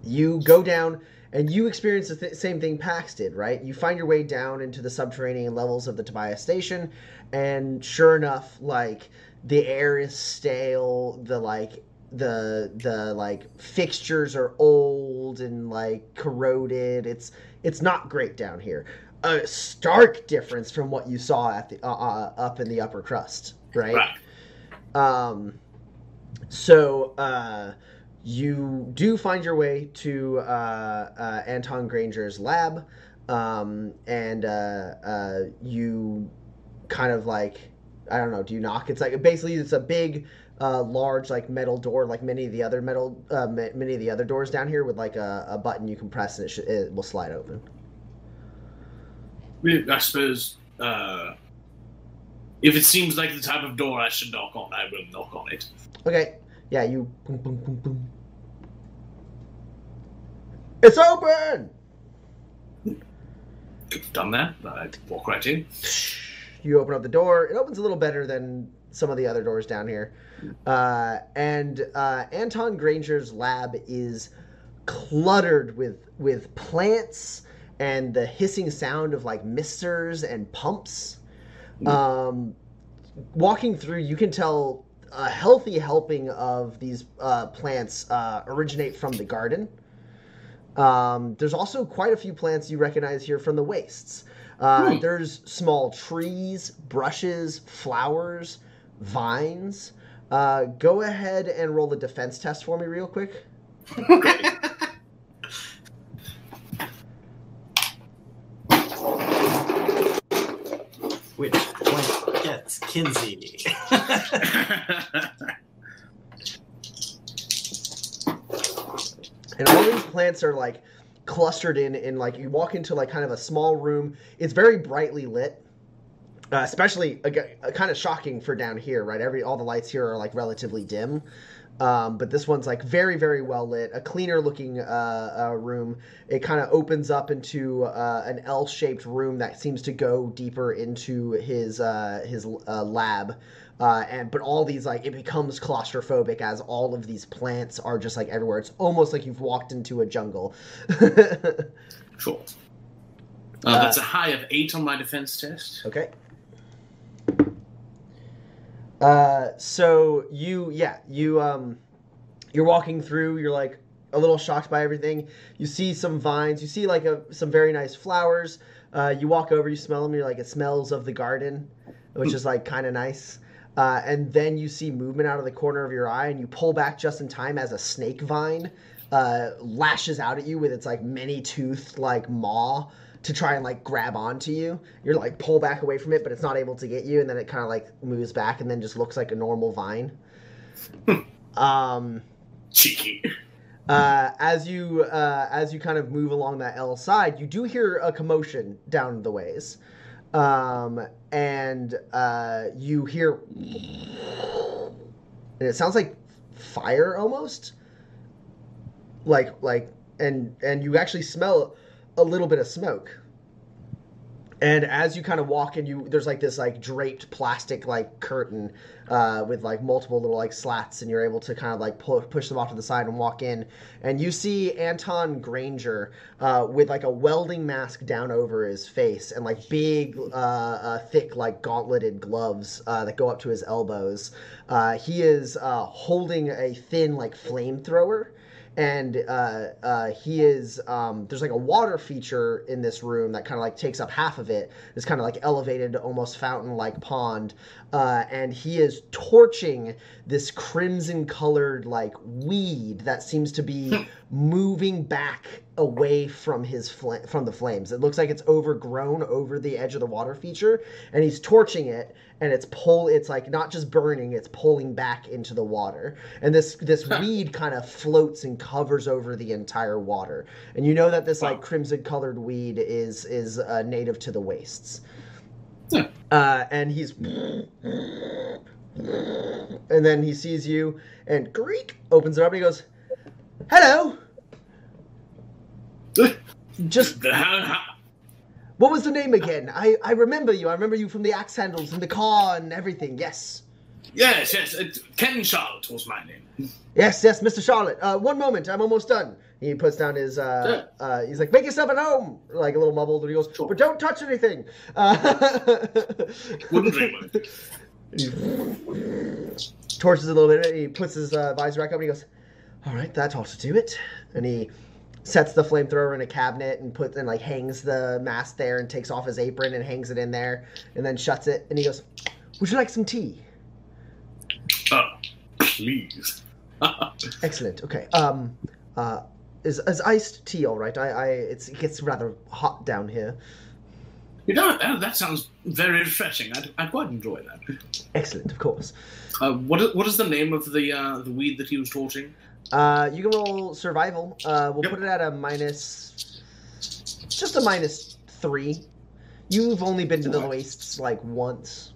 you go down and you experience the th- same thing Pax did, right? You find your way down into the subterranean levels of the Tobias station, and sure enough, like the air is stale. The like the the like fixtures are old and like corroded. It's it's not great down here. A stark difference from what you saw at the uh, uh, up in the upper crust, right? Right. Um, so uh, you do find your way to uh, uh, Anton Granger's lab, um, and uh, uh, you kind of like I don't know. Do you knock? It's like basically it's a big, uh, large like metal door, like many of the other metal, uh, many of the other doors down here, with like a, a button you can press and it, sh- it will slide open. I suppose uh, if it seems like the type of door I should knock on, I will knock on it. Okay. Yeah, you. Boom, boom, boom, boom. It's open. Could have done that. I walk right in. You open up the door. It opens a little better than some of the other doors down here. Uh, and uh, Anton Granger's lab is cluttered with with plants and the hissing sound of like misters and pumps. Um, walking through, you can tell a healthy helping of these uh, plants uh, originate from the garden. Um, there's also quite a few plants you recognize here from the wastes. Uh, Hmm. There's small trees, brushes, flowers, vines. Uh, go ahead and roll the defense test for me, real quick. Which point gets Kinsey? and all these plants are like clustered in in like you walk into like kind of a small room. It's very brightly lit. Uh, especially again, uh, kind of shocking for down here right? Every all the lights here are like relatively dim. Um, but this one's like very very well lit. A cleaner looking uh, uh, room. It kind of opens up into uh, an l-shaped room that seems to go deeper into his uh, his uh, lab uh, and but all these like it becomes claustrophobic as all of these plants are just like everywhere. It's almost like you've walked into a jungle. Sure. Uh, that's a high of eight on my defense test. okay. Uh, so you yeah you um you're walking through. You're like a little shocked by everything. You see some vines. You see like a some very nice flowers. Uh, you walk over. You smell them. You're like it smells of the garden, which is like kind of nice. Uh, and then you see movement out of the corner of your eye, and you pull back just in time as a snake vine uh, lashes out at you with its like many toothed like maw to try and like grab onto you. You're like pull back away from it, but it's not able to get you, and then it kind of like moves back and then just looks like a normal vine. um, Cheeky. uh, as you uh, as you kind of move along that L side, you do hear a commotion down the ways, um, and uh, you hear and it sounds like fire almost. Like like and and you actually smell a little bit of smoke. And as you kind of walk in, you there's like this like draped plastic like curtain uh, with like multiple little like slats, and you're able to kind of like pull, push them off to the side and walk in. And you see Anton Granger uh, with like a welding mask down over his face and like big, uh, uh, thick like gauntleted gloves uh, that go up to his elbows. Uh, he is holding a thin like flamethrower and uh, uh, he is um, there's like a water feature in this room that kind of like takes up half of it this kind of like elevated almost fountain like pond uh, and he is torching this crimson colored like weed that seems to be moving back away from his fl- from the flames. It looks like it's overgrown over the edge of the water feature and he's torching it and it's pull it's like not just burning it's pulling back into the water. And this this weed kind of floats and covers over the entire water. And you know that this like crimson colored weed is is uh, native to the wastes. uh, and he's and then he sees you and Greek opens it up and he goes hello just what was the name again i i remember you i remember you from the axe handles and the car and everything yes yes, yes. Ken Charlotte was my name. Yes, yes, Mr. Charlotte. Uh, one moment, I'm almost done. He puts down his. Uh, uh, he's like, "Make yourself at home," like a little mumbled, and he goes, Sure. "But don't touch anything." Uh, Wouldn't dream he torches a little bit. and He puts his uh, visor back up, and he goes, "All right, that ought to do it." And he sets the flamethrower in a cabinet and puts and like hangs the mask there and takes off his apron and hangs it in there and then shuts it. And he goes, "Would you like some tea?" Oh, please. Excellent. Okay. Um. Uh. Is, is iced tea all right? I. I. It's, it gets rather hot down here. you know, that, that sounds very refreshing. I'd, I'd quite enjoy that. Excellent, of course. Uh, what, is- what is the name of the uh, the weed that he was torching? Uh, you can roll survival. Uh, we'll Yep. put it at a minus, just a minus three. You've only been to the wastes like once.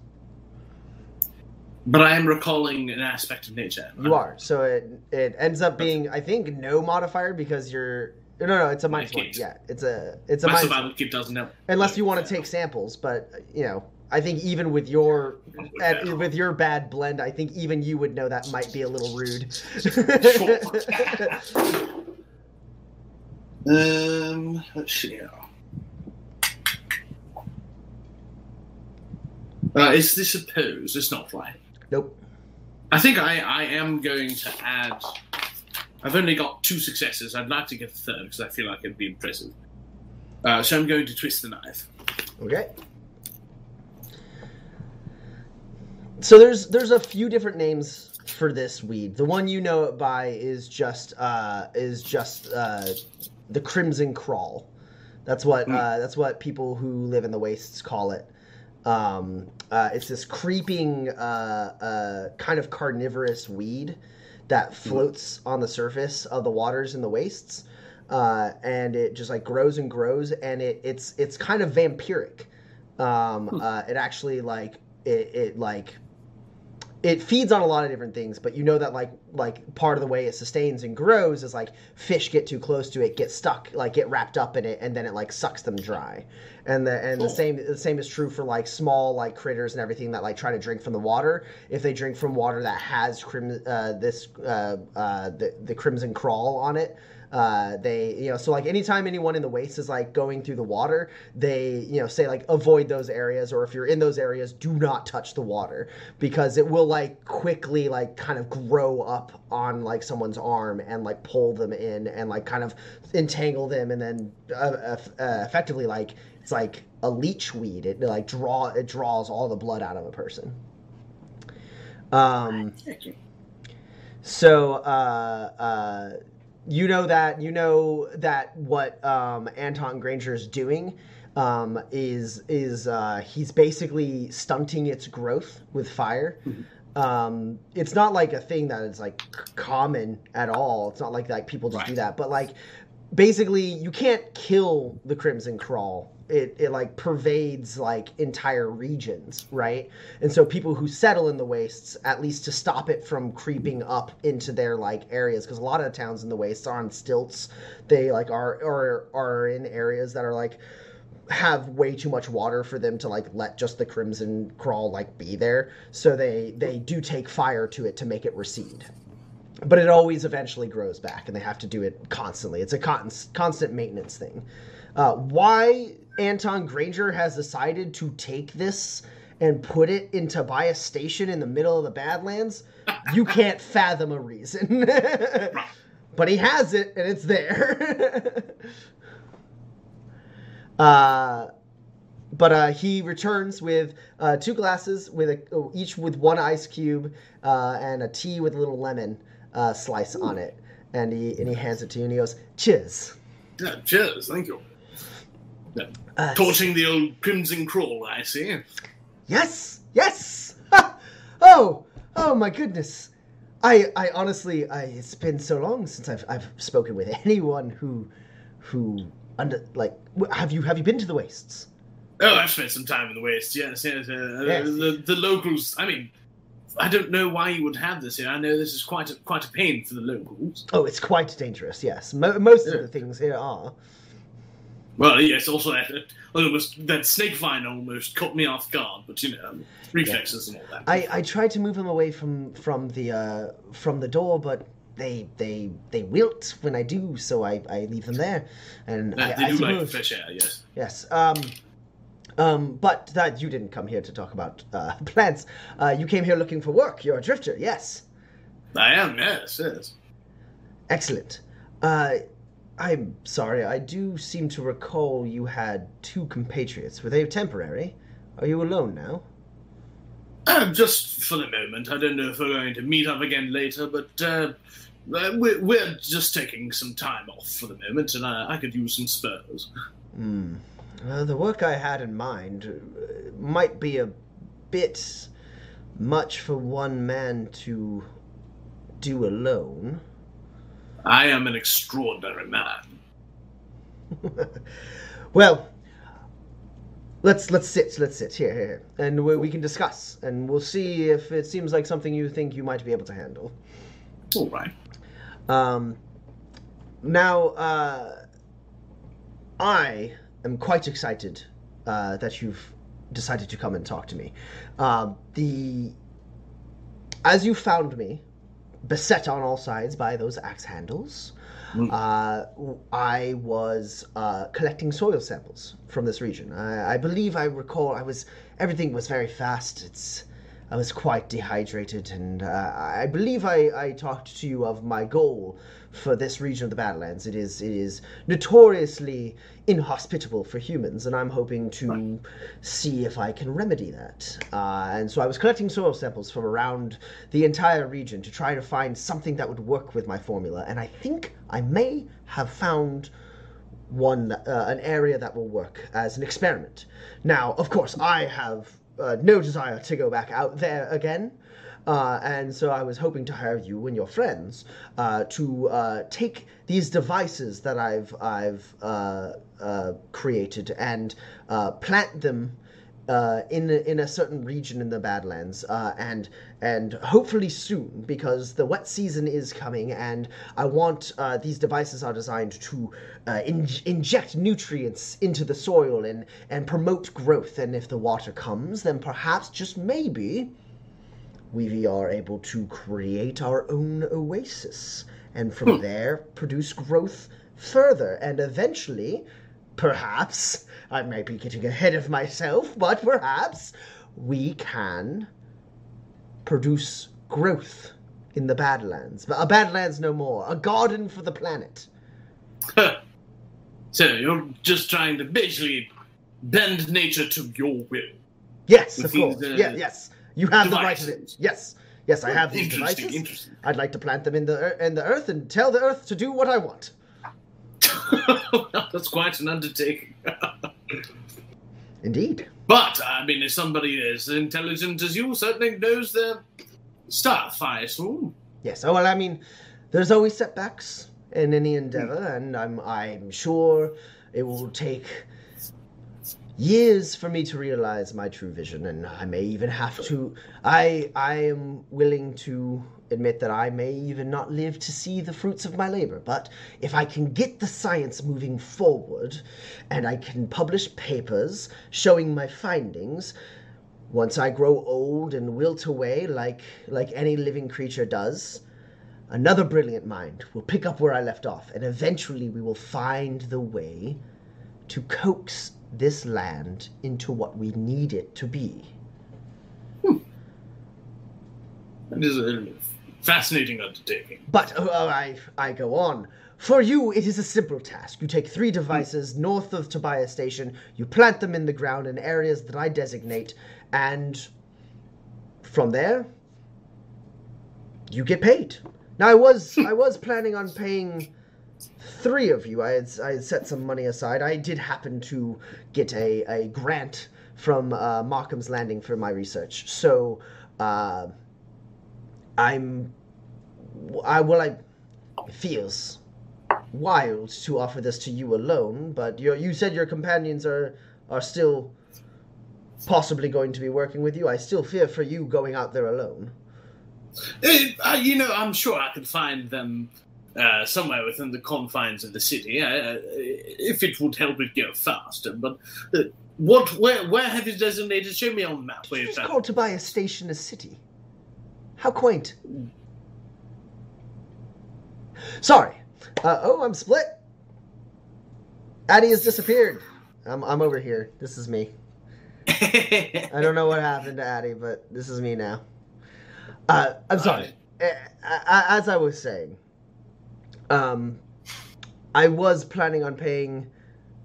But I am recalling an aspect of nature. You are, so it it ends up being I think no modifier because you're no no it's a minus one. Yeah, it's a it's a My minus survival kit doesn't help. unless you want to take samples. But you know, I think even with your at, with your bad blend, I think even you would know that might be a little rude. Um, let's see. Uh, is this a pose? It's not right. Nope. I think I, I am going to add. I've only got two successes. I'd like to get a third because I feel like it'd be impressive. Uh, so I'm going to twist the knife. Okay. So there's there's a few different names for this weed. The one you know it by is just uh, is just uh, the crimson crawl. That's what Hmm. uh, that's what people who live in the wastes call it. Um, uh, it's this creeping uh, uh, kind of carnivorous weed that floats on the surface of the waters in the wastes, uh, and it just like grows and grows, and it, it's it's kind of vampiric. Um, Hmm. uh, it actually like it, it like it feeds on a lot of different things, but you know that like like part of the way it sustains and grows is like fish get too close to it, get stuck, like get wrapped up in it, and then it like sucks them dry. And the and the same the same is true for like small like critters and everything that like try to drink from the water. If they drink from water that has crim uh, this uh, uh, the the crimson crawl on it, uh, they you know so like anytime anyone in the waste is like going through the water, they you know say like avoid those areas, or if you're in those areas, do not touch the water because it will like quickly like kind of grow up on like someone's arm and like pull them in and like kind of entangle them and then uh, uh, uh, effectively like it's like a leech weed. It like draw it draws all the blood out of a person. Um so uh uh you know that you know that what um anton granger is doing um is is uh he's basically stunting its growth with fire. Um it's not like a thing that is like common at all. It's not like like people just do that. But like basically you can't kill the crimson crawl it, it like pervades like entire regions right? And so people who settle in the wastes at least to stop it from creeping up into their like areas because a lot of the towns in the wastes are on stilts. They like are or are in areas that are like have way too much water for them to like let just the crimson crawl like be there. So they they do take fire to it to make it recede. But it always eventually grows back and they have to do it constantly. It's a con- constant maintenance thing. Uh, why anton granger has decided to take this and put it in Tobias Station in the middle of the Badlands, you can't fathom a reason. but he has it, and it's there. uh, but uh, he returns with uh, two glasses, with a, each with one ice cube uh, and a tea with a little lemon uh, slice on it, and he and he hands it to you, and he goes, "Cheers." Yeah, cheers, thank you. Yeah. Uh, Torching the old Crimson Crawl, I see. Yes, yes. Ha! Oh, oh my goodness. I, I honestly, I, it's been so long since I've, I've spoken with anyone who, who under like, have you, have you been to the wastes? Oh, I've spent some time in the wastes. yes, yes. Uh, Yes. The, the locals, I mean, I don't know why you would have this here. I know this is quite a, quite a pain for the locals. Oh, it's quite dangerous. Yes, Mo- most Yeah. of the things here are. Well, yes, also that, uh, almost, that snake vine almost caught me off guard, but you know, reflexes and all that. I, I tried to move them away from from the uh, from the door, but they they they wilt when I do, so I, I leave them there. And Uh, I, they I do like fresh air, yes. Yes. Um, um, but that you didn't come here to talk about uh, plants. Uh, you came here looking for work. You're a drifter. Yes. I am, yes, yes. Excellent. Uh, I'm sorry. I do seem to recall you had two compatriots. Were they temporary? Are you alone now? Uh, just for the moment. I don't know if we're going to meet up again later, but uh, uh, we're, we're just taking some time off for the moment, and I, I could use some spurs. Well, the work I had in mind uh, might be a bit much for one man to do alone. I am an extraordinary man. well, let's let's sit. Let's sit here, here, and we, we can discuss, and we'll see if it seems like something you think you might be able to handle. All right. Um, now, uh, I am quite excited uh, that you've decided to come and talk to me. Uh, the as you found me, beset on all sides by those axe handles, Mm. uh, I was uh, collecting soil samples from this region. I, I believe I recall I was everything was very fast. It's I was quite dehydrated, and uh, I believe I, I talked to you of my goal for this region of the Badlands. It is it is notoriously inhospitable for humans, and I'm hoping to see if I can remedy that. Uh, and so I was collecting soil samples from around the entire region to try to find something that would work with my formula, and I think I may have found one uh, an area that will work as an experiment. Now, of course, I have uh, no desire to go back out there again. Uh, and so I was hoping to hire you and your friends uh, to uh, take these devices that I've I've uh, uh, created and uh, plant them in a, in a certain region in the Badlands, and and hopefully soon because the wet season is coming, and I want these devices are designed to in- inject nutrients into the soil and and promote growth. And if the water comes, then perhaps just maybe we are able to create our own oasis, and from there produce growth further, and eventually, perhaps I might be getting ahead of myself, but perhaps we can produce growth in the Badlands. But a Badlands no more. A garden for the planet. so you're just trying to basically bend nature to your will. Yes, of course. uh, yeah, yes. You have the right to it. Yes. Yes, I have these Interesting, devices. interesting. I'd like to plant them in the in the earth and tell the earth to do what I want. That's quite an undertaking. Indeed. but, I mean, if somebody as intelligent as you certainly knows their stuff, I assume. Yes. Oh well, I mean, there's always setbacks in any endeavor, and I'm I'm sure it will take years for me to realize my true vision, and I may even have to. I I am willing to admit that I may even not live to see the fruits of my labor. But if I can get the science moving forward, and I can publish papers showing my findings, once I grow old and wilt away like like any living creature does, another brilliant mind will pick up where I left off, and eventually we will find the way to coax this land into what we need it to be. That is a fascinating undertaking. But uh, I, I go on. For you, it is a simple task. You take three devices north of Tobias Station, you plant them in the ground in areas that I designate, and from there, you get paid. Now, I was I was planning on paying three of you. I had I had set some money aside. I did happen to get a, a grant from uh, Markham's Landing for my research, so uh, I'm I well I it feels wild to offer this to you alone, but you you said your companions are are still possibly going to be working with you. I still fear for you going out there alone. Eh, uh, you know, I'm sure I could find them uh, somewhere within the confines of the city, uh, uh, if it would help it go faster. But uh, what, where, where have you designated? Show me on the map where You you just found. called Tobias Station a city. How quaint. Sorry. Uh, oh, I'm split. Addie has disappeared. I'm, I'm over here. This is me. I don't know what happened to Addie, but this is me now. Uh, I'm sorry. As I was saying, um, I was planning on paying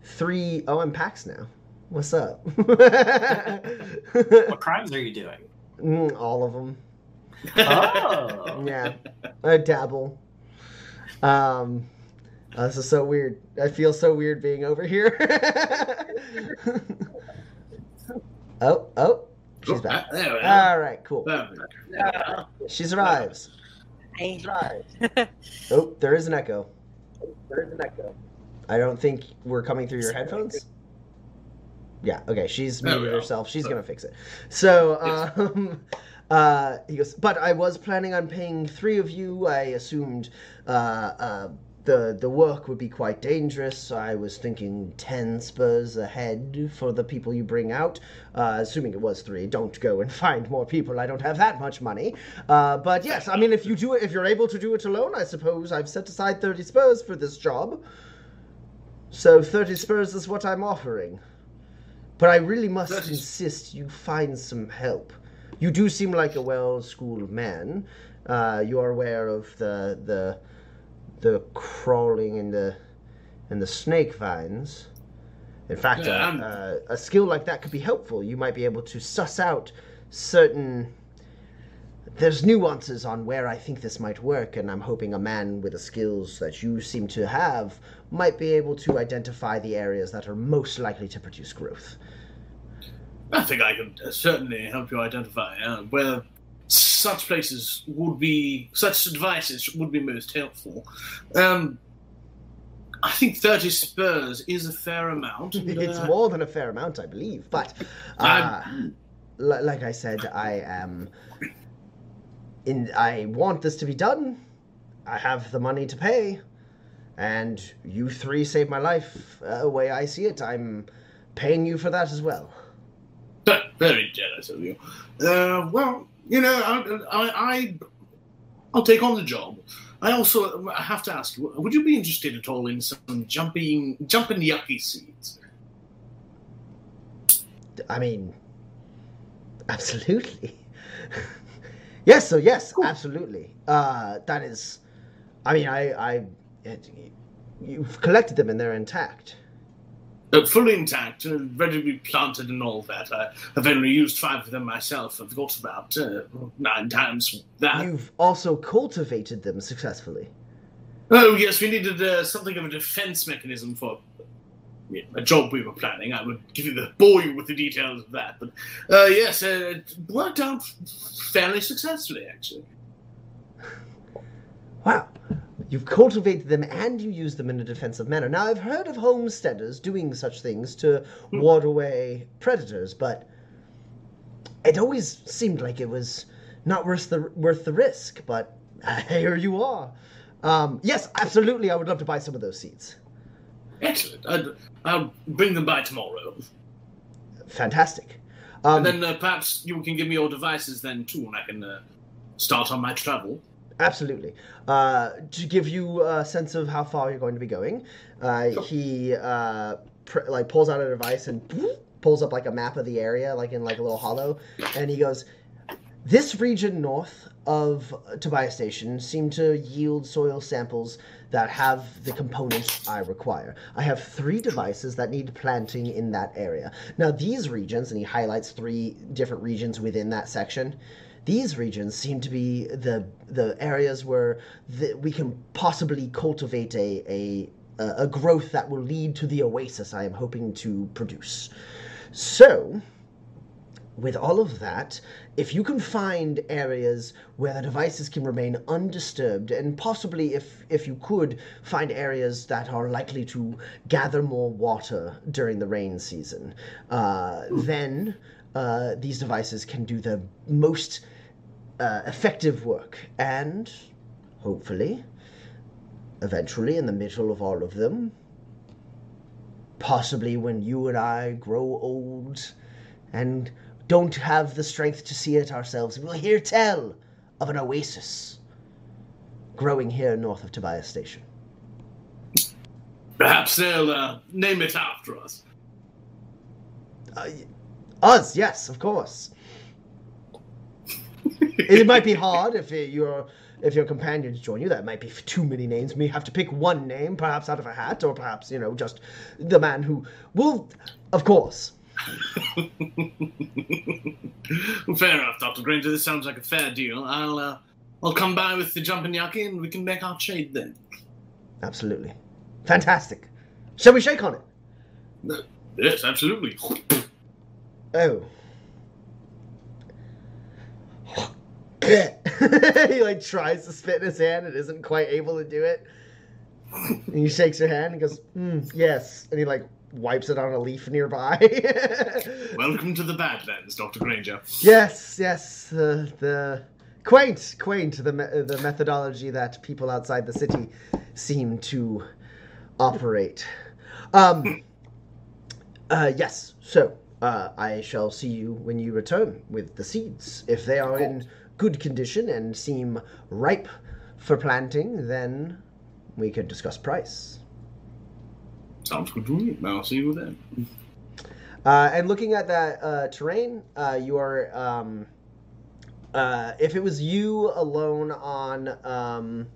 three. Oh, I'm Pax now. What's up? What crimes are you doing? Mm, All of them. Oh, Yeah, I dabble. Um, oh, this is so weird. I feel so weird being over here. oh, oh, she's back. All right, cool. She survives. I, Oh, there is an echo. There is an echo. I don't think we're coming through your headphones. Yeah. Okay. She's There we muted herself. She's gonna fix it. So, um, uh, he goes. But I was planning on paying three of you. I assumed uh, uh, the the work would be quite dangerous. So I was thinking ten spurs ahead for the people you bring out. Uh, assuming it was three. Don't go and find more people. I don't have that much money. Uh, but yes, I mean, if you do it, if you're able to do it alone, I suppose I've set aside thirty spurs for this job. So thirty spurs is what I'm offering. But I really must 30 insist you find some help. You do seem like a well-schooled man. Uh, you are aware of the the the crawling and the and the snake vines. In fact, Yeah, uh, a skill like that could be helpful. You might be able to suss out certain. There's nuances on where I think this might work, and I'm hoping a man with the skills that you seem to have might be able to identify the areas that are most likely to produce growth. I think I can certainly help you identify uh, where such places would be, such devices would be most helpful. Um, I think 30 spurs is a fair amount. it's uh, more than a fair amount, I believe. But uh, li- like I said, I am. In I want this to be done. I have the money to pay, and you three saved my life. Uh, way I see it, I'm paying you for that as well. Ve- Very jealous of you. Uh, well, you know, I, I, I, I'll take on the job. I also I have to ask Would you be interested at all in some jumping, jumping yucky seeds? I mean, absolutely. yes, so yes, absolutely. Uh, that is, I mean, I, I, it, you've collected them and they're intact. Uh, fully intact, and ready to be planted and all that. I, I've only used five of them myself. I've got about uh, nine times that. You've also cultivated them successfully. Oh yes, we needed uh, something of a defense mechanism for yeah, a job we were planning. I would give you the bore you with the details of that, but uh, yes, uh, it worked out fairly successfully actually. Wow. You've cultivated them and you use them in a defensive manner. Now, I've heard of homesteaders doing such things to ward away predators, but it always seemed like it was not worth the worth the risk. But here you are. Um, yes, absolutely. I would love to buy some of those seeds. Excellent. I'd, I'll bring them by tomorrow. Fantastic. Um, and then uh, perhaps you can give me your devices then too, and I can uh, start on my travel. Absolutely. Uh, to give you a sense of how far you're going to be going, uh, he uh, pr- like pulls out a device and pulls up like a map of the area, like in like a little hollow, and he goes, "This region north of Tobias Station seem to yield soil samples that have the components I require. I have three devices that need planting in that area. Now, these regions, and he highlights three different regions within that section." These regions seem to be the the areas where the, we can possibly cultivate a, a a growth that will lead to the oasis I am hoping to produce. So, with all of that, if you can find areas where the devices can remain undisturbed, and possibly if if you could find areas that are likely to gather more water during the rain season, uh, then uh, these devices can do the most uh, effective work. And hopefully, eventually, in the middle of all of them, possibly when you and I grow old and don't have the strength to see it ourselves, we'll hear tell of an oasis growing here north of Tobias Station. Perhaps they'll uh, name it after us. Uh, us, yes, of course. it might be hard if your if your companions join you. That might be too many names. We have to pick one name, perhaps out of a hat, or perhaps you know just the man who will. Of course. fair enough, Doctor Granger. This sounds like a fair deal. I'll uh, I'll come by with the jumping yaki, and we can make our trade then. Absolutely, fantastic. Shall we shake on it? Yes, absolutely. Oh. he like tries to spit in his hand and isn't quite able to do it. And he shakes your hand and goes, mm, "Yes," and he like wipes it on a leaf nearby. Welcome to the Badlands, Doctor Granger. yes, yes, the the quaint, quaint the me- the methodology that people outside the city seem to operate. Um. Uh, yes. So uh, I shall see you when you return with the seeds. If they are in good condition and seem ripe for planting, then we can discuss price. Sounds good to me. I'll see you then. Uh, and looking at that uh, terrain, uh, you are. Um, uh, if it was you alone on um,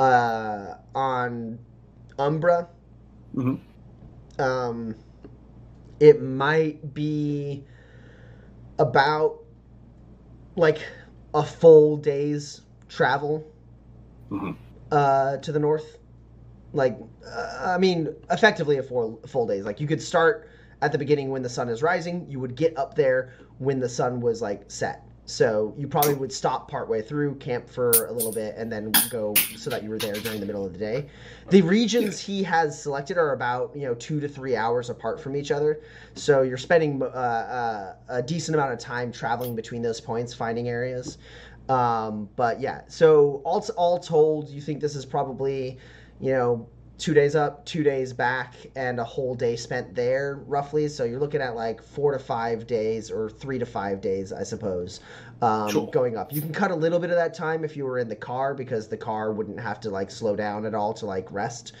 uh, on Umbra, Mhm. um, it might be about like a full day's travel Mhm. uh, to the north. Like, uh, I mean, effectively a full full days. Like, you could start at the beginning when the sun is rising. You would get up there when the sun was like set. So you probably would stop partway through, camp for a little bit, and then go so that you were there during the middle of the day. The regions he has selected are about you know two to three hours apart from each other. So you're spending uh, uh, a decent amount of time traveling between those points, finding areas. Um, but yeah, so all all told, you think this is probably you know two days up, two days back, and a whole day spent there, roughly. So you're looking at like four to five days, or three to five days, I suppose, um, Sure. going up. You can cut a little bit of that time if you were in the car, because the car wouldn't have to like slow down at all to like rest.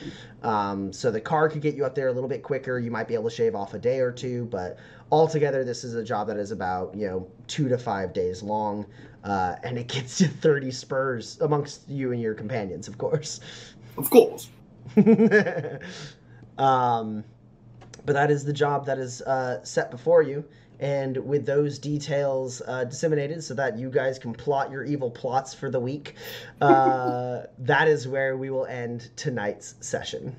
Um, so the car could get you up there a little bit quicker. You might be able to shave off a day or two, but altogether, this is a job that is about you know two to five days long. Uh, and it gets you 30 spurs amongst you and your companions, of course. Of course. um, but that is the job that is uh, set before you. And with those details uh, disseminated so that you guys can plot your evil plots for the week, uh, that is where we will end tonight's session.